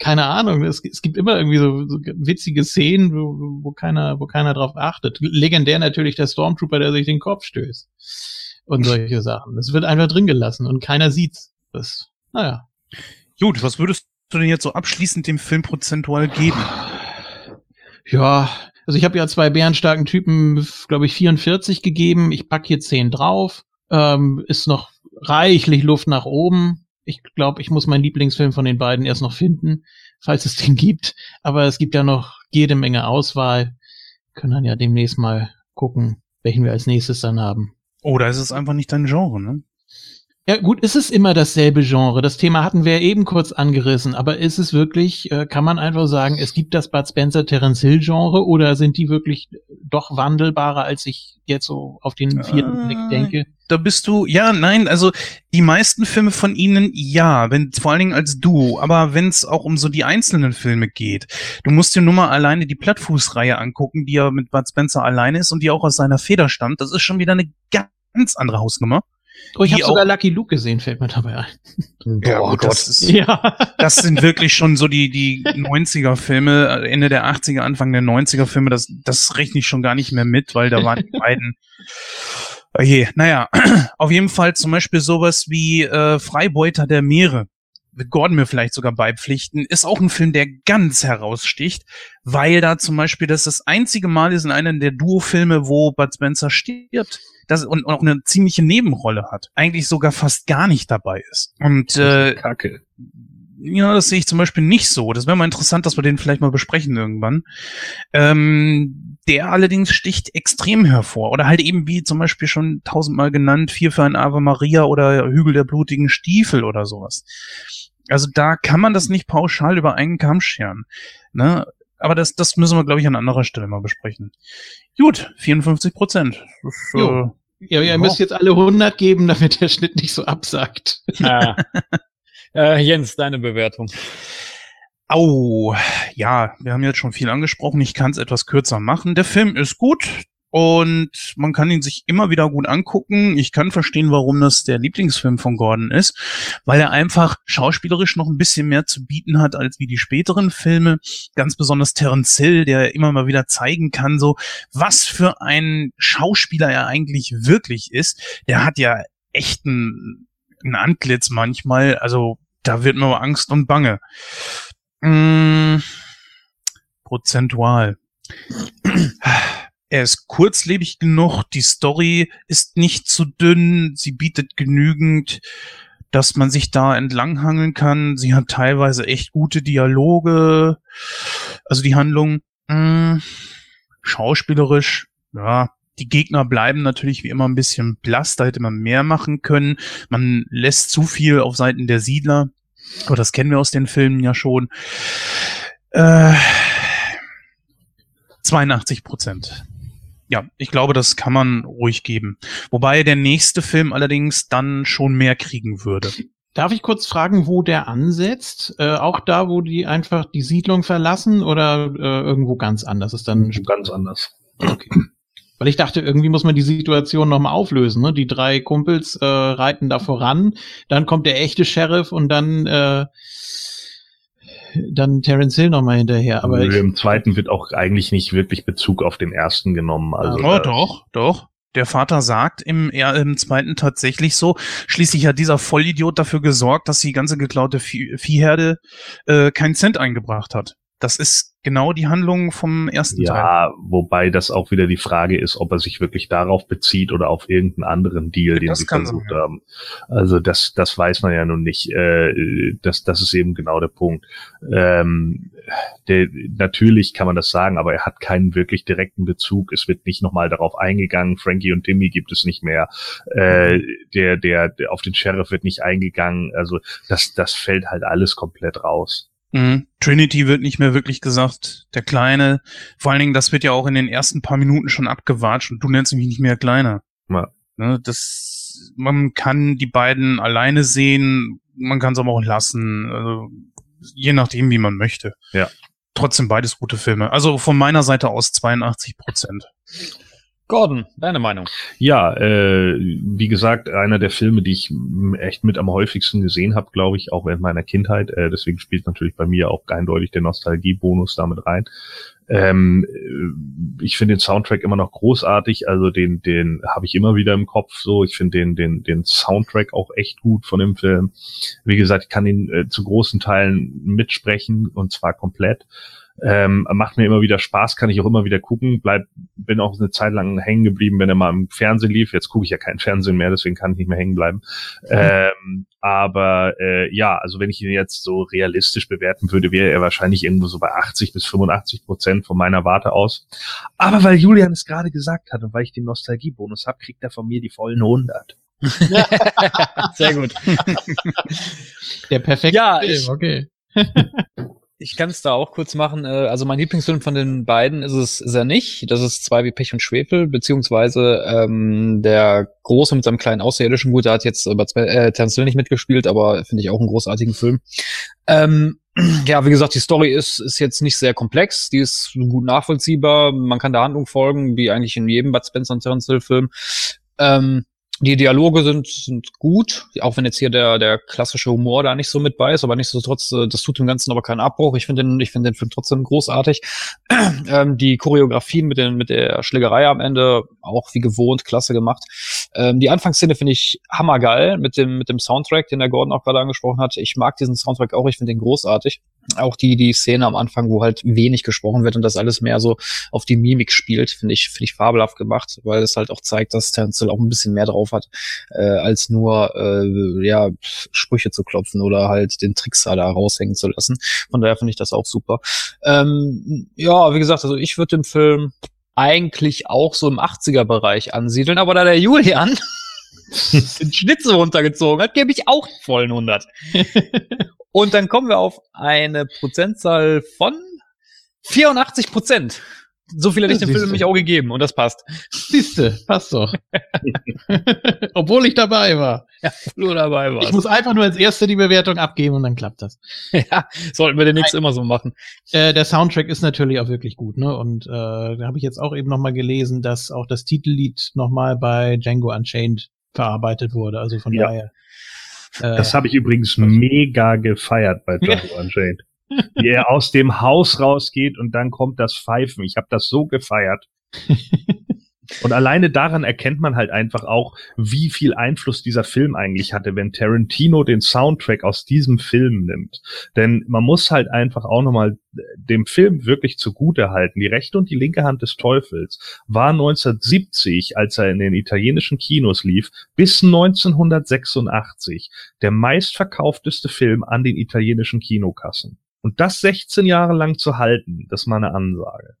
keine Ahnung, es, es gibt immer irgendwie so, so witzige Szenen, wo, wo keiner, wo keiner drauf achtet. Legendär natürlich der Stormtrooper, der sich den Kopf stößt. Und solche Sachen. Das wird einfach drin gelassen und keiner sieht's. Das, naja. Gut, was würdest du denn jetzt so abschließend dem Film prozentual geben? Ja, also ich habe ja zwei bärenstarken Typen, glaube ich, 44 gegeben. Ich pack hier 10 drauf. Ähm, ist noch reichlich Luft nach oben. Ich glaube, ich muss meinen Lieblingsfilm von den beiden erst noch finden, falls es den gibt. Aber es gibt ja noch jede Menge Auswahl. Können dann ja demnächst mal gucken, welchen wir als nächstes dann haben. Oder ist es einfach nicht dein Genre, ne? Ja, gut, ist es immer dasselbe Genre. Das Thema hatten wir eben kurz angerissen, aber ist es wirklich, äh, kann man einfach sagen, es gibt das Bud Spencer Terence Hill Genre oder sind die wirklich doch wandelbarer, als ich jetzt so auf den vierten Blick denke? Da bist du, ja, nein, also die meisten Filme von ihnen, ja, wenn, vor allen Dingen als Duo, aber wenn es auch um so die einzelnen Filme geht, du musst dir nur mal alleine die Plattfußreihe angucken, die ja mit Bud Spencer alleine ist und die auch aus seiner Feder stammt, das ist schon wieder eine ganz andere Hausnummer. Oh, ich habe sogar Lucky Luke gesehen, fällt mir dabei ein. oh Gott. das ist, Ja. das sind wirklich schon so die, die 90er Filme, äh, Ende der 80er, Anfang der 90er Filme, das, das rechne ich schon gar nicht mehr mit, weil da waren die beiden. Oh je, naja, auf jeden Fall zum Beispiel sowas wie äh, Freibeuter der Meere. Wird Gordon mir vielleicht sogar beipflichten, ist auch ein Film, der ganz heraussticht, weil da zum Beispiel das das einzige Mal ist in einem der Duo-Filme, wo Bud Spencer stirbt. Das, und, und auch eine ziemliche Nebenrolle hat. Eigentlich sogar fast gar nicht dabei ist. Und äh, Kacke. ja, das sehe ich zum Beispiel nicht so. Das wäre mal interessant, dass wir den vielleicht mal besprechen irgendwann. Ähm, der allerdings sticht extrem hervor. Oder halt eben wie zum Beispiel schon tausendmal genannt, Vier für ein Ave Maria oder Hügel der blutigen Stiefel oder sowas. Also da kann man das nicht pauschal über einen Kamm scheren. Ne? Aber das, das müssen wir, glaube ich, an anderer Stelle mal besprechen. Gut, 54 Prozent. Das ist, äh, Ja, ihr Ja. müsst jetzt alle 100 geben, damit der Schnitt nicht so absackt. Ah. äh, Jens, deine Bewertung. Au, ja, wir haben jetzt schon viel angesprochen. Ich kann es etwas kürzer machen. Der Film ist gut und man kann ihn sich immer wieder gut angucken. Ich kann verstehen, warum das der Lieblingsfilm von Gordon ist, weil er einfach schauspielerisch noch ein bisschen mehr zu bieten hat als wie die späteren Filme. Ganz besonders Terence Hill, der immer mal wieder zeigen kann, so was für ein Schauspieler er eigentlich wirklich ist. Der hat ja echt ein, Antlitz manchmal. Also da wird mir Angst und Bange. Mm, prozentual. Er ist kurzlebig genug, die Story ist nicht zu dünn, sie bietet genügend, dass man sich da entlanghangeln kann. Sie hat teilweise echt gute Dialoge, also die Handlung. Mm, schauspielerisch, ja, die Gegner bleiben natürlich wie immer ein bisschen blass, da hätte man mehr machen können. Man lässt zu viel auf Seiten der Siedler. Aber das kennen wir aus den Filmen ja schon. Äh, 82 Prozent. Ja, ich glaube, das kann man ruhig geben. Wobei der nächste Film allerdings dann schon mehr kriegen würde. Darf ich kurz fragen, wo der ansetzt? Äh, auch da, wo die einfach die Siedlung verlassen oder äh, irgendwo ganz anders? Ist dann Ganz anders. okay. Weil ich dachte, irgendwie muss man die Situation nochmal auflösen. Ne? Die drei Kumpels äh, reiten da voran, dann kommt der echte Sheriff und dann äh, dann Terence Hill nochmal hinterher. Aber ich, Im zweiten wird auch eigentlich nicht wirklich Bezug auf den ersten genommen. Also Oh, da- doch, doch. Der Vater sagt im, er, im zweiten tatsächlich so. Schließlich hat dieser Vollidiot dafür gesorgt, dass die ganze geklaute Vieh, Viehherde äh, keinen Cent eingebracht hat. Das ist genau die Handlung vom ersten Teil. Ja, wobei das auch wieder die Frage ist, ob er sich wirklich darauf bezieht oder auf irgendeinen anderen Deal, den Das sie versucht sein, haben. Also das, das weiß man ja nun nicht. Äh, das, das ist eben genau der Punkt. Ähm, der, natürlich kann man das sagen, aber er hat keinen wirklich direkten Bezug. Es wird nicht nochmal darauf eingegangen. Frankie und Timmy gibt es nicht mehr. Äh, der, der, der auf den Sheriff wird nicht eingegangen. Also das, das fällt halt alles komplett raus. Mhm. Trinity wird nicht mehr wirklich gesagt. Der Kleine. Vor allen Dingen, das wird ja auch in den ersten paar Minuten schon abgewatscht und du nennst mich nicht mehr Kleiner. Ja. Ne, das, man kann die beiden alleine sehen, man kann es aber auch lassen. Also, je nachdem, wie man möchte. Ja. Trotzdem beides gute Filme. Also von meiner Seite aus 82 Prozent. Gordon, deine Meinung? Ja, äh, wie gesagt, einer der Filme, die ich echt mit am häufigsten gesehen habe, glaube ich, auch während meiner Kindheit. Äh, deswegen spielt natürlich bei mir auch eindeutig der Nostalgiebonus damit rein. Ähm, äh, ich finde den Soundtrack immer noch großartig, also den, den habe ich immer wieder im Kopf. So, ich finde den, den, den Soundtrack auch echt gut von dem Film. Wie gesagt, ich kann ihn äh, zu großen Teilen mitsprechen und zwar komplett. Ähm, macht mir immer wieder Spaß, kann ich auch immer wieder gucken. Bleib, bin auch eine Zeit lang hängen geblieben, wenn er mal im Fernsehen lief. Jetzt gucke ich ja kein Fernsehen mehr, deswegen kann ich nicht mehr hängen bleiben. Ähm, aber äh, ja, also wenn ich ihn jetzt so realistisch bewerten würde, wäre er wahrscheinlich irgendwo so bei 80 bis 85 Prozent von meiner Warte aus. Aber weil Julian es gerade gesagt hat und weil ich den Nostalgiebonus habe, kriegt er von mir die vollen 100. Sehr gut. der perfekte Ja, Film, okay. Ich kann es da auch kurz machen. Äh, Also mein Lieblingsfilm von den beiden ist es ist er nicht. Das ist zwei wie Pech und Schwefel, beziehungsweise ähm, der Große mit seinem kleinen Außerirdischen. Gut, der hat jetzt bei äh, Terence Hill nicht mitgespielt, aber finde ich auch einen großartigen Film. Ähm, ja, wie gesagt, die Story ist, ist jetzt nicht sehr komplex. Die ist gut nachvollziehbar. Man kann der Handlung folgen, wie eigentlich in jedem Bud Spencer und Terence Hill Film. Ähm, die Dialoge sind, sind gut, auch wenn jetzt hier der, der klassische Humor da nicht so mit bei ist, aber nichtsdestotrotz, äh, das tut dem Ganzen aber keinen Abbruch. Ich finde den, ich finde den Film trotzdem großartig. ähm, die Choreografien mit, den, mit der Schlägerei am Ende auch wie gewohnt klasse gemacht. Ähm, die Anfangsszene finde ich hammergeil mit dem, mit dem Soundtrack, den der Gordon auch gerade angesprochen hat. Ich mag diesen Soundtrack auch, ich finde den großartig. Auch die, die Szene am Anfang, wo halt wenig gesprochen wird und das alles mehr so auf die Mimik spielt, finde ich, finde ich fabelhaft gemacht, weil es halt auch zeigt, dass Terence auch ein bisschen mehr drauf hat, äh, als nur äh, ja Sprüche zu klopfen oder halt den Trickser da raushängen zu lassen. Von daher finde ich das auch super. Ähm, ja, wie gesagt, also ich würde den Film eigentlich auch so im 80er-Bereich ansiedeln, aber da der Julian den Schnitzel runtergezogen hat, gebe ich auch vollen 100. Und dann kommen wir auf eine Prozentzahl von 84 Prozent. So viel hätte ich dem Siehste. Film nämlich auch gegeben und das passt. Siehste, passt doch. Obwohl ich dabei war. Nur dabei Ich war. muss einfach nur als Erster die Bewertung abgeben und dann klappt das. Ja, sollten wir demnächst immer so machen. Äh, der Soundtrack ist natürlich auch wirklich gut, ne? Und äh, da habe ich jetzt auch eben noch mal gelesen, dass auch das Titellied noch mal bei Django Unchained verarbeitet wurde. Also von Ja. daher. Äh, Das habe ich übrigens mega gefeiert bei Django Unchained. Wie er aus dem Haus rausgeht und dann kommt das Pfeifen. Ich habe das so gefeiert. Und alleine daran erkennt man halt einfach auch, wie viel Einfluss dieser Film eigentlich hatte, wenn Tarantino den Soundtrack aus diesem Film nimmt. Denn man muss halt einfach auch nochmal dem Film wirklich zugute halten. Die rechte und die linke Hand des Teufels war 1970, als er in den italienischen Kinos lief, bis 1986 der meistverkaufteste Film an den italienischen Kinokassen. Und das 16 Jahre lang zu halten, das ist mal eine Ansage.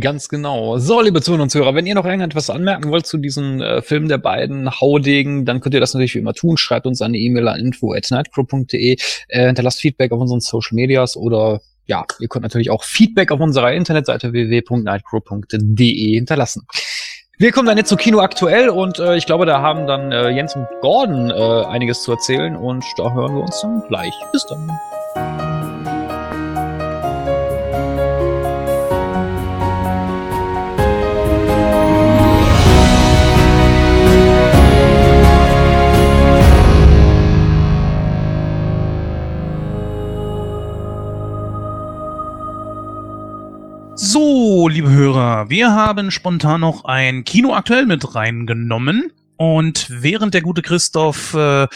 Ganz genau. So, liebe Zuhörer und Zuhörer, wenn ihr noch irgendetwas anmerken wollt zu diesem äh, Film der beiden Haudegen, dann könnt ihr das natürlich wie immer tun. Schreibt uns eine E-Mail an info.nightcrow.de, äh, hinterlasst Feedback auf unseren Social Medias oder ja, ihr könnt natürlich auch Feedback auf unserer Internetseite www.nightcrow.de hinterlassen. Wir kommen dann jetzt zu Kino aktuell und äh, ich glaube, da haben dann äh, Jens und Gordon äh, einiges zu erzählen und da hören wir uns dann gleich. Bis dann. So, liebe Hörer, wir haben spontan noch ein Kino aktuell mit reingenommen. Und während der gute Christoph äh,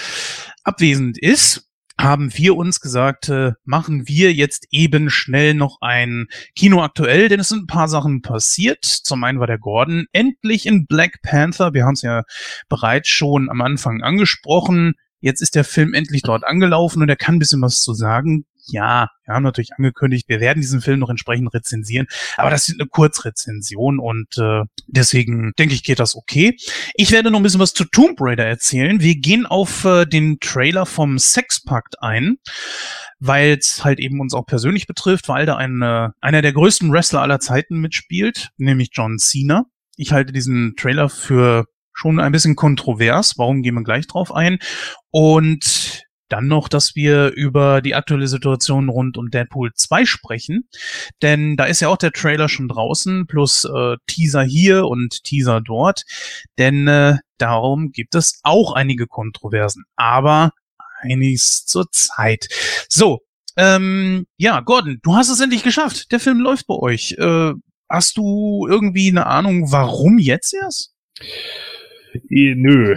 abwesend ist, haben wir uns gesagt, äh, machen wir jetzt eben schnell noch ein Kino aktuell, denn es sind ein paar Sachen passiert. Zum einen war der Gordon endlich in Black Panther. Wir haben es ja bereits schon am Anfang angesprochen. Jetzt ist der Film endlich dort angelaufen und er kann ein bisschen was zu sagen ja, wir haben natürlich angekündigt, wir werden diesen Film noch entsprechend rezensieren, aber das ist eine Kurzrezension und äh, deswegen denke ich, geht das okay. Ich werde noch ein bisschen was zu Tomb Raider erzählen. Wir gehen auf äh, den Trailer vom Sexpakt ein weil es halt eben uns auch persönlich betrifft, weil da ein, äh, einer der größten Wrestler aller Zeiten mitspielt, nämlich John Cena. Ich halte diesen Trailer für schon ein bisschen kontrovers. Warum gehen wir gleich drauf ein? Und dann noch, dass wir über die aktuelle Situation rund um Deadpool 2 sprechen. Denn da ist ja auch der Trailer schon draußen, plus äh, Teaser hier und Teaser dort. Denn äh, darum gibt es auch einige Kontroversen. Aber einiges zur Zeit. So, ähm, ja, Gordon, du hast es endlich geschafft. Der Film läuft bei euch. Äh, hast du irgendwie eine Ahnung, warum jetzt erst? Nö,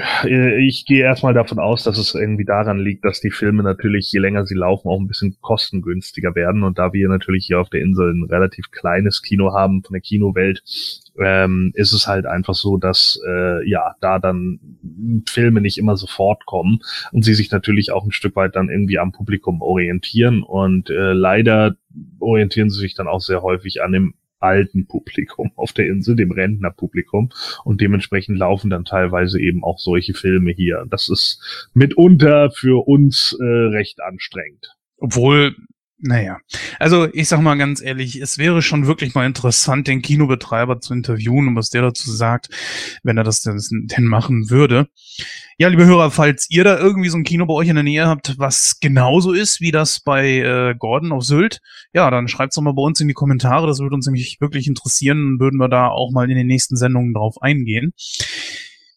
ich gehe erstmal davon aus, dass es irgendwie daran liegt, dass die Filme natürlich, je länger sie laufen, auch ein bisschen kostengünstiger werden. Und da wir natürlich hier auf der Insel ein relativ kleines Kino haben von der Kinowelt, ähm, ist es halt einfach so, dass äh, ja da dann Filme nicht immer sofort kommen und sie sich natürlich auch ein Stück weit dann irgendwie am Publikum orientieren. Und äh, leider orientieren sie sich dann auch sehr häufig an dem alten Publikum auf der Insel, dem Rentnerpublikum. Und dementsprechend laufen dann teilweise eben auch solche Filme hier. Das ist mitunter für uns äh, recht anstrengend. Obwohl naja, also ich sag mal ganz ehrlich, es wäre schon wirklich mal interessant, den Kinobetreiber zu interviewen und was der dazu sagt, wenn er das denn machen würde. Ja, liebe Hörer, falls ihr da irgendwie so ein Kino bei euch in der Nähe habt, was genauso ist wie das bei äh, Gordon auf Sylt, ja, dann schreibt's doch mal bei uns in die Kommentare. Das würde uns nämlich wirklich interessieren. Würden wir da auch mal in den nächsten Sendungen drauf eingehen.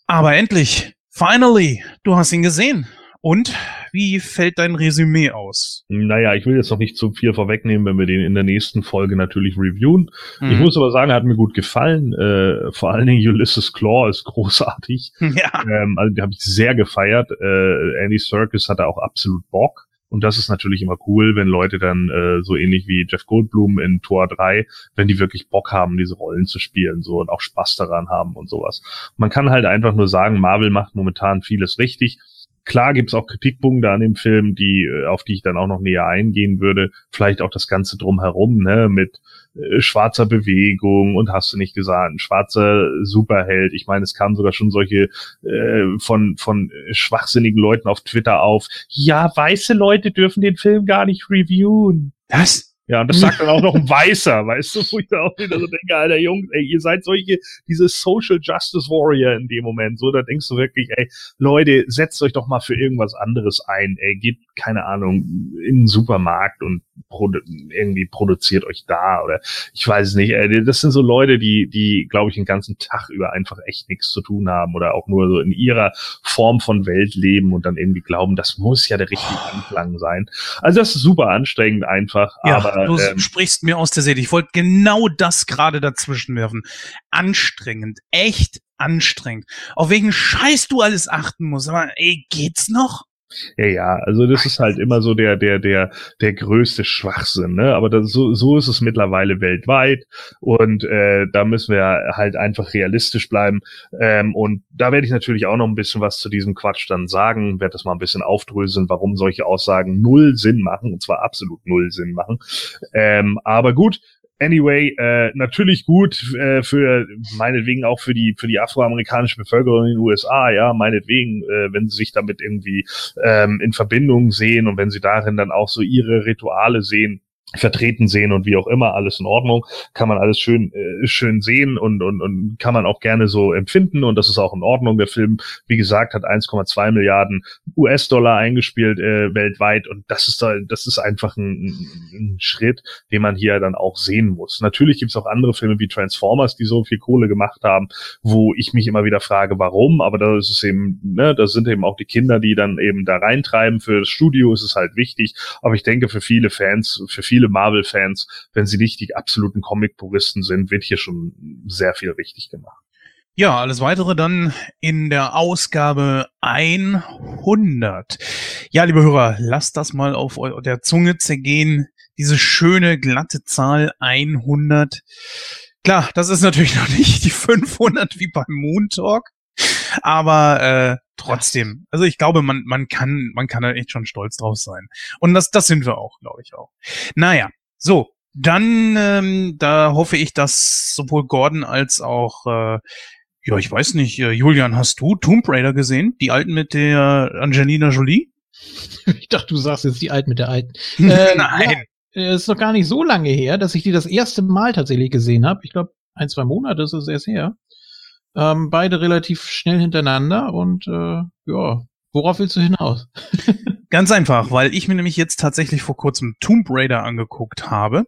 Aber endlich, finally, du hast ihn gesehen. Und wie fällt dein Resümee aus? Naja, ich will jetzt noch nicht zu viel vorwegnehmen, wenn wir den in der nächsten Folge natürlich reviewen. Mhm. Ich muss aber sagen, er hat mir gut gefallen. Äh, vor allen Dingen Ulysses Claw ist großartig. Ja. Ähm, also, die habe ich sehr gefeiert. Äh, Andy Serkis hatte auch absolut Bock. Und das ist natürlich immer cool, wenn Leute dann äh, so ähnlich wie Jeff Goldblum in Tor 3, wenn die wirklich Bock haben, diese Rollen zu spielen, so und auch Spaß daran haben und sowas. Man kann halt einfach nur sagen, Marvel macht momentan vieles richtig. Klar gibt's auch Kritikpunkte an dem Film, die, äh, auf die ich dann auch noch näher eingehen würde. Vielleicht auch das Ganze drumherum, ne, mit äh, schwarzer Bewegung und hast du nicht gesagt, ein schwarzer Superheld. Ich meine, es kamen sogar schon solche äh, von, von schwachsinnigen Leuten auf Twitter auf. Ja, weiße Leute dürfen den Film gar nicht reviewen. Das? Ja, und das sagt dann auch noch ein Weißer, weißt du, wo ich da auch wieder so denke, alter Jungs, ey, ihr seid solche, diese Social Justice Warrior in dem Moment, so, da denkst du wirklich, ey, Leute, setzt euch doch mal für irgendwas anderes ein, ey, geht, keine Ahnung, in den Supermarkt und produ irgendwie produziert euch da oder ich weiß es nicht, ey, das sind so Leute, die, die, glaube ich, den ganzen Tag über einfach echt nichts zu tun haben oder auch nur so in ihrer Form von Welt leben und dann irgendwie glauben, das muss ja der richtige Anklang sein. Also das ist super anstrengend einfach, ja. aber du ähm, sprichst mir aus der Seele. Ich wollte genau das gerade dazwischen werfen. Anstrengend, echt anstrengend. Auf welchen Scheiß du alles achten musst. Aber ey, geht's noch? Ja, ja, also das ist halt immer so der, der, der, der größte Schwachsinn, ne? Aber das, so, so ist es mittlerweile weltweit und äh, da müssen wir halt einfach realistisch bleiben. Ähm, und da werde ich natürlich auch noch ein bisschen was zu diesem Quatsch dann sagen, werde das mal ein bisschen aufdröseln, warum solche Aussagen null Sinn machen, und zwar absolut null Sinn machen. Ähm, aber gut, Anyway, äh, natürlich gut äh, für meinetwegen auch für die für die afroamerikanische Bevölkerung in den USA, ja, meinetwegen, äh, wenn sie sich damit irgendwie ähm, in Verbindung sehen und wenn sie darin dann auch so ihre Rituale sehen, vertreten sehen und wie auch immer, alles in Ordnung, kann man alles schön äh, schön sehen und, und, und kann man auch gerne so empfinden und das ist auch in Ordnung. Der Film, wie gesagt, hat 1,2 Milliarden US-Dollar eingespielt äh, weltweit und das ist da, das ist einfach ein, ein Schritt, den man hier dann auch sehen muss. Natürlich gibt's auch andere Filme wie Transformers, die so viel Kohle gemacht haben, wo ich mich immer wieder frage, warum, aber da ist es eben, ne, da sind eben auch die Kinder, die dann eben da reintreiben. Für das Studio ist es halt wichtig, aber ich denke, für viele Fans, für viele viele Marvel-Fans, wenn sie nicht die absoluten Comic-Puristen sind, wird hier schon sehr viel richtig gemacht. Ja, alles weitere dann in der Ausgabe 100. Ja, liebe Hörer, lasst das mal auf der Zunge zergehen. Diese schöne, glatte Zahl 100. Klar, das ist natürlich noch nicht die 500 wie beim Moon Talk, aber äh, trotzdem. Also ich glaube, man, man kann, man kann da echt schon stolz drauf sein. Und das, das sind wir auch, glaube ich auch. Naja, so. Dann, ähm, da hoffe ich, dass sowohl Gordon als auch, äh, ja, ich weiß nicht, äh, Julian, hast du Tomb Raider gesehen? Die alten mit der Angelina Jolie? Ich dachte, du sagst jetzt die alten mit der alten. Äh, Nein. Ja, ist noch gar nicht so lange her, dass ich die das erste Mal tatsächlich gesehen habe. Ich glaube, ein, zwei Monate ist es erst her. Ähm, beide relativ schnell hintereinander und äh, ja, worauf willst du hinaus? Ganz einfach, weil ich mir nämlich jetzt tatsächlich vor kurzem Tomb Raider angeguckt habe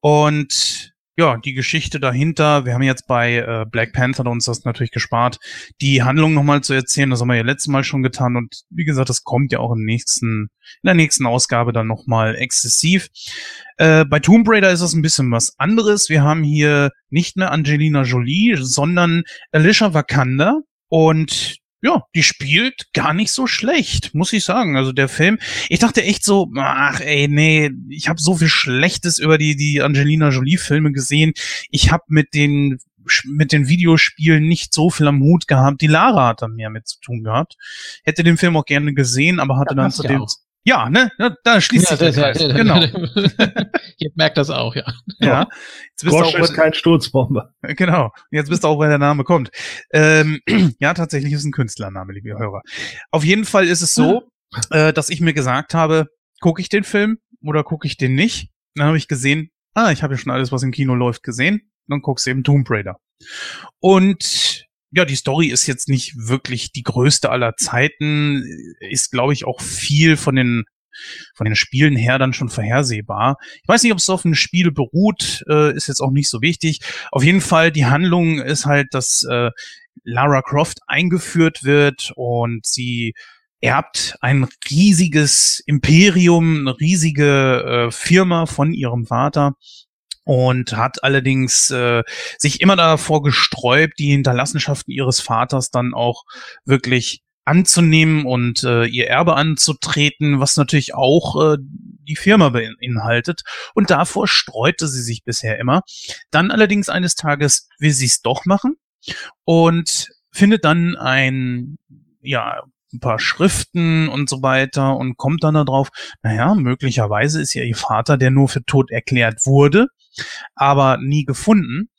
und ja, die Geschichte dahinter, wir haben jetzt bei äh, Black Panther uns das natürlich gespart, die Handlung nochmal zu erzählen, das haben wir ja letztes Mal schon getan und wie gesagt, das kommt ja auch im nächsten, in der nächsten Ausgabe dann nochmal exzessiv. Äh, bei Tomb Raider ist das ein bisschen was anderes. Wir haben hier nicht mehr Angelina Jolie, sondern Alicia Wakanda und ja, die spielt gar nicht so schlecht, muss ich sagen. Also der Film, ich dachte echt so, ach ey, nee, ich habe so viel Schlechtes über die die Angelina Jolie Filme gesehen. Ich habe mit den mit den Videospielen nicht so viel am Hut gehabt. Die Lara hat dann mehr mit zu tun gehabt. Hätte den Film auch gerne gesehen, aber hatte ja, dann zu dem ja, ne? Ja, da schließt ja, sich der Kreis. Ja, genau. Ihr merkt das auch, ja. Ja. Jetzt bist Gosh du auch, ist kein Sturzbomber. Genau. Jetzt bist du auch, wer der Name kommt. Ähm, ja, tatsächlich ist ein Künstlername, liebe Hörer. Auf jeden Fall ist es so, äh, dass ich mir gesagt habe, gucke ich den Film oder gucke ich den nicht? Dann habe ich gesehen, ah, ich habe ja schon alles, was im Kino läuft, gesehen. Dann guckst du eben Tomb Raider. Und ja, die Story ist jetzt nicht wirklich die größte aller Zeiten, ist, glaube ich, auch viel von den von den Spielen her dann schon vorhersehbar. Ich weiß nicht, ob es auf einem Spiel beruht, äh, ist jetzt auch nicht so wichtig. Auf jeden Fall, die Handlung ist halt, dass äh, Lara Croft eingeführt wird und sie erbt ein riesiges Imperium, eine riesige äh, Firma von ihrem Vater und hat allerdings äh, sich immer davor gesträubt, die Hinterlassenschaften ihres Vaters dann auch wirklich anzunehmen und äh, ihr Erbe anzutreten, was natürlich auch äh, die Firma beinhaltet. Und davor streute sie sich bisher immer. Dann allerdings eines Tages will sie es doch machen und findet dann ein ja ein paar Schriften und so weiter und kommt dann darauf, naja, möglicherweise ist ja ihr Vater, der nur für tot erklärt wurde, aber nie gefunden.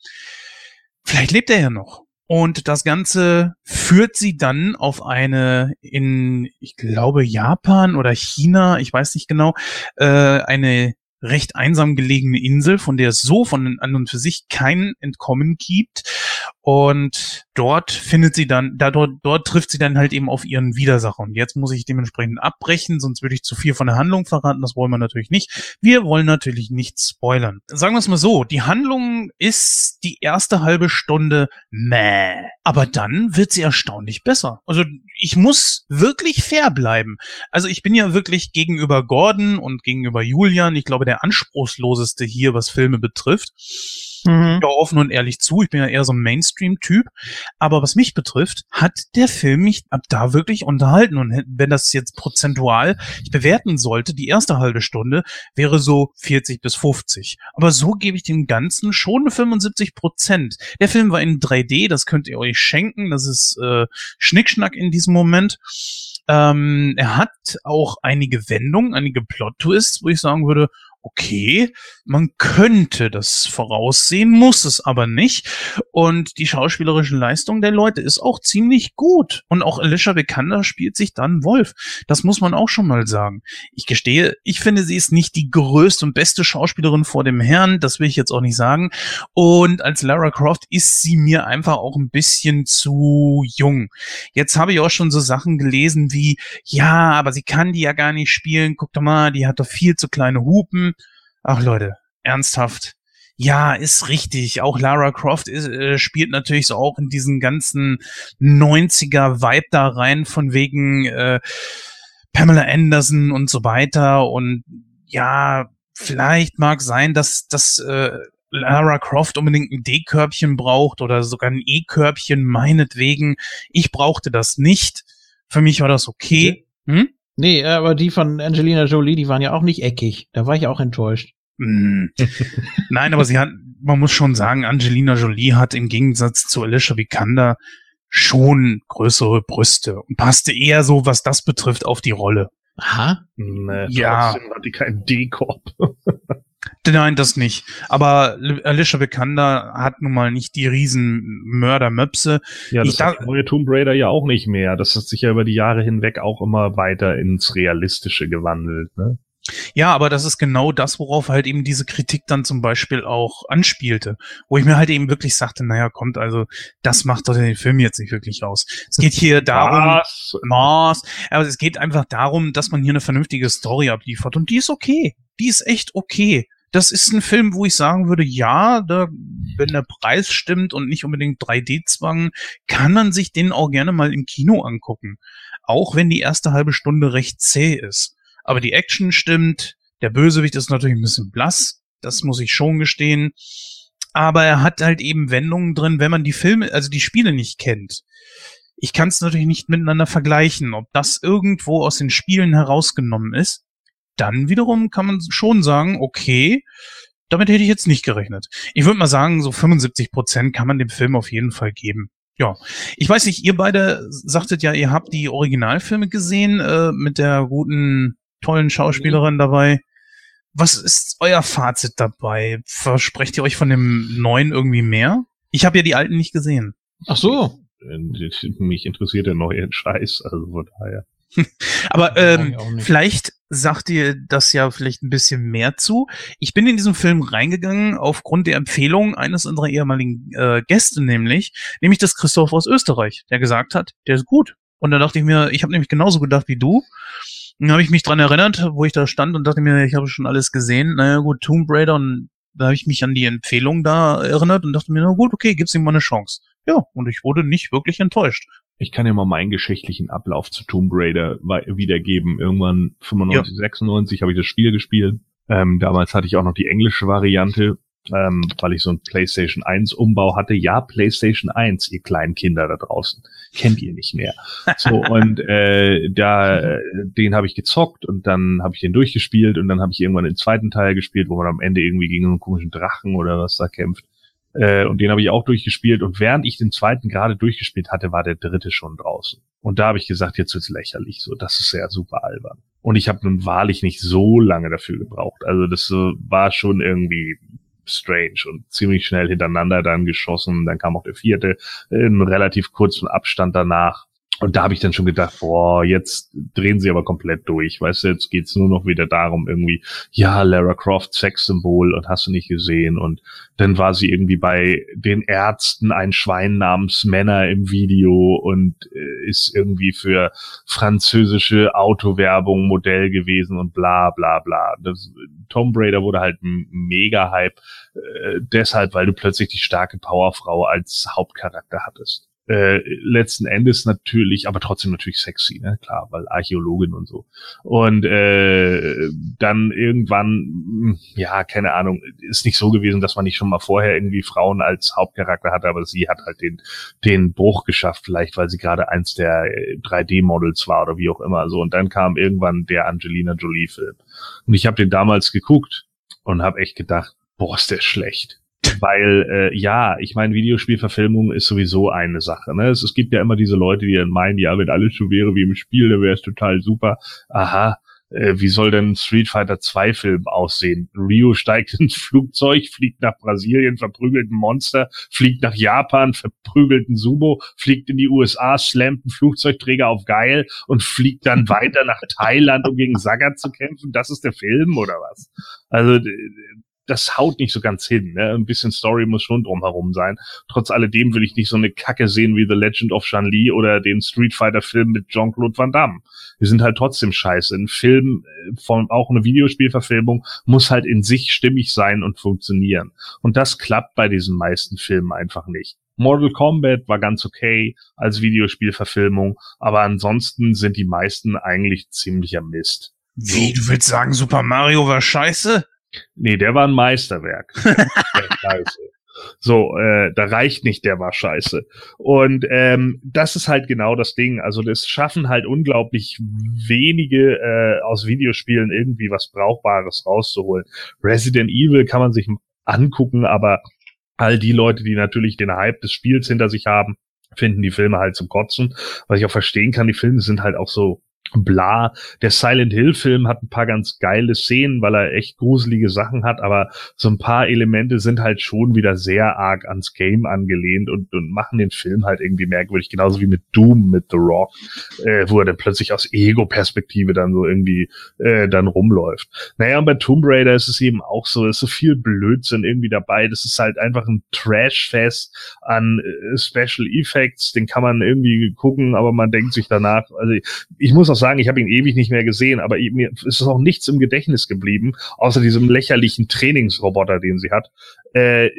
Vielleicht lebt er ja noch. Und das Ganze führt sie dann auf eine in, ich glaube, Japan oder China, ich weiß nicht genau, äh, eine recht einsam gelegene Insel, von der es so von an und für sich kein Entkommen gibt. Und dort findet sie dann, da dort, dort trifft sie dann halt eben auf ihren Widersacher. Und jetzt muss ich dementsprechend abbrechen, sonst würde ich zu viel von der Handlung verraten. Das wollen wir natürlich nicht. Wir wollen natürlich nicht spoilern. Sagen wir es mal so, die Handlung ist die erste halbe Stunde meh. Aber dann wird sie erstaunlich besser. Also ich muss wirklich fair bleiben. Also ich bin ja wirklich gegenüber Gordon und gegenüber Julian, ich glaube, der anspruchsloseste hier, was Filme betrifft. Mhm. Ja, offen und ehrlich zu. Ich bin ja eher so ein Mainstream-Typ. Aber was mich betrifft, hat der Film mich ab da wirklich unterhalten. Und wenn das jetzt prozentual ich bewerten sollte, die erste halbe Stunde wäre so 40 bis 50. Aber so gebe ich dem Ganzen schon 75 Prozent. Der Film war in 3D, das könnt ihr euch schenken. Das ist äh, Schnickschnack in diesem Moment. Ähm, er hat auch einige Wendungen, einige Plot-Twists, wo ich sagen würde, okay, man könnte das voraussehen, muss es aber nicht. Und die schauspielerische Leistung der Leute ist auch ziemlich gut. Und auch Alicia Vikander spielt sich dann Wolf. Das muss man auch schon mal sagen. Ich gestehe, ich finde, sie ist nicht die größte und beste Schauspielerin vor dem Herrn. Das will ich jetzt auch nicht sagen. Und als Lara Croft ist sie mir einfach auch ein bisschen zu jung. Jetzt habe ich auch schon so Sachen gelesen wie, ja, aber sie kann die ja gar nicht spielen. Guck doch mal, die hat doch viel zu kleine Hupen. Ach Leute, ernsthaft. Ja, ist richtig. Auch Lara Croft ist, äh, spielt natürlich so auch in diesen ganzen 90er Vibe da rein von wegen äh, Pamela Anderson und so weiter. Und ja, vielleicht mag sein, dass dass äh, Lara Croft unbedingt ein D-Körbchen braucht oder sogar ein E-Körbchen, meinetwegen. Ich brauchte das nicht. Für mich war das okay. Hm? Nee, aber die von Angelina Jolie, die waren ja auch nicht eckig. Da war ich auch enttäuscht. Mm. Nein, aber sie hat, man muss schon sagen, Angelina Jolie hat im Gegensatz zu Alicia Vikander schon größere Brüste und passte eher so, was das betrifft, auf die Rolle. Aha. Nee, Ja. trotzdem hat die keinen D-Korb. Nein, das nicht. Aber Alicia Vikander hat nun mal nicht die riesen Mördermöpse. Ja, das Ich hat neue Tomb Raider ja auch nicht mehr. Das hat sich ja über die Jahre hinweg auch immer weiter ins Realistische gewandelt. Ne? Ja, aber das ist genau das, worauf halt eben diese Kritik dann zum Beispiel auch anspielte. Wo ich mir halt eben wirklich sagte, naja, kommt, also das macht doch den Film jetzt nicht wirklich aus. Es geht hier darum, Was? Mars, aber es geht einfach darum, dass man hier eine vernünftige Story abliefert und die ist okay. Die ist echt okay. Das ist ein Film, wo ich sagen würde, ja, da, wenn der Preis stimmt und nicht unbedingt 3D-Zwang, kann man sich den auch gerne mal im Kino angucken. Auch wenn die erste halbe Stunde recht zäh ist. Aber die Action stimmt, der Bösewicht ist natürlich ein bisschen blass, das muss ich schon gestehen. Aber er hat halt eben Wendungen drin, wenn man die Filme, also die Spiele nicht kennt. Ich kann es natürlich nicht miteinander vergleichen, ob das irgendwo aus den Spielen herausgenommen ist. Dann wiederum kann man schon sagen, okay, damit hätte ich jetzt nicht gerechnet. Ich würde mal sagen, so 75 Prozent kann man dem Film auf jeden Fall geben. Ja, ich weiß nicht, ihr beide sagtet ja, ihr habt die Originalfilme gesehen äh, mit der guten, tollen Schauspielerin dabei. Was ist euer Fazit dabei? Versprecht ihr euch von dem neuen irgendwie mehr? Ich habe ja die alten nicht gesehen. Ach so. Mich interessiert der neue Scheiß, also von daher. Aber ähm, vielleicht sagt ihr das ja vielleicht ein bisschen mehr zu. Ich bin in diesen Film reingegangen aufgrund der Empfehlung eines unserer ehemaligen äh, Gäste, nämlich, nämlich des Christoph aus Österreich, der gesagt hat, der ist gut. Und da dachte ich mir, ich habe nämlich genauso gedacht wie du. Dann habe ich mich dran erinnert, wo ich da stand und dachte mir, ich habe schon alles gesehen. Naja gut, Tomb Raider und da habe ich mich an die Empfehlung da erinnert und dachte mir, na gut, okay, gib's ihm mal eine Chance. Ja, und ich wurde nicht wirklich enttäuscht. Ich kann ja mal meinen geschichtlichen Ablauf zu Tomb Raider wiedergeben. Irgendwann 95, 96 habe ich das Spiel gespielt. Ähm, damals hatte ich auch noch die englische Variante, ähm, weil ich so einen PlayStation 1 Umbau hatte. Ja, PlayStation 1, ihr kleinen Kinder da draußen. Kennt ihr nicht mehr. So, und äh, da, äh, den habe ich gezockt und dann habe ich den durchgespielt und dann habe ich irgendwann den zweiten Teil gespielt, wo man am Ende irgendwie gegen einen komischen Drachen oder was da kämpft. Äh, und den habe ich auch durchgespielt. Und während ich den zweiten gerade durchgespielt hatte, war der dritte schon draußen. Und da habe ich gesagt, jetzt wird's lächerlich. So, das ist ja super albern. Und ich habe nun wahrlich nicht so lange dafür gebraucht. Also das äh, war schon irgendwie strange und ziemlich schnell hintereinander dann geschossen. Dann kam auch der vierte in relativ kurzem Abstand danach. Und da habe ich dann schon gedacht, boah, jetzt drehen sie aber komplett durch. Weißt du, jetzt geht's nur noch wieder darum, irgendwie, ja, Lara Croft, Sexsymbol und hast du nicht gesehen. Und dann war sie irgendwie bei den Ärzten ein Schwein namens Männer im Video und äh, ist irgendwie für französische Autowerbung Modell gewesen und bla bla bla. Das, Tomb Raider wurde halt ein Mega-Hype, äh, deshalb, weil du plötzlich die starke Powerfrau als Hauptcharakter hattest. Äh, letzten Endes natürlich, aber trotzdem natürlich sexy, ne? Klar, weil Archäologin und so. Und äh, dann irgendwann, mh, ja, keine Ahnung, ist nicht so gewesen, dass man nicht schon mal vorher irgendwie Frauen als Hauptcharakter hatte, aber sie hat halt den, den Bruch geschafft, vielleicht weil sie gerade eins der äh, 3D-Models war oder wie auch immer. So, und dann kam irgendwann der Angelina Jolie-Film. Und ich habe den damals geguckt und habe echt gedacht, boah, ist der schlecht. Weil, äh, ja, ich meine, Videospielverfilmung ist sowieso eine Sache. Ne? Es, es gibt ja immer diese Leute, die dann meinen, ja, wenn alles so wäre wie im Spiel, dann wäre es total super. Aha, äh, wie soll denn Street Fighter 2 Film aussehen? Ryu steigt ins Flugzeug, fliegt nach Brasilien, verprügelt ein Monster, fliegt nach Japan, verprügelt ein Sumo, fliegt in die USA, slammt einen Flugzeugträger auf geil und fliegt dann weiter nach Thailand, um gegen Sagat zu kämpfen. Das ist der Film oder was? Also das haut nicht so ganz hin. Ne? Ein bisschen Story muss schon drumherum sein. Trotz alledem will ich nicht so eine Kacke sehen wie The Legend of Shan Li oder den Street Fighter Film mit Jean-Claude Van Damme. Die sind halt trotzdem scheiße. Ein Film, äh, von auch eine Videospielverfilmung, muss halt in sich stimmig sein und funktionieren. Und das klappt bei diesen meisten Filmen einfach nicht. Mortal Kombat war ganz okay als Videospielverfilmung, aber ansonsten sind die meisten eigentlich ziemlicher Mist. Wie, du willst sagen, Super Mario war scheiße? Nee, der war ein Meisterwerk. So, äh, da reicht nicht, der war scheiße. Und ähm, das ist halt genau das Ding. Also das schaffen halt unglaublich wenige äh, aus Videospielen irgendwie was Brauchbares rauszuholen. Resident Evil kann man sich angucken, aber all die Leute, die natürlich den Hype des Spiels hinter sich haben, finden die Filme halt zum Kotzen. Was ich auch verstehen kann, die Filme sind halt auch so bla. Der Silent Hill Film hat ein paar ganz geile Szenen, weil er echt gruselige Sachen hat, aber so ein paar Elemente sind halt schon wieder sehr arg ans Game angelehnt und, und machen den Film halt irgendwie merkwürdig, genauso wie mit Doom mit The Rock, äh, wo er dann plötzlich aus Ego-Perspektive dann so irgendwie äh, dann rumläuft. Naja, und bei Tomb Raider ist es eben auch so, ist so viel Blödsinn irgendwie dabei. Das ist halt einfach ein Trash-Fest an äh, Special Effects, den kann man irgendwie gucken, aber man denkt sich danach, also ich, ich muss auch sagen, ich habe ihn ewig nicht mehr gesehen, aber mir ist auch nichts im Gedächtnis geblieben, außer diesem lächerlichen Trainingsroboter, den sie hat, äh,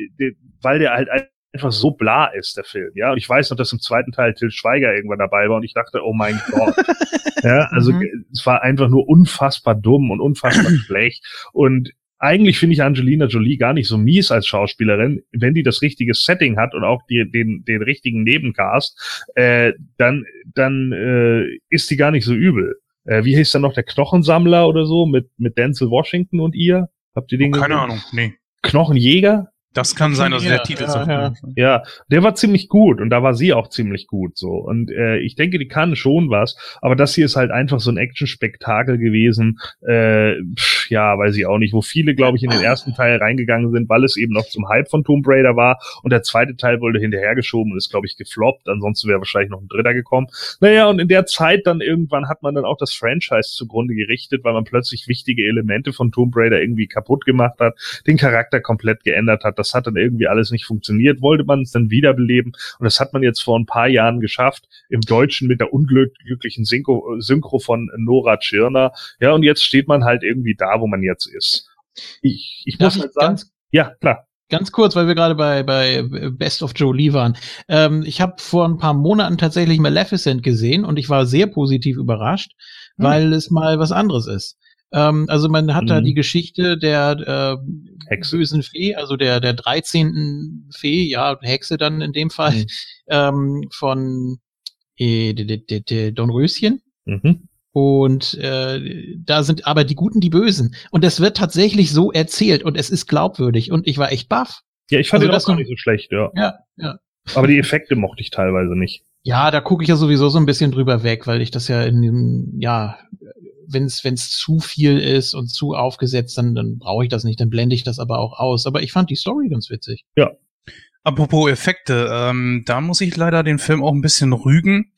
weil der halt einfach so bla ist, der Film. Ja, und ich weiß noch, dass im zweiten Teil Till Schweiger irgendwann dabei war und ich dachte, oh mein Gott. ja, also mhm. es war einfach nur unfassbar dumm und unfassbar schlecht. Und eigentlich finde ich Angelina Jolie gar nicht so mies als Schauspielerin. Wenn die das richtige Setting hat und auch die, den, den richtigen Nebencast, äh, dann, dann äh, ist die gar nicht so übel. Äh, wie hieß dann noch der Knochensammler oder so mit, mit Denzel Washington und ihr? Habt ihr den oh, Keine Ahnung, nee. Knochenjäger? Das kann sein, dass ja, der Titel ja, ja. ja, der war ziemlich gut und da war sie auch ziemlich gut so. Und äh, ich denke, die kann schon was, aber das hier ist halt einfach so ein Action-Spektakel gewesen. Äh, pff, ja, weiß ich auch nicht, wo viele, glaube ich, in den ersten Teil reingegangen sind, weil es eben noch zum Hype von Tomb Raider war und der zweite Teil wurde hinterhergeschoben und ist, glaube ich, gefloppt. Ansonsten wäre wahrscheinlich noch ein dritter gekommen. Naja, und in der Zeit dann irgendwann hat man dann auch das Franchise zugrunde gerichtet, weil man plötzlich wichtige Elemente von Tomb Raider irgendwie kaputt gemacht hat, den Charakter komplett geändert hat das hat dann irgendwie alles nicht funktioniert, wollte man es dann wiederbeleben und das hat man jetzt vor ein paar Jahren geschafft, im Deutschen mit der unglücklichen Synchro, von Nora Tschirner. Ja, und jetzt steht man halt irgendwie da, wo man jetzt ist. Ich, ich muss halt sagen, ja, klar. Ganz kurz, weil wir gerade bei, bei Best of Jolie waren. Ähm, ich habe vor ein paar Monaten tatsächlich Maleficent gesehen und ich war sehr positiv überrascht, hm. weil es mal was anderes ist. Ähm, also man hat mhm. da die Geschichte der äh, bösen Fee, also der, der 13. Fee, ja, Hexe dann in dem Fall, mhm. ähm, von äh, Don Röschen. Mhm. Und äh, da sind aber die Guten die Bösen. Und das wird tatsächlich so erzählt und es ist glaubwürdig. Und ich war echt baff. Ja, ich fand also das gar nicht so schlecht, ja. Ja, ja. Aber die Effekte mochte ich teilweise nicht. Ja, da gucke ich ja sowieso so ein bisschen drüber weg, weil ich das ja in dem, ja, wenn es wenn es zu viel ist und zu aufgesetzt, dann dann brauche ich das nicht, dann blende ich das aber auch aus. Aber ich fand die Story ganz witzig. Ja. Apropos Effekte, ähm, da muss ich leider den Film auch ein bisschen rügen,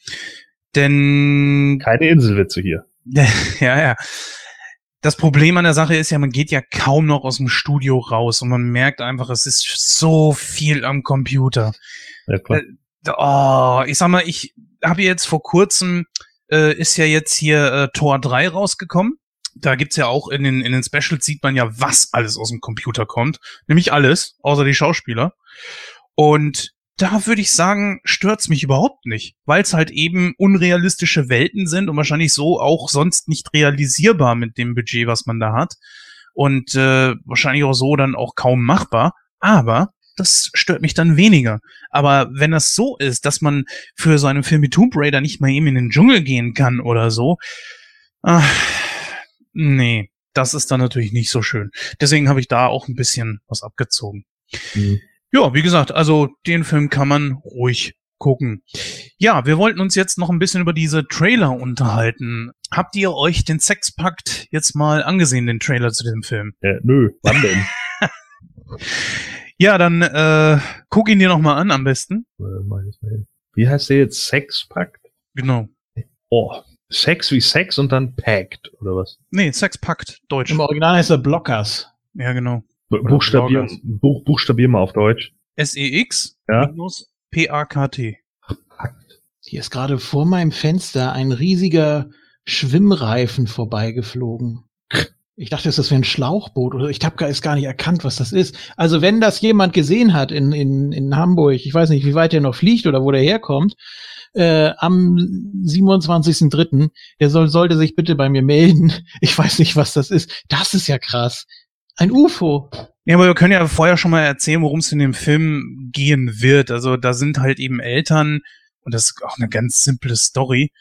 denn keine Inselwitze hier. ja, ja. Das Problem an der Sache ist ja, man geht ja kaum noch aus dem Studio raus und man merkt einfach, es ist so viel am Computer. Ja, klar. Äh, oh, ich sag mal, ich habe jetzt vor kurzem äh, ist ja jetzt hier äh, Tor 3 rausgekommen. Da gibt's ja auch in den, in den Specials sieht man ja, was alles aus dem Computer kommt. Nämlich alles, außer die Schauspieler. Und da würde ich sagen, stört's mich überhaupt nicht, weil es halt eben unrealistische Welten sind und wahrscheinlich so auch sonst nicht realisierbar mit dem Budget, was man da hat. Und äh, wahrscheinlich auch so dann auch kaum machbar. Aber das stört mich dann weniger. Aber wenn das so ist, dass man für so einen Film wie Tomb Raider nicht mal eben in den Dschungel gehen kann oder so, ach, nee, das ist dann natürlich nicht so schön. Deswegen habe ich da auch ein bisschen was abgezogen. Mhm. Ja, wie gesagt, also den Film kann man ruhig gucken. Ja, wir wollten uns jetzt noch ein bisschen über diese Trailer unterhalten. Habt ihr euch den Sexpakt jetzt mal angesehen, den Trailer zu diesem Film? Äh, nö, wann denn? Ja, dann äh, guck ihn dir noch mal an am besten. Äh, wie heißt der jetzt? Sexpakt? Genau. Oh, Sex wie Sex und dann Pact, oder was? Nee, Sexpakt, Deutsch. Im Original heißt er Blockers. Ja, genau. Bu- Buchstabier, buch, buchstabier mal auf Deutsch. S-E-X Ja. minus P-A-K-T. Pakt. Hier ist gerade vor meinem Fenster ein riesiger Schwimmreifen vorbeigeflogen. Ich dachte, das wäre ein Schlauchboot oder ich habe es gar nicht erkannt, was das ist. Also wenn das jemand gesehen hat in, in, in Hamburg, ich weiß nicht, wie weit der noch fliegt oder wo der herkommt, äh, am 27.03., der soll, sollte sich bitte bei mir melden. Ich weiß nicht, was das ist. Das ist ja krass. Ein UFO. Ja, aber wir können ja vorher schon mal erzählen, worum es in dem Film gehen wird. Also da sind halt eben Eltern, und das ist auch eine ganz simple Story,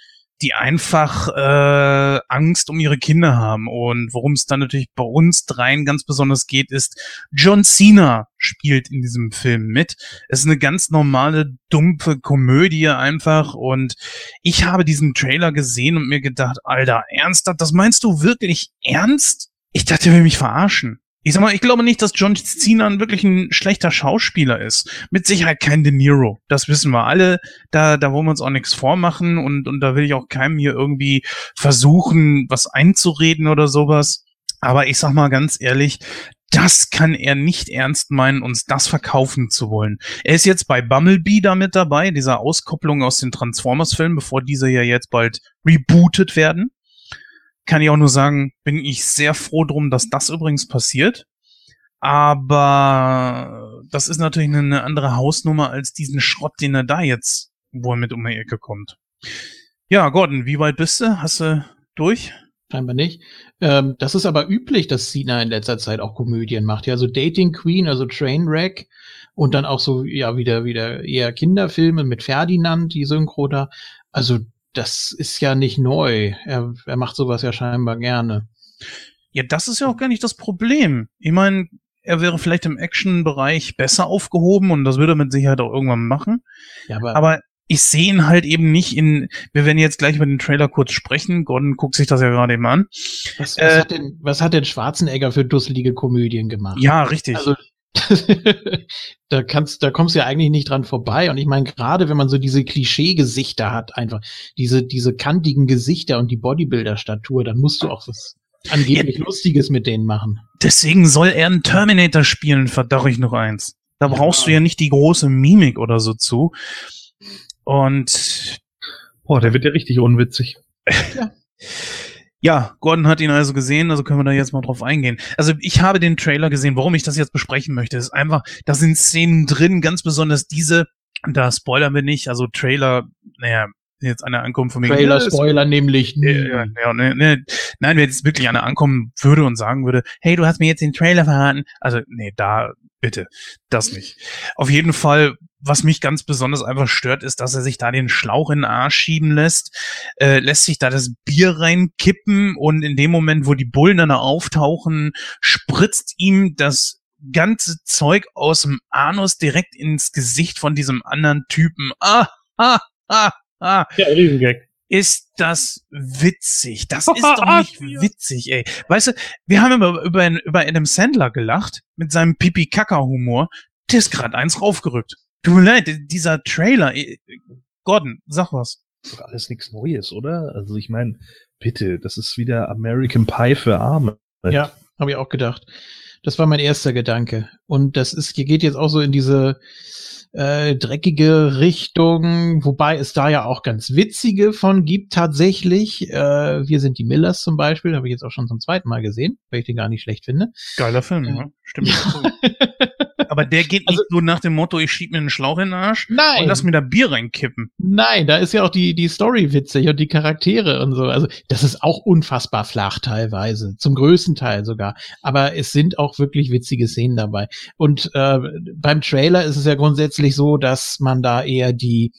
die einfach äh, Angst um ihre Kinder haben. Und worum es dann natürlich bei uns dreien ganz besonders geht, ist, John Cena spielt in diesem Film mit. Es ist eine ganz normale, dumpfe Komödie einfach. Und ich habe diesen Trailer gesehen und mir gedacht, Alter, ernsthaft, das meinst du wirklich ernst? Ich dachte, er will mich verarschen. Ich sag mal, ich glaube nicht, dass John Cena wirklich ein schlechter Schauspieler ist. Mit Sicherheit kein De Niro. Das wissen wir alle. Da, da wollen wir uns auch nichts vormachen und, und da will ich auch keinem hier irgendwie versuchen, was einzureden oder sowas. Aber ich sag mal ganz ehrlich, das kann er nicht ernst meinen, uns das verkaufen zu wollen. Er ist jetzt bei Bumblebee da mit dabei, dieser Auskopplung aus den Transformers-Filmen, bevor diese ja jetzt bald rebootet werden kann ich auch nur sagen, bin ich sehr froh drum, dass das übrigens passiert. Aber das ist natürlich eine, andere Hausnummer als diesen Schrott, den er da jetzt, wo er mit um die Ecke kommt. Ja, Gordon, wie weit bist du? Hast du durch? Scheinbar nicht. Ähm, das ist aber üblich, dass Cena in letzter Zeit auch Komödien macht. Ja, so Dating Queen, also Trainwreck und dann auch so, ja, wieder, wieder eher Kinderfilme mit Ferdinand, die Synchro da. Also, das ist ja nicht neu. Er, er macht sowas ja scheinbar gerne. Ja, das ist ja auch gar nicht das Problem. Ich meine, er wäre vielleicht im Action-Bereich besser aufgehoben und das würde er mit Sicherheit auch irgendwann machen. Ja, aber, Aber ich sehe ihn halt eben nicht in, wir werden jetzt gleich über den Trailer kurz sprechen. Gordon guckt sich das ja gerade eben an. was, was, äh, hat denn, was hat denn Schwarzenegger für dusselige Komödien gemacht? Ja, richtig. Also, da kannst, da kommst du ja eigentlich nicht dran vorbei. Und ich meine, gerade wenn man so diese Klischee-Gesichter hat, einfach diese, diese kantigen Gesichter und die Bodybuilder-Statur, dann musst du auch was angeblich Lustiges mit denen machen. Deswegen soll er einen Terminator spielen, verdammt ich noch eins. Da Ja. brauchst du ja nicht die große Mimik oder so zu. Und Boah, der wird ja richtig unwitzig. ja, Gordon hat ihn also gesehen, also können wir da jetzt mal drauf eingehen. Also ich habe den Trailer gesehen, warum ich das jetzt besprechen möchte, ist einfach, da sind Szenen drin, ganz besonders diese, da spoilern wir nicht, also Trailer, naja, jetzt eine Ankunft von mir. Trailer, Spoiler nämlich. nie. Ja, ja, ne, ne, nein, wenn jetzt wirklich einer ankommen würde und sagen würde, hey, du hast mir jetzt den Trailer verraten. Also, nee, da, bitte, das nicht. Auf jeden Fall, was mich ganz besonders einfach stört, ist, dass er sich da den Schlauch in den Arsch schieben lässt, äh, lässt sich da das Bier reinkippen und in dem Moment, wo die Bullen dann auftauchen, spritzt ihm das ganze Zeug aus dem Anus direkt ins Gesicht von diesem anderen Typen. Ah, ah, ah, ah Ja, Riesengag. Ist das witzig. Das ist doch nicht witzig, ey. Weißt du, wir haben über, über, über Adam Sandler gelacht mit seinem Pipi-Kaka-Humor. Der ist gerade eins raufgerückt. Tut mir leid, dieser Trailer. eh, Gordon, sag was. Ist doch alles nichts Neues, oder? Also ich meine, bitte, das ist wieder American Pie für Arme. Ja, habe ich auch gedacht. Das war mein erster Gedanke. Und das ist, hier geht jetzt auch so in diese äh, dreckige Richtung, wobei es da ja auch ganz witzige von gibt tatsächlich. Äh, wir sind die Millers zum Beispiel, habe ich jetzt auch schon zum zweiten Mal gesehen, weil ich den gar nicht schlecht finde. Geiler Film, Ja. ja. Stimmt. Aber der geht Also- nicht so nach dem Motto, ich schieb mir einen Schlauch in den Arsch Nein, und lass mir da Bier reinkippen. nein, da ist ja auch die, die Story witzig und die Charaktere und so. Also das ist auch unfassbar flach teilweise, zum größten Teil sogar. Aber es sind auch wirklich witzige Szenen dabei. Und äh, beim Trailer ist es ja grundsätzlich so, dass man da eher die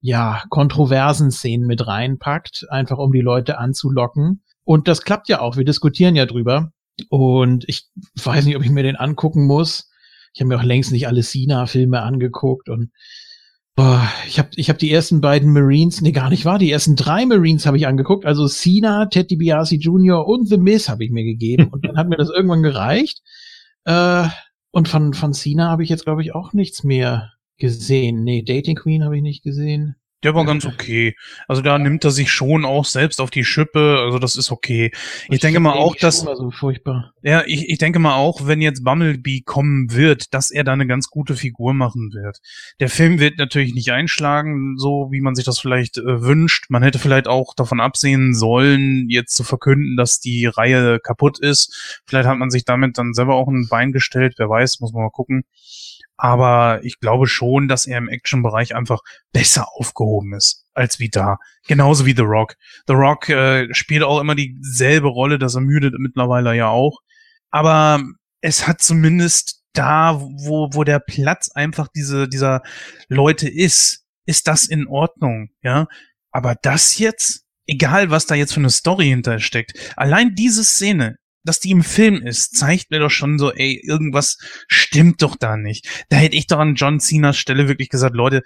ja kontroversen Szenen mit reinpackt, einfach um die Leute anzulocken. Und das klappt ja auch. Wir diskutieren ja drüber. Und ich weiß nicht, ob ich mir den angucken muss. Ich habe mir auch längst nicht alle Cena-Filme angeguckt und Oh, ich habe ich hab die ersten beiden Marines, nee, gar nicht wahr, die ersten drei Marines habe ich angeguckt. Also Cena, Ted DiBiase Jr. und The Miz habe ich mir gegeben. und dann hat mir das irgendwann gereicht. Äh, und von, von Cena habe ich jetzt, glaube ich, auch nichts mehr gesehen. Nee, Dating Queen habe ich nicht gesehen. Der war ganz okay. Also da nimmt er sich schon auch selbst auf die Schippe. Also das ist okay. Ich, ich denke mal auch, dass so furchtbar. Ja, ich, ich denke mal auch, wenn jetzt Bumblebee kommen wird, dass er da eine ganz gute Figur machen wird. Der Film wird natürlich nicht einschlagen, so wie man sich das vielleicht äh, wünscht. Man hätte vielleicht auch davon absehen sollen, jetzt zu verkünden, dass die Reihe kaputt ist. Vielleicht hat man sich damit dann selber auch ein Bein gestellt. Wer weiß, muss man mal gucken. Aber ich glaube schon, dass er im Action-Bereich einfach besser aufgehoben ist als wie da. Genauso wie The Rock. The Rock äh, spielt auch immer dieselbe Rolle, das ermüdet mittlerweile ja auch. Aber es hat zumindest da, wo, wo der Platz einfach diese, dieser Leute ist, ist das in Ordnung, ja. Aber das jetzt, egal was da jetzt für eine Story hintersteckt, allein diese Szene dass die im Film ist, zeigt mir doch schon so, ey, irgendwas stimmt doch da nicht. Da hätte ich doch an John Cenas Stelle wirklich gesagt, Leute,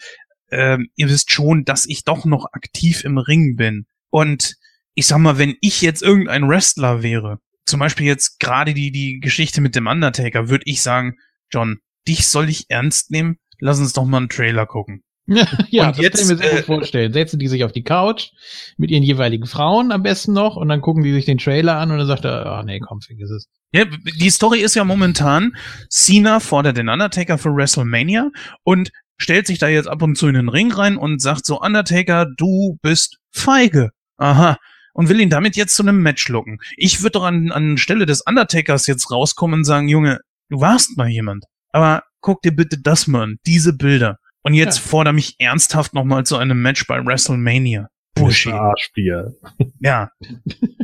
ähm, ihr wisst schon, dass ich doch noch aktiv im Ring bin. Und ich sag mal, wenn ich jetzt irgendein Wrestler wäre, zum Beispiel jetzt gerade die, die Geschichte mit dem Undertaker, würde ich sagen, John, dich soll ich ernst nehmen? Lass uns doch mal einen Trailer gucken. Ja, ja Und das jetzt, kann ich mir sehr äh, gut vorstellen. Setzen die sich auf die Couch mit ihren jeweiligen Frauen am besten noch und dann gucken die sich den Trailer an und dann sagt er, ah nee, komm, vergiss es. Ja, die Story ist ja momentan, Cena fordert den Undertaker für WrestleMania und stellt sich da jetzt ab und zu in den Ring rein und sagt so, Undertaker, du bist feige. Aha. Und will ihn damit jetzt zu einem Match locken. Ich würde doch an, an Stelle des Undertakers jetzt rauskommen und sagen, Junge, du warst mal jemand. Aber guck dir bitte das mal an, diese Bilder. Und jetzt Ja. fordere mich ernsthaft nochmal zu einem Match bei WrestleMania. Bushi. Arschbier. Ja.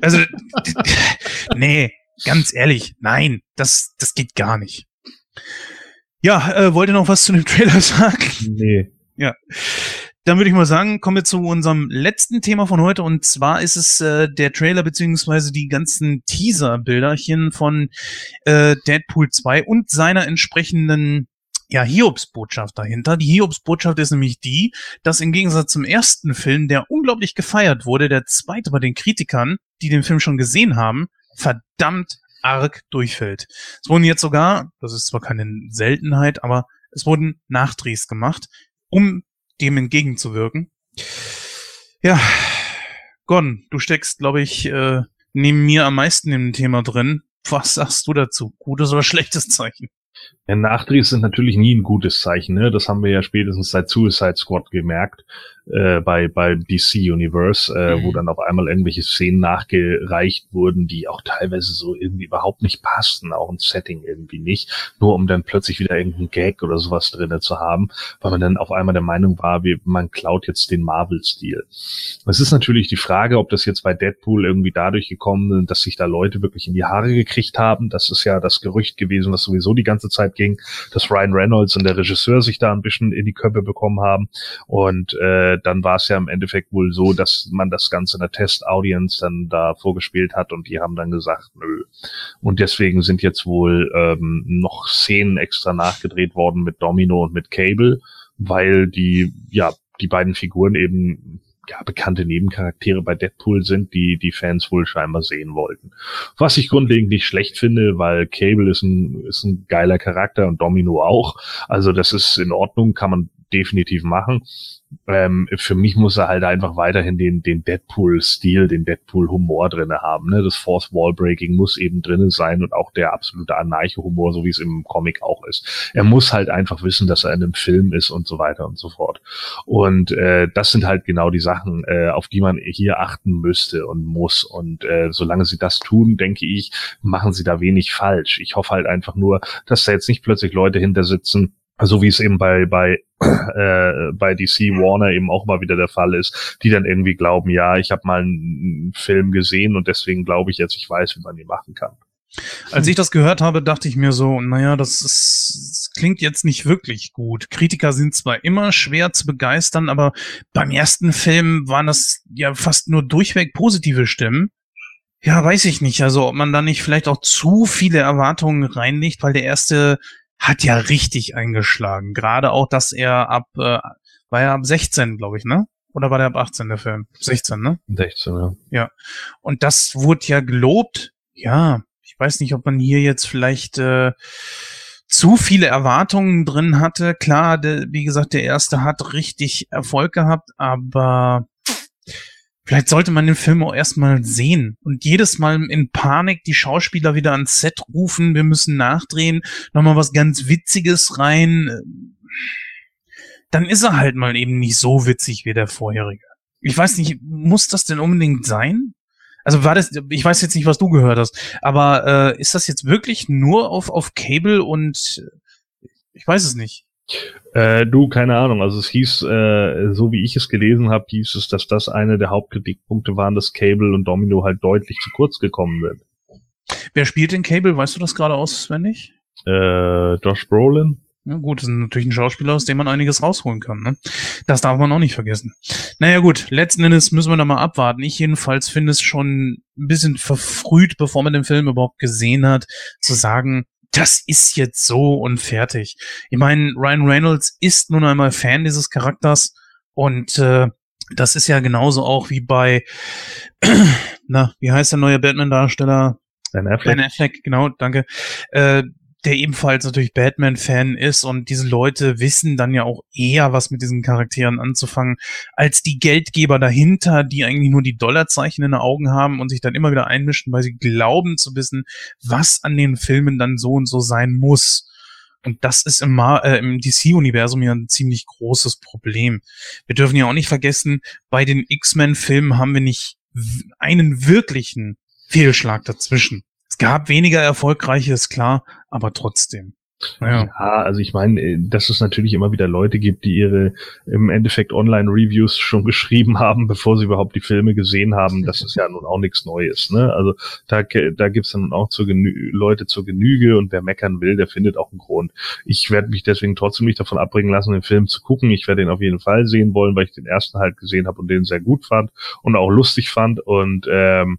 Also, nee, ganz ehrlich, nein, das, das geht gar nicht. Ja, äh, wollt ihr noch was zu dem Trailer sagen? Nee. Dann würde ich mal sagen, kommen wir zu unserem letzten Thema von heute und zwar ist es äh, der Trailer beziehungsweise die ganzen Teaser-Bilderchen von äh, Deadpool 2 und seiner entsprechenden ja, Hiobsbotschaft dahinter. Die Hiobsbotschaft ist nämlich die, dass im Gegensatz zum ersten Film, der unglaublich gefeiert wurde, der zweite bei den Kritikern, die den Film schon gesehen haben, verdammt arg durchfällt. Es wurden jetzt sogar, das ist zwar keine Seltenheit, aber es wurden Nachdrehs gemacht, um dem entgegenzuwirken. Ja, Gon, du steckst, glaube ich, äh, neben mir am meisten im Thema drin. Was sagst du dazu? Gutes oder schlechtes Zeichen? Ja, Nachdrehs sind natürlich nie ein gutes Zeichen, ne? Das haben wir ja spätestens seit Suicide Squad gemerkt, äh, bei, bei DC Universe, äh, Mhm. wo dann auf einmal irgendwelche Szenen nachgereicht wurden, die auch teilweise so irgendwie überhaupt nicht passten, auch im Setting irgendwie nicht, nur um dann plötzlich wieder irgendeinen Gag oder sowas drinne zu haben, weil man dann auf einmal der Meinung war, wie, man klaut jetzt den Marvel-Stil. Es ist natürlich die Frage, ob das jetzt bei Deadpool irgendwie dadurch gekommen ist, dass sich da Leute wirklich in die Haare gekriegt haben. Das ist ja das Gerücht gewesen, was sowieso die ganze Zeit ging, dass Ryan Reynolds und der Regisseur sich da ein bisschen in die Köpfe bekommen haben. Und äh, dann war es ja im Endeffekt wohl so, dass man das Ganze in der Test-Audience dann da vorgespielt hat und die haben dann gesagt, nö. Und deswegen sind jetzt wohl ähm, noch Szenen extra nachgedreht worden mit Domino und mit Cable, weil die, ja, die beiden Figuren eben ja, bekannte Nebencharaktere bei Deadpool sind, die die Fans wohl scheinbar sehen wollten. Was ich grundlegend nicht schlecht finde, weil Cable ist ein, ist ein geiler Charakter und Domino auch. Also das ist in Ordnung, kann man definitiv machen. Ähm, für mich muss er halt einfach weiterhin den, den Deadpool-Stil, den Deadpool-Humor drinne haben. Ne? Das Fourth Wall Breaking muss eben drinne sein und auch der absolute Anarcho-Humor, so wie es im Comic auch ist. Er muss halt einfach wissen, dass er in einem Film ist und so weiter und so fort. Und äh, das sind halt genau die Sachen, äh, auf die man hier achten müsste und muss. Und äh, solange sie das tun, denke ich, machen sie da wenig falsch. Ich hoffe halt einfach nur, dass da jetzt nicht plötzlich Leute hinter sitzen, so wie es eben bei bei äh, bei DC Warner eben auch mal wieder der Fall ist, die dann irgendwie glauben, ja, ich habe mal einen Film gesehen und deswegen glaube ich jetzt, ich weiß, wie man die machen kann. Als ich das gehört habe, dachte ich mir so, naja, das, ist, das klingt jetzt nicht wirklich gut. Kritiker sind zwar immer schwer zu begeistern, aber beim ersten Film waren das ja fast nur durchweg positive Stimmen. Ja, weiß ich nicht. Also, ob man da nicht vielleicht auch zu viele Erwartungen reinlegt, weil der erste hat ja richtig eingeschlagen. Gerade auch, dass er ab, äh, war ja ab 16, glaube ich, ne? Oder war der ab 18 der Film? 16, ne? 16, ja. Und das wurde ja gelobt. Ja, ich weiß nicht, ob man hier jetzt vielleicht äh, zu viele Erwartungen drin hatte. Klar, de, wie gesagt, der erste hat richtig Erfolg gehabt, aber vielleicht sollte man den Film auch erstmal sehen und jedes Mal in Panik die Schauspieler wieder ans Set rufen, wir müssen nachdrehen, nochmal was ganz Witziges rein. Dann ist er halt mal eben nicht so witzig wie der vorherige. Ich weiß nicht, muss das denn unbedingt sein? Also war das, ich weiß jetzt nicht, was du gehört hast, aber äh, ist das jetzt wirklich nur auf, auf Cable und ich weiß es nicht. Äh, du, keine Ahnung. Also es hieß, äh, so wie ich es gelesen habe, hieß es, dass das eine der Hauptkritikpunkte waren, dass Cable und Domino halt deutlich zu kurz gekommen sind. Wer spielt den Cable? Weißt du das gerade auswendig? Äh, Josh Brolin. Ja, gut, das ist natürlich ein Schauspieler, aus dem man einiges rausholen kann. Ne? Das darf man auch nicht vergessen. Naja gut, letzten Endes müssen wir da mal abwarten. Ich jedenfalls finde es schon ein bisschen verfrüht, bevor man den Film überhaupt gesehen hat, zu sagen, das ist jetzt so und fertig. Ich meine, Ryan Reynolds ist nun einmal Fan dieses Charakters und äh, das ist ja genauso auch wie bei, na, wie heißt der neue Batman-Darsteller? Ben Affleck. Ben Affleck, genau, danke. Äh, der ebenfalls natürlich Batman-Fan ist und diese Leute wissen dann ja auch eher, was mit diesen Charakteren anzufangen, als die Geldgeber dahinter, die eigentlich nur die Dollarzeichen in den Augen haben und sich dann immer wieder einmischen, weil sie glauben zu wissen, was an den Filmen dann so und so sein muss. Und das ist im, äh, im DC-Universum ja ein ziemlich großes Problem. Wir dürfen ja auch nicht vergessen, bei den X-Men-Filmen haben wir nicht einen wirklichen Fehlschlag dazwischen gab weniger erfolgreiche, ist klar, aber trotzdem. Ja. ja, also ich meine, äh, dass es natürlich immer wieder Leute gibt, die ihre im Endeffekt Online-Reviews schon geschrieben haben, bevor sie überhaupt die Filme gesehen haben, das ist ja nun auch nichts Neues. Ne? Also da, da gibt's dann auch zu Leute zur Genüge und wer meckern will, der findet auch einen Grund. Ich werde mich deswegen trotzdem nicht davon abbringen lassen, den Film zu gucken. Ich werde ihn auf jeden Fall sehen wollen, weil ich den ersten halt gesehen habe und den sehr gut fand und auch lustig fand und ähm,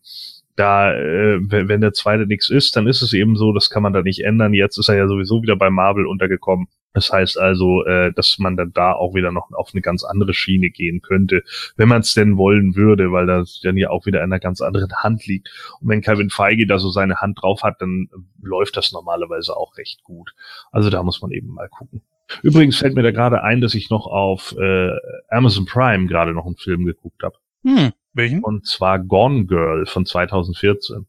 da, äh, wenn, der zweite nichts ist, dann ist es eben so, das kann man da nicht ändern. Jetzt ist er ja sowieso wieder bei Marvel untergekommen. Das heißt also, äh, dass man dann da auch wieder noch auf eine ganz andere Schiene gehen könnte, wenn man es denn wollen würde, weil das dann ja auch wieder in einer ganz anderen Hand liegt. Und wenn Kevin Feige da so seine Hand drauf hat, dann läuft das normalerweise auch recht gut. Also da muss man eben mal gucken. Übrigens fällt mir da gerade ein, dass ich noch auf äh, Amazon Prime gerade noch einen Film geguckt habe. Hm. Welchen? Und zwar Gone Girl von 2014.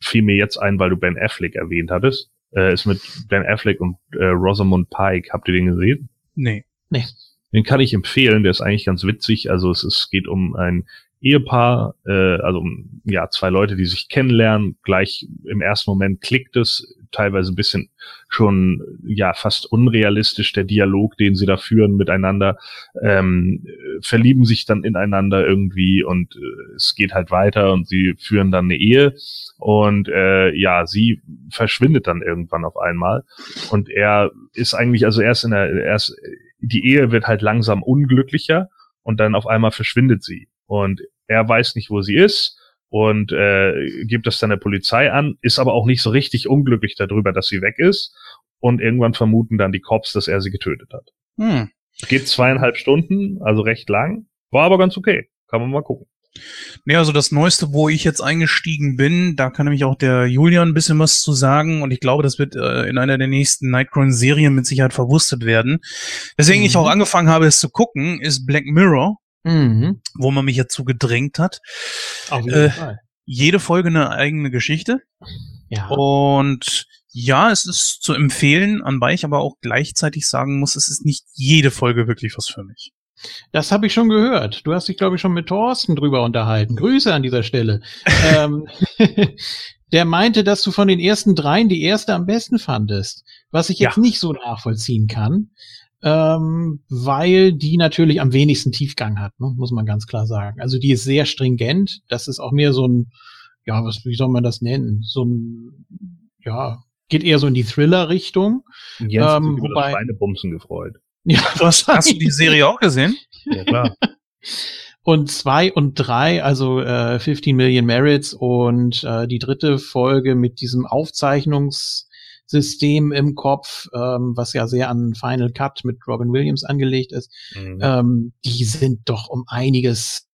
Fiel mir jetzt ein, weil du Ben Affleck erwähnt hattest. Äh, ist mit Ben Affleck und äh, Rosamund Pike. Habt ihr den gesehen? Nee. Nee. Den kann ich empfehlen, der ist eigentlich ganz witzig. Also es, es geht um ein Ehepaar, äh, also um ja zwei Leute, die sich kennenlernen. Gleich im ersten Moment klickt es, teilweise ein bisschen schon ja fast unrealistisch der Dialog, den sie da führen miteinander, ähm, verlieben sich dann ineinander irgendwie und äh, es geht halt weiter und sie führen dann eine Ehe und äh, ja, sie verschwindet dann irgendwann auf einmal und er ist eigentlich also erst in der erst die Ehe wird halt langsam unglücklicher und dann auf einmal verschwindet sie und er weiß nicht, wo sie ist und äh, gibt das dann der Polizei an, ist aber auch nicht so richtig unglücklich darüber, dass sie weg ist. Und irgendwann vermuten dann die Cops, dass er sie getötet hat. Hm. Geht zweieinhalb Stunden, also recht lang. War aber ganz okay. Kann man mal gucken. Nee, also das Neueste, wo ich jetzt eingestiegen bin, da kann nämlich auch der Julian ein bisschen was zu sagen und ich glaube, das wird äh, in einer der nächsten Nightcrawler-Serien mit Sicherheit verwurstet werden. Weswegen mhm. ich auch angefangen habe, es zu gucken, ist Black Mirror mhm. wo man mich dazu gedrängt hat. Auf jeden äh, Fall. Jede Folge eine eigene Geschichte. Ja. Und ja, es ist zu empfehlen, anbei ich aber auch gleichzeitig sagen muss, es ist nicht jede Folge wirklich was für mich. Das habe ich schon gehört. Du hast dich, glaube ich, schon mit Thorsten drüber unterhalten. Grüße an dieser Stelle. ähm, der meinte, dass du von den ersten dreien die erste am besten fandest, was ich jetzt ja. nicht so nachvollziehen kann ähm, weil die natürlich am wenigsten Tiefgang hat, ne? muss man ganz klar sagen. Also die ist sehr stringent. Das ist auch mehr so ein, ja, was, wie soll man das nennen? So ein, ja, geht eher so in die Thriller-Richtung. Jens hat ähm, sich über wobei, Schweinebumsen gefreut. Ja, was, hast du die Serie auch gesehen? Ja, klar. Und zwei und drei, also äh, 15 Million Merits und äh, die dritte Folge mit diesem Aufzeichnungs- System im Kopf, ähm, was ja sehr an Final Cut mit Robin Williams angelegt ist, Mhm. ähm, die sind doch um einiges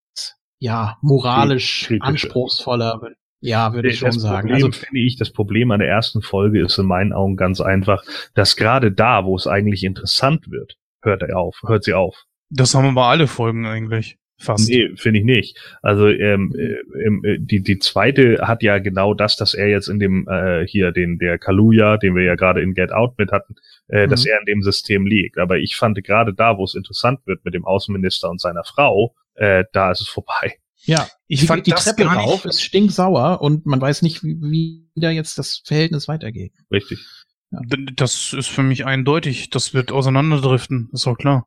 ja moralisch Kritischer. anspruchsvoller, ja, würde ich schon das sagen. Problem, Also finde ich, das Problem an der ersten Folge ist in meinen Augen ganz einfach, dass gerade da, wo es eigentlich interessant wird, hört er auf, hört sie auf. Das haben aber alle Folgen eigentlich. Fast. Nee, finde ich nicht. Also ähm, äh, ähm, äh, die die zweite hat ja genau das, dass er jetzt in dem äh, hier den der Kaluja, den wir ja gerade in Get Out mit hatten, äh, dass Mhm. er in dem System liegt. Aber ich fand gerade da, wo es interessant wird mit dem Außenminister und seiner Frau, äh, da ist es vorbei. ja, Ich die, fand die Treppe gar nicht- rauf ist stinksauer und man weiß nicht, wie, wie da jetzt das Verhältnis weitergeht. Richtig. D- Das ist für mich eindeutig. Das wird auseinanderdriften, ist auch klar.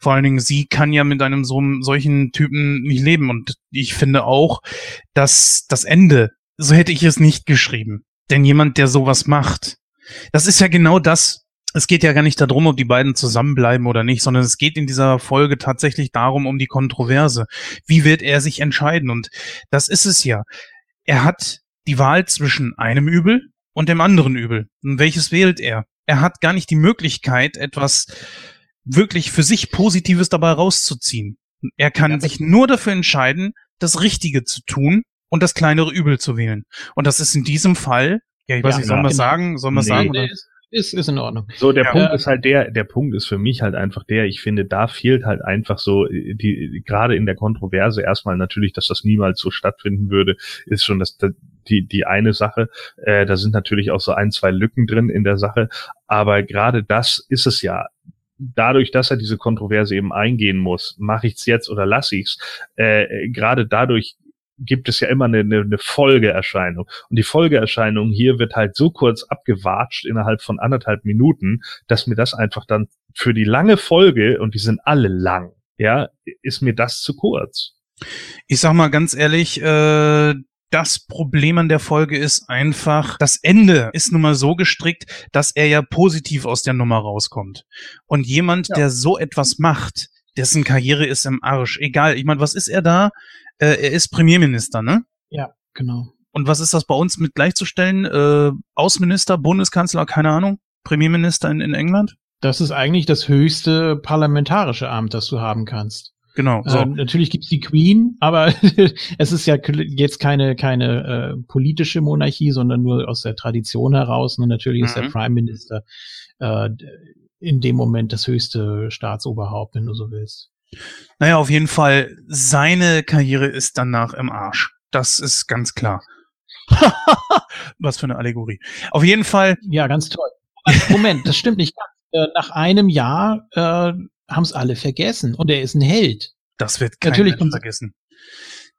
Vor allen Dingen, sie kann ja mit einem so solchen Typen nicht leben. Und ich finde auch, dass das Ende, so hätte ich es nicht geschrieben. Denn jemand, der sowas macht, das ist ja genau das. Es geht ja gar nicht darum, ob die beiden zusammenbleiben oder nicht, sondern es geht in dieser Folge tatsächlich darum, um die Kontroverse. Wie wird er sich entscheiden? Und das ist es ja. Er hat die Wahl zwischen einem Übel und dem anderen Übel. Und welches wählt er? Er hat gar nicht die Möglichkeit, etwas wirklich für sich Positives dabei rauszuziehen. Er kann Ja, sich nur dafür entscheiden, das Richtige zu tun und das kleinere Übel zu wählen. Und das ist in diesem Fall, ja, ich weiß Ja, nicht, soll man sagen, soll man Nee. sagen? Oder? Ist, ist, in Ordnung. So, der Ja. Punkt ist halt der, der Punkt ist für mich halt einfach der, ich finde, da fehlt halt einfach so, äh, die, gerade in der Kontroverse erstmal natürlich, dass das niemals so stattfinden würde, ist schon das, die, die eine Sache. Äh, da sind natürlich auch so ein, zwei Lücken drin in der Sache. Aber gerade das ist es ja. Dadurch, dass er diese Kontroverse eben eingehen muss, mache ich's jetzt oder lasse ich's, äh, gerade dadurch gibt es ja immer eine, eine, eine Folgeerscheinung. Und die Folgeerscheinung hier wird halt so kurz abgewatscht innerhalb von anderthalb Minuten, dass mir das einfach dann für die lange Folge, und die sind alle lang, ja, ist mir das zu kurz. Ich sag mal ganz ehrlich, äh, das Problem an der Folge ist einfach, das Ende ist nun mal so gestrickt, dass er ja positiv aus der Nummer rauskommt. Und jemand, Ja. der so etwas macht, dessen Karriere ist im Arsch. Egal, ich meine, was ist er da? Äh, er ist Premierminister, ne? Ja, genau. Und was ist das bei uns mit gleichzustellen? Äh, Außenminister, Bundeskanzler, keine Ahnung, Premierminister in, in England? Das ist eigentlich das höchste parlamentarische Amt, das du haben kannst. Genau. So. Äh, natürlich gibt's die Queen, aber es ist ja jetzt keine, keine äh, politische Monarchie, sondern nur aus der Tradition heraus. Und natürlich ist der Mhm. Prime Minister äh, in dem Moment das höchste Staatsoberhaupt, wenn du so willst. Naja, auf jeden Fall, seine Karriere ist danach im Arsch. Das ist ganz klar. Was für eine Allegorie. Auf jeden Fall, Ja, ganz toll. Moment, das stimmt nicht ganz. Äh, nach einem Jahr äh, haben es alle vergessen und er ist ein Held. das wird kein Natürlich Mensch vergessen.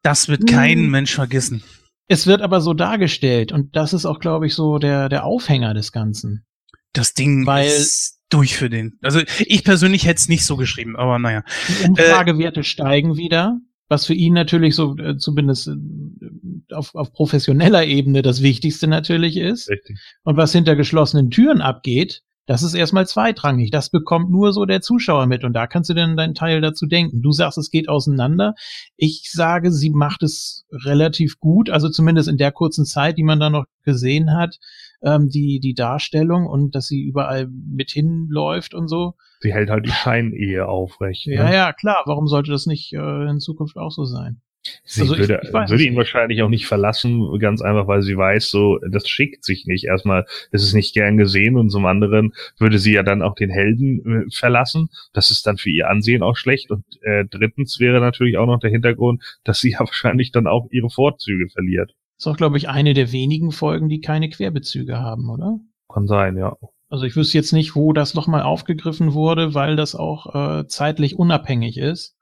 Das wird kein Hm. Mensch vergessen. Es wird aber so dargestellt und das ist auch, glaube ich, so der, der Aufhänger des Ganzen. Das Ding Weil- ist durch für den. Also ich persönlich hätte es nicht so geschrieben, aber naja. Die Umfragewerte steigen wieder, was für ihn natürlich so äh, zumindest äh, auf, auf professioneller Ebene das Wichtigste natürlich ist. Richtig. Und was hinter geschlossenen Türen abgeht, das ist erstmal zweitrangig. Das bekommt nur so der Zuschauer mit. Und da kannst du dann deinen Teil dazu denken. Du sagst, es geht auseinander. Ich sage, sie macht es relativ gut. Also zumindest in der kurzen Zeit, die man da noch gesehen hat, ähm, die, die Darstellung und dass sie überall mit hinläuft und so. Sie hält halt die Scheinehe aufrecht. Ja, ne? ja, klar. Warum sollte das nicht äh, in Zukunft auch so sein? Sie Also ich- würde, ich weiß würde ihn wahrscheinlich auch nicht verlassen, ganz einfach, weil sie weiß, so, das schickt sich nicht. Erstmal ist es nicht gern gesehen und zum anderen würde sie ja dann auch den Helden äh, verlassen. Das ist dann für ihr Ansehen auch schlecht. Und äh, drittens wäre natürlich auch noch der Hintergrund, dass sie ja wahrscheinlich dann auch ihre Vorzüge verliert. Ist auch, glaube ich, eine der wenigen Folgen, die keine Querbezüge haben, oder? Kann sein, ja. Also ich wüsste jetzt nicht, wo das nochmal aufgegriffen wurde, weil das auch äh, zeitlich unabhängig ist.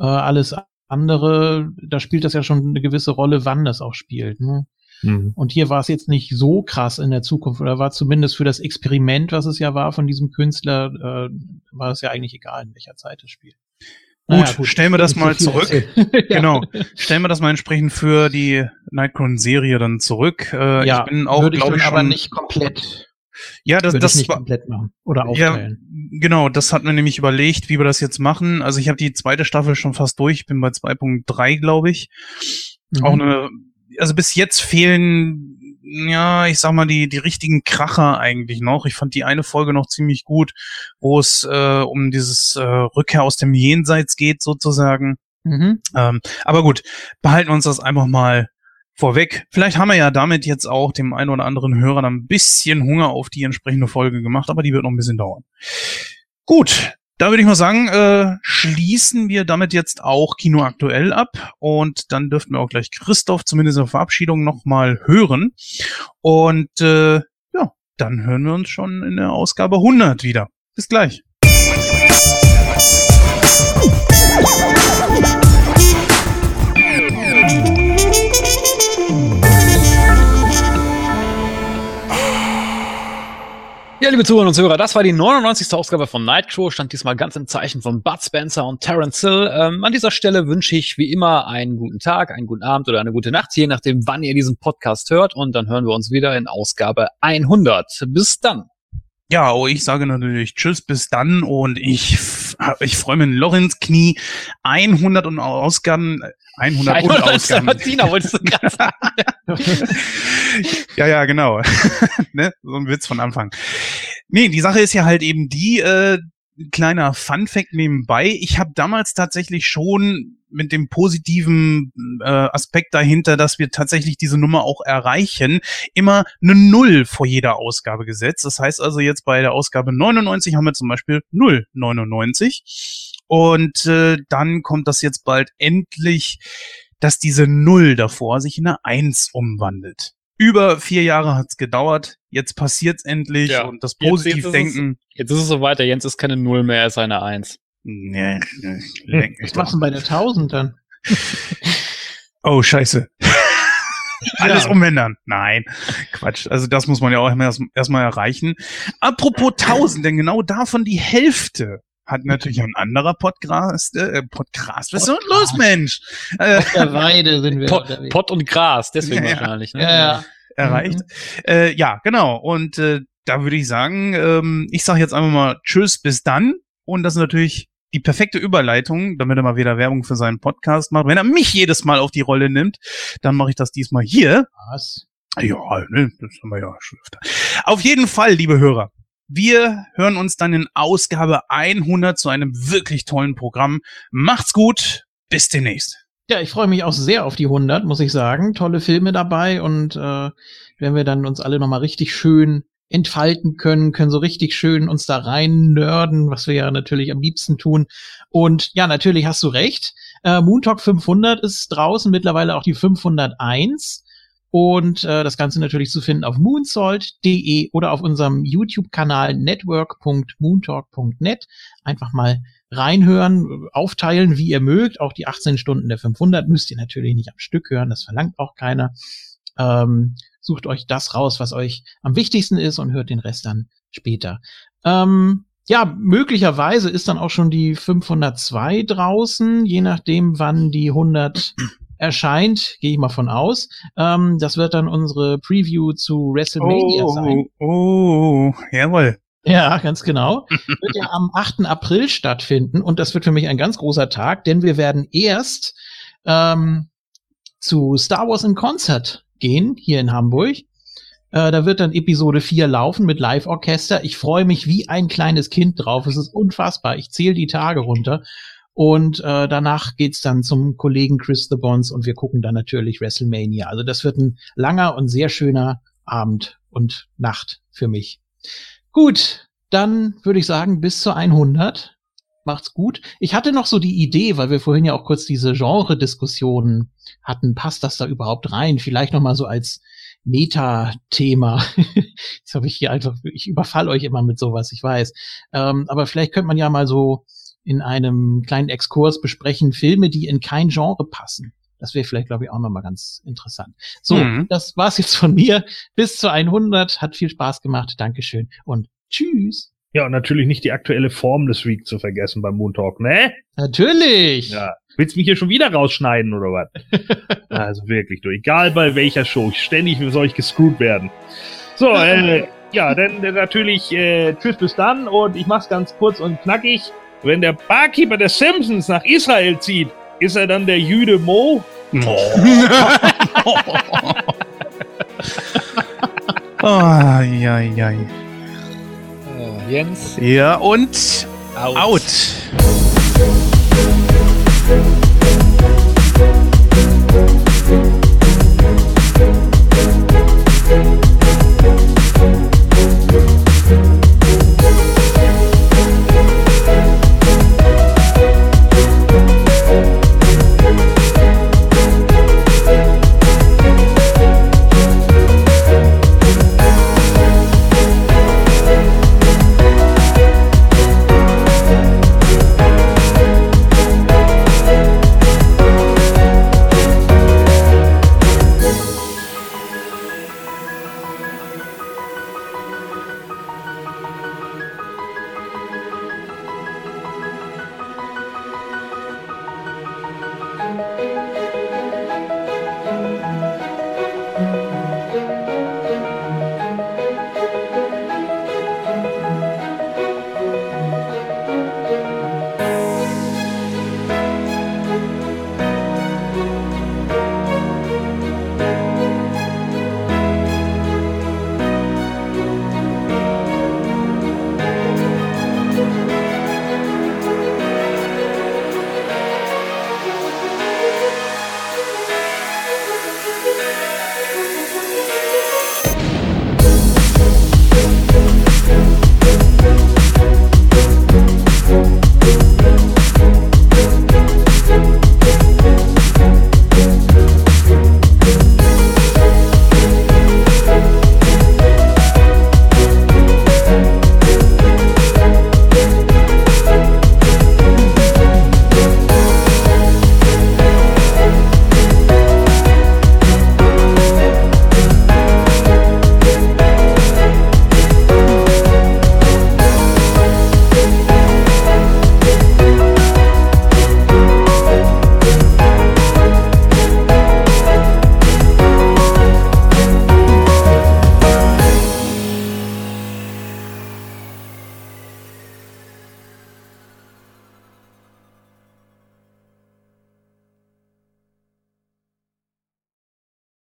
Äh, alles andere, da spielt das ja schon eine gewisse Rolle, wann das auch spielt. Ne? Mhm. Und hier war es jetzt nicht so krass in der Zukunft, oder war zumindest für das Experiment, was es ja war von diesem Künstler, äh, war es ja eigentlich egal, in welcher Zeit es spielt. Gut, stellen wir das mal viel zurück. ja. Genau. Stellen wir das mal entsprechend für die Nightcrawler-Serie dann zurück. Äh, Ja, ich bin auch, ich glaube ich, aber schon. nicht komplett, ja, das, würde das ich nicht war, komplett machen oder Ja, aufteilen. genau, das hat man nämlich überlegt, wie wir das jetzt machen. Also ich habe die zweite Staffel schon fast durch, bin bei 2.3, glaube ich. Mhm. Auch eine, also bis jetzt fehlen ja, ich sag mal, die, die richtigen Kracher eigentlich noch. Ich fand die eine Folge noch ziemlich gut, wo es äh, um dieses äh, Rückkehr aus dem Jenseits geht, sozusagen. Mhm. Ähm, aber gut, behalten wir uns das einfach mal vorweg. Vielleicht haben wir ja damit jetzt auch dem einen oder anderen Hörer ein bisschen Hunger auf die entsprechende Folge gemacht, aber die wird noch ein bisschen dauern. Gut, da würde ich mal sagen, äh, schließen wir damit jetzt auch Kino aktuell ab und dann dürften wir auch gleich Christoph zumindest in der Verabschiedung nochmal hören. Und äh, ja, dann hören wir uns schon in der Ausgabe 100 wieder. Bis gleich. Ja, liebe Zuhörer und Zuhörer, das war die 99. Ausgabe von Nightcrow, stand diesmal ganz im Zeichen von Bud Spencer und Terence Hill. Ähm, an dieser Stelle wünsche ich wie immer einen guten Tag, einen guten Abend oder eine gute Nacht, je nachdem, wann ihr diesen Podcast hört. Und dann hören wir uns wieder in Ausgabe 100. Bis dann. Ja, oh, ich sage natürlich Tschüss, bis dann und ich, ich freue mich ein Loch ins Knie. 100 und Ausgaben, 100 und Ausgaben. Martina, wolltest du gerade sagen. Ja, ja, genau. ne? So ein Witz von Anfang. Nee, die Sache ist ja halt eben die, äh, ein kleiner Fun-Fact nebenbei. Ich habe damals tatsächlich schon mit dem positiven äh, Aspekt dahinter, dass wir tatsächlich diese Nummer auch erreichen, immer eine Null vor jeder Ausgabe gesetzt. Das heißt also jetzt bei der Ausgabe 99 haben wir zum Beispiel 099. Und äh, dann kommt das jetzt bald endlich, dass diese Null davor sich in eine Eins umwandelt. Über vier Jahre hat's gedauert. Jetzt passiert's endlich Ja. und das Jetzt- jetzt. Jetzt ist es soweit, der Jens ist keine Null mehr, er ist eine Eins. Nee, nee, mich Was machst du doch. bei der 1000 dann? Oh, scheiße. Alles Ja. umändern. Nein, Quatsch. Also das muss man ja auch erst- erstmal erreichen. Apropos 1000, denn genau davon die Hälfte hat natürlich ein anderer Podcast, äh, Podcast. Was ist denn los, Mensch? Äh, Auf der Weide sind wir Pot. Pot und Gras, deswegen Ja, ja. wahrscheinlich. Ne? ja, ja. erreicht. Äh, ja, genau. Und äh, da würde ich sagen, ähm, ich sage jetzt einfach mal Tschüss, bis dann. Und das ist natürlich die perfekte Überleitung, damit er mal wieder Werbung für seinen Podcast macht. Wenn er mich jedes Mal auf die Rolle nimmt, dann mache ich das diesmal hier. Was? Ja, ne, das haben wir ja schon öfter. Auf jeden Fall, liebe Hörer. Wir hören uns dann in Ausgabe 100 zu einem wirklich tollen Programm. Macht's gut. Bis demnächst. Ja, ich freue mich auch sehr auf die 100, muss ich sagen. Tolle Filme dabei und äh, wenn wir dann uns alle nochmal richtig schön entfalten können, können so richtig schön uns da rein nörden, was wir ja natürlich am liebsten tun. Und ja, natürlich hast du recht. Äh, Moon Talk 500 ist draußen, mittlerweile auch die 501. Und äh, das Ganze natürlich zu finden auf moonsalt.de oder auf unserem YouTube-Kanal network.moontalk.net. Einfach mal reinhören, aufteilen, wie ihr mögt. Auch die 18 Stunden der 500 müsst ihr natürlich nicht am Stück hören, das verlangt auch keiner. Ähm, sucht euch das raus, was euch am wichtigsten ist und hört den Rest dann später. Ähm, ja, möglicherweise ist dann auch schon die 502 draußen, je nachdem, wann die 100 erscheint, gehe ich mal von aus. Ähm, das wird dann unsere Preview zu WrestleMania sein. Oh, oh, jawohl. Ja, ganz genau. wird ja am 8. April stattfinden und das wird für mich ein ganz großer Tag, denn wir werden erst ähm, zu Star Wars in Concert gehen, hier in Hamburg. Äh, da wird dann Episode 4 laufen mit Live-Orchester. Ich freue mich wie ein kleines Kind drauf. Es ist unfassbar. Ich zähle die Tage runter. Und äh, danach geht's dann zum Kollegen Chris the Bonds und wir gucken dann natürlich WrestleMania. Also das wird ein langer und sehr schöner Abend und Nacht für mich. Gut, dann würde ich sagen, bis zur 100. Macht's gut. Ich hatte noch so die Idee, weil wir vorhin ja auch kurz diese Genre-Diskussionen hatten. Passt das da überhaupt rein? Vielleicht noch mal so als Meta-Thema. Jetzt habe ich hier einfach, ich überfall euch immer mit sowas, ich weiß. Ähm, aber vielleicht könnte man ja mal so in einem kleinen Exkurs besprechen, Filme, die in kein Genre passen. Das wäre vielleicht, glaube ich, auch noch mal ganz interessant. So, Mhm. das war's jetzt von mir. Bis zu 100. Hat viel Spaß gemacht. Dankeschön und tschüss. Ja, und natürlich nicht die aktuelle Form des Week zu vergessen beim Moon Talk, ne? Natürlich. Ja. Willst du mich hier schon wieder rausschneiden oder was? also wirklich, du. Egal bei welcher Show. Ständig soll ich gescrewt werden. So, äh, ja, dann natürlich äh, tschüss bis dann und ich mach's ganz kurz und knackig. Wenn der Barkeeper der Simpsons nach Israel zieht, ist er dann der Jüde Mo? Oh. Oh, ja, ja. Äh, Jens. Ja, und Out. out.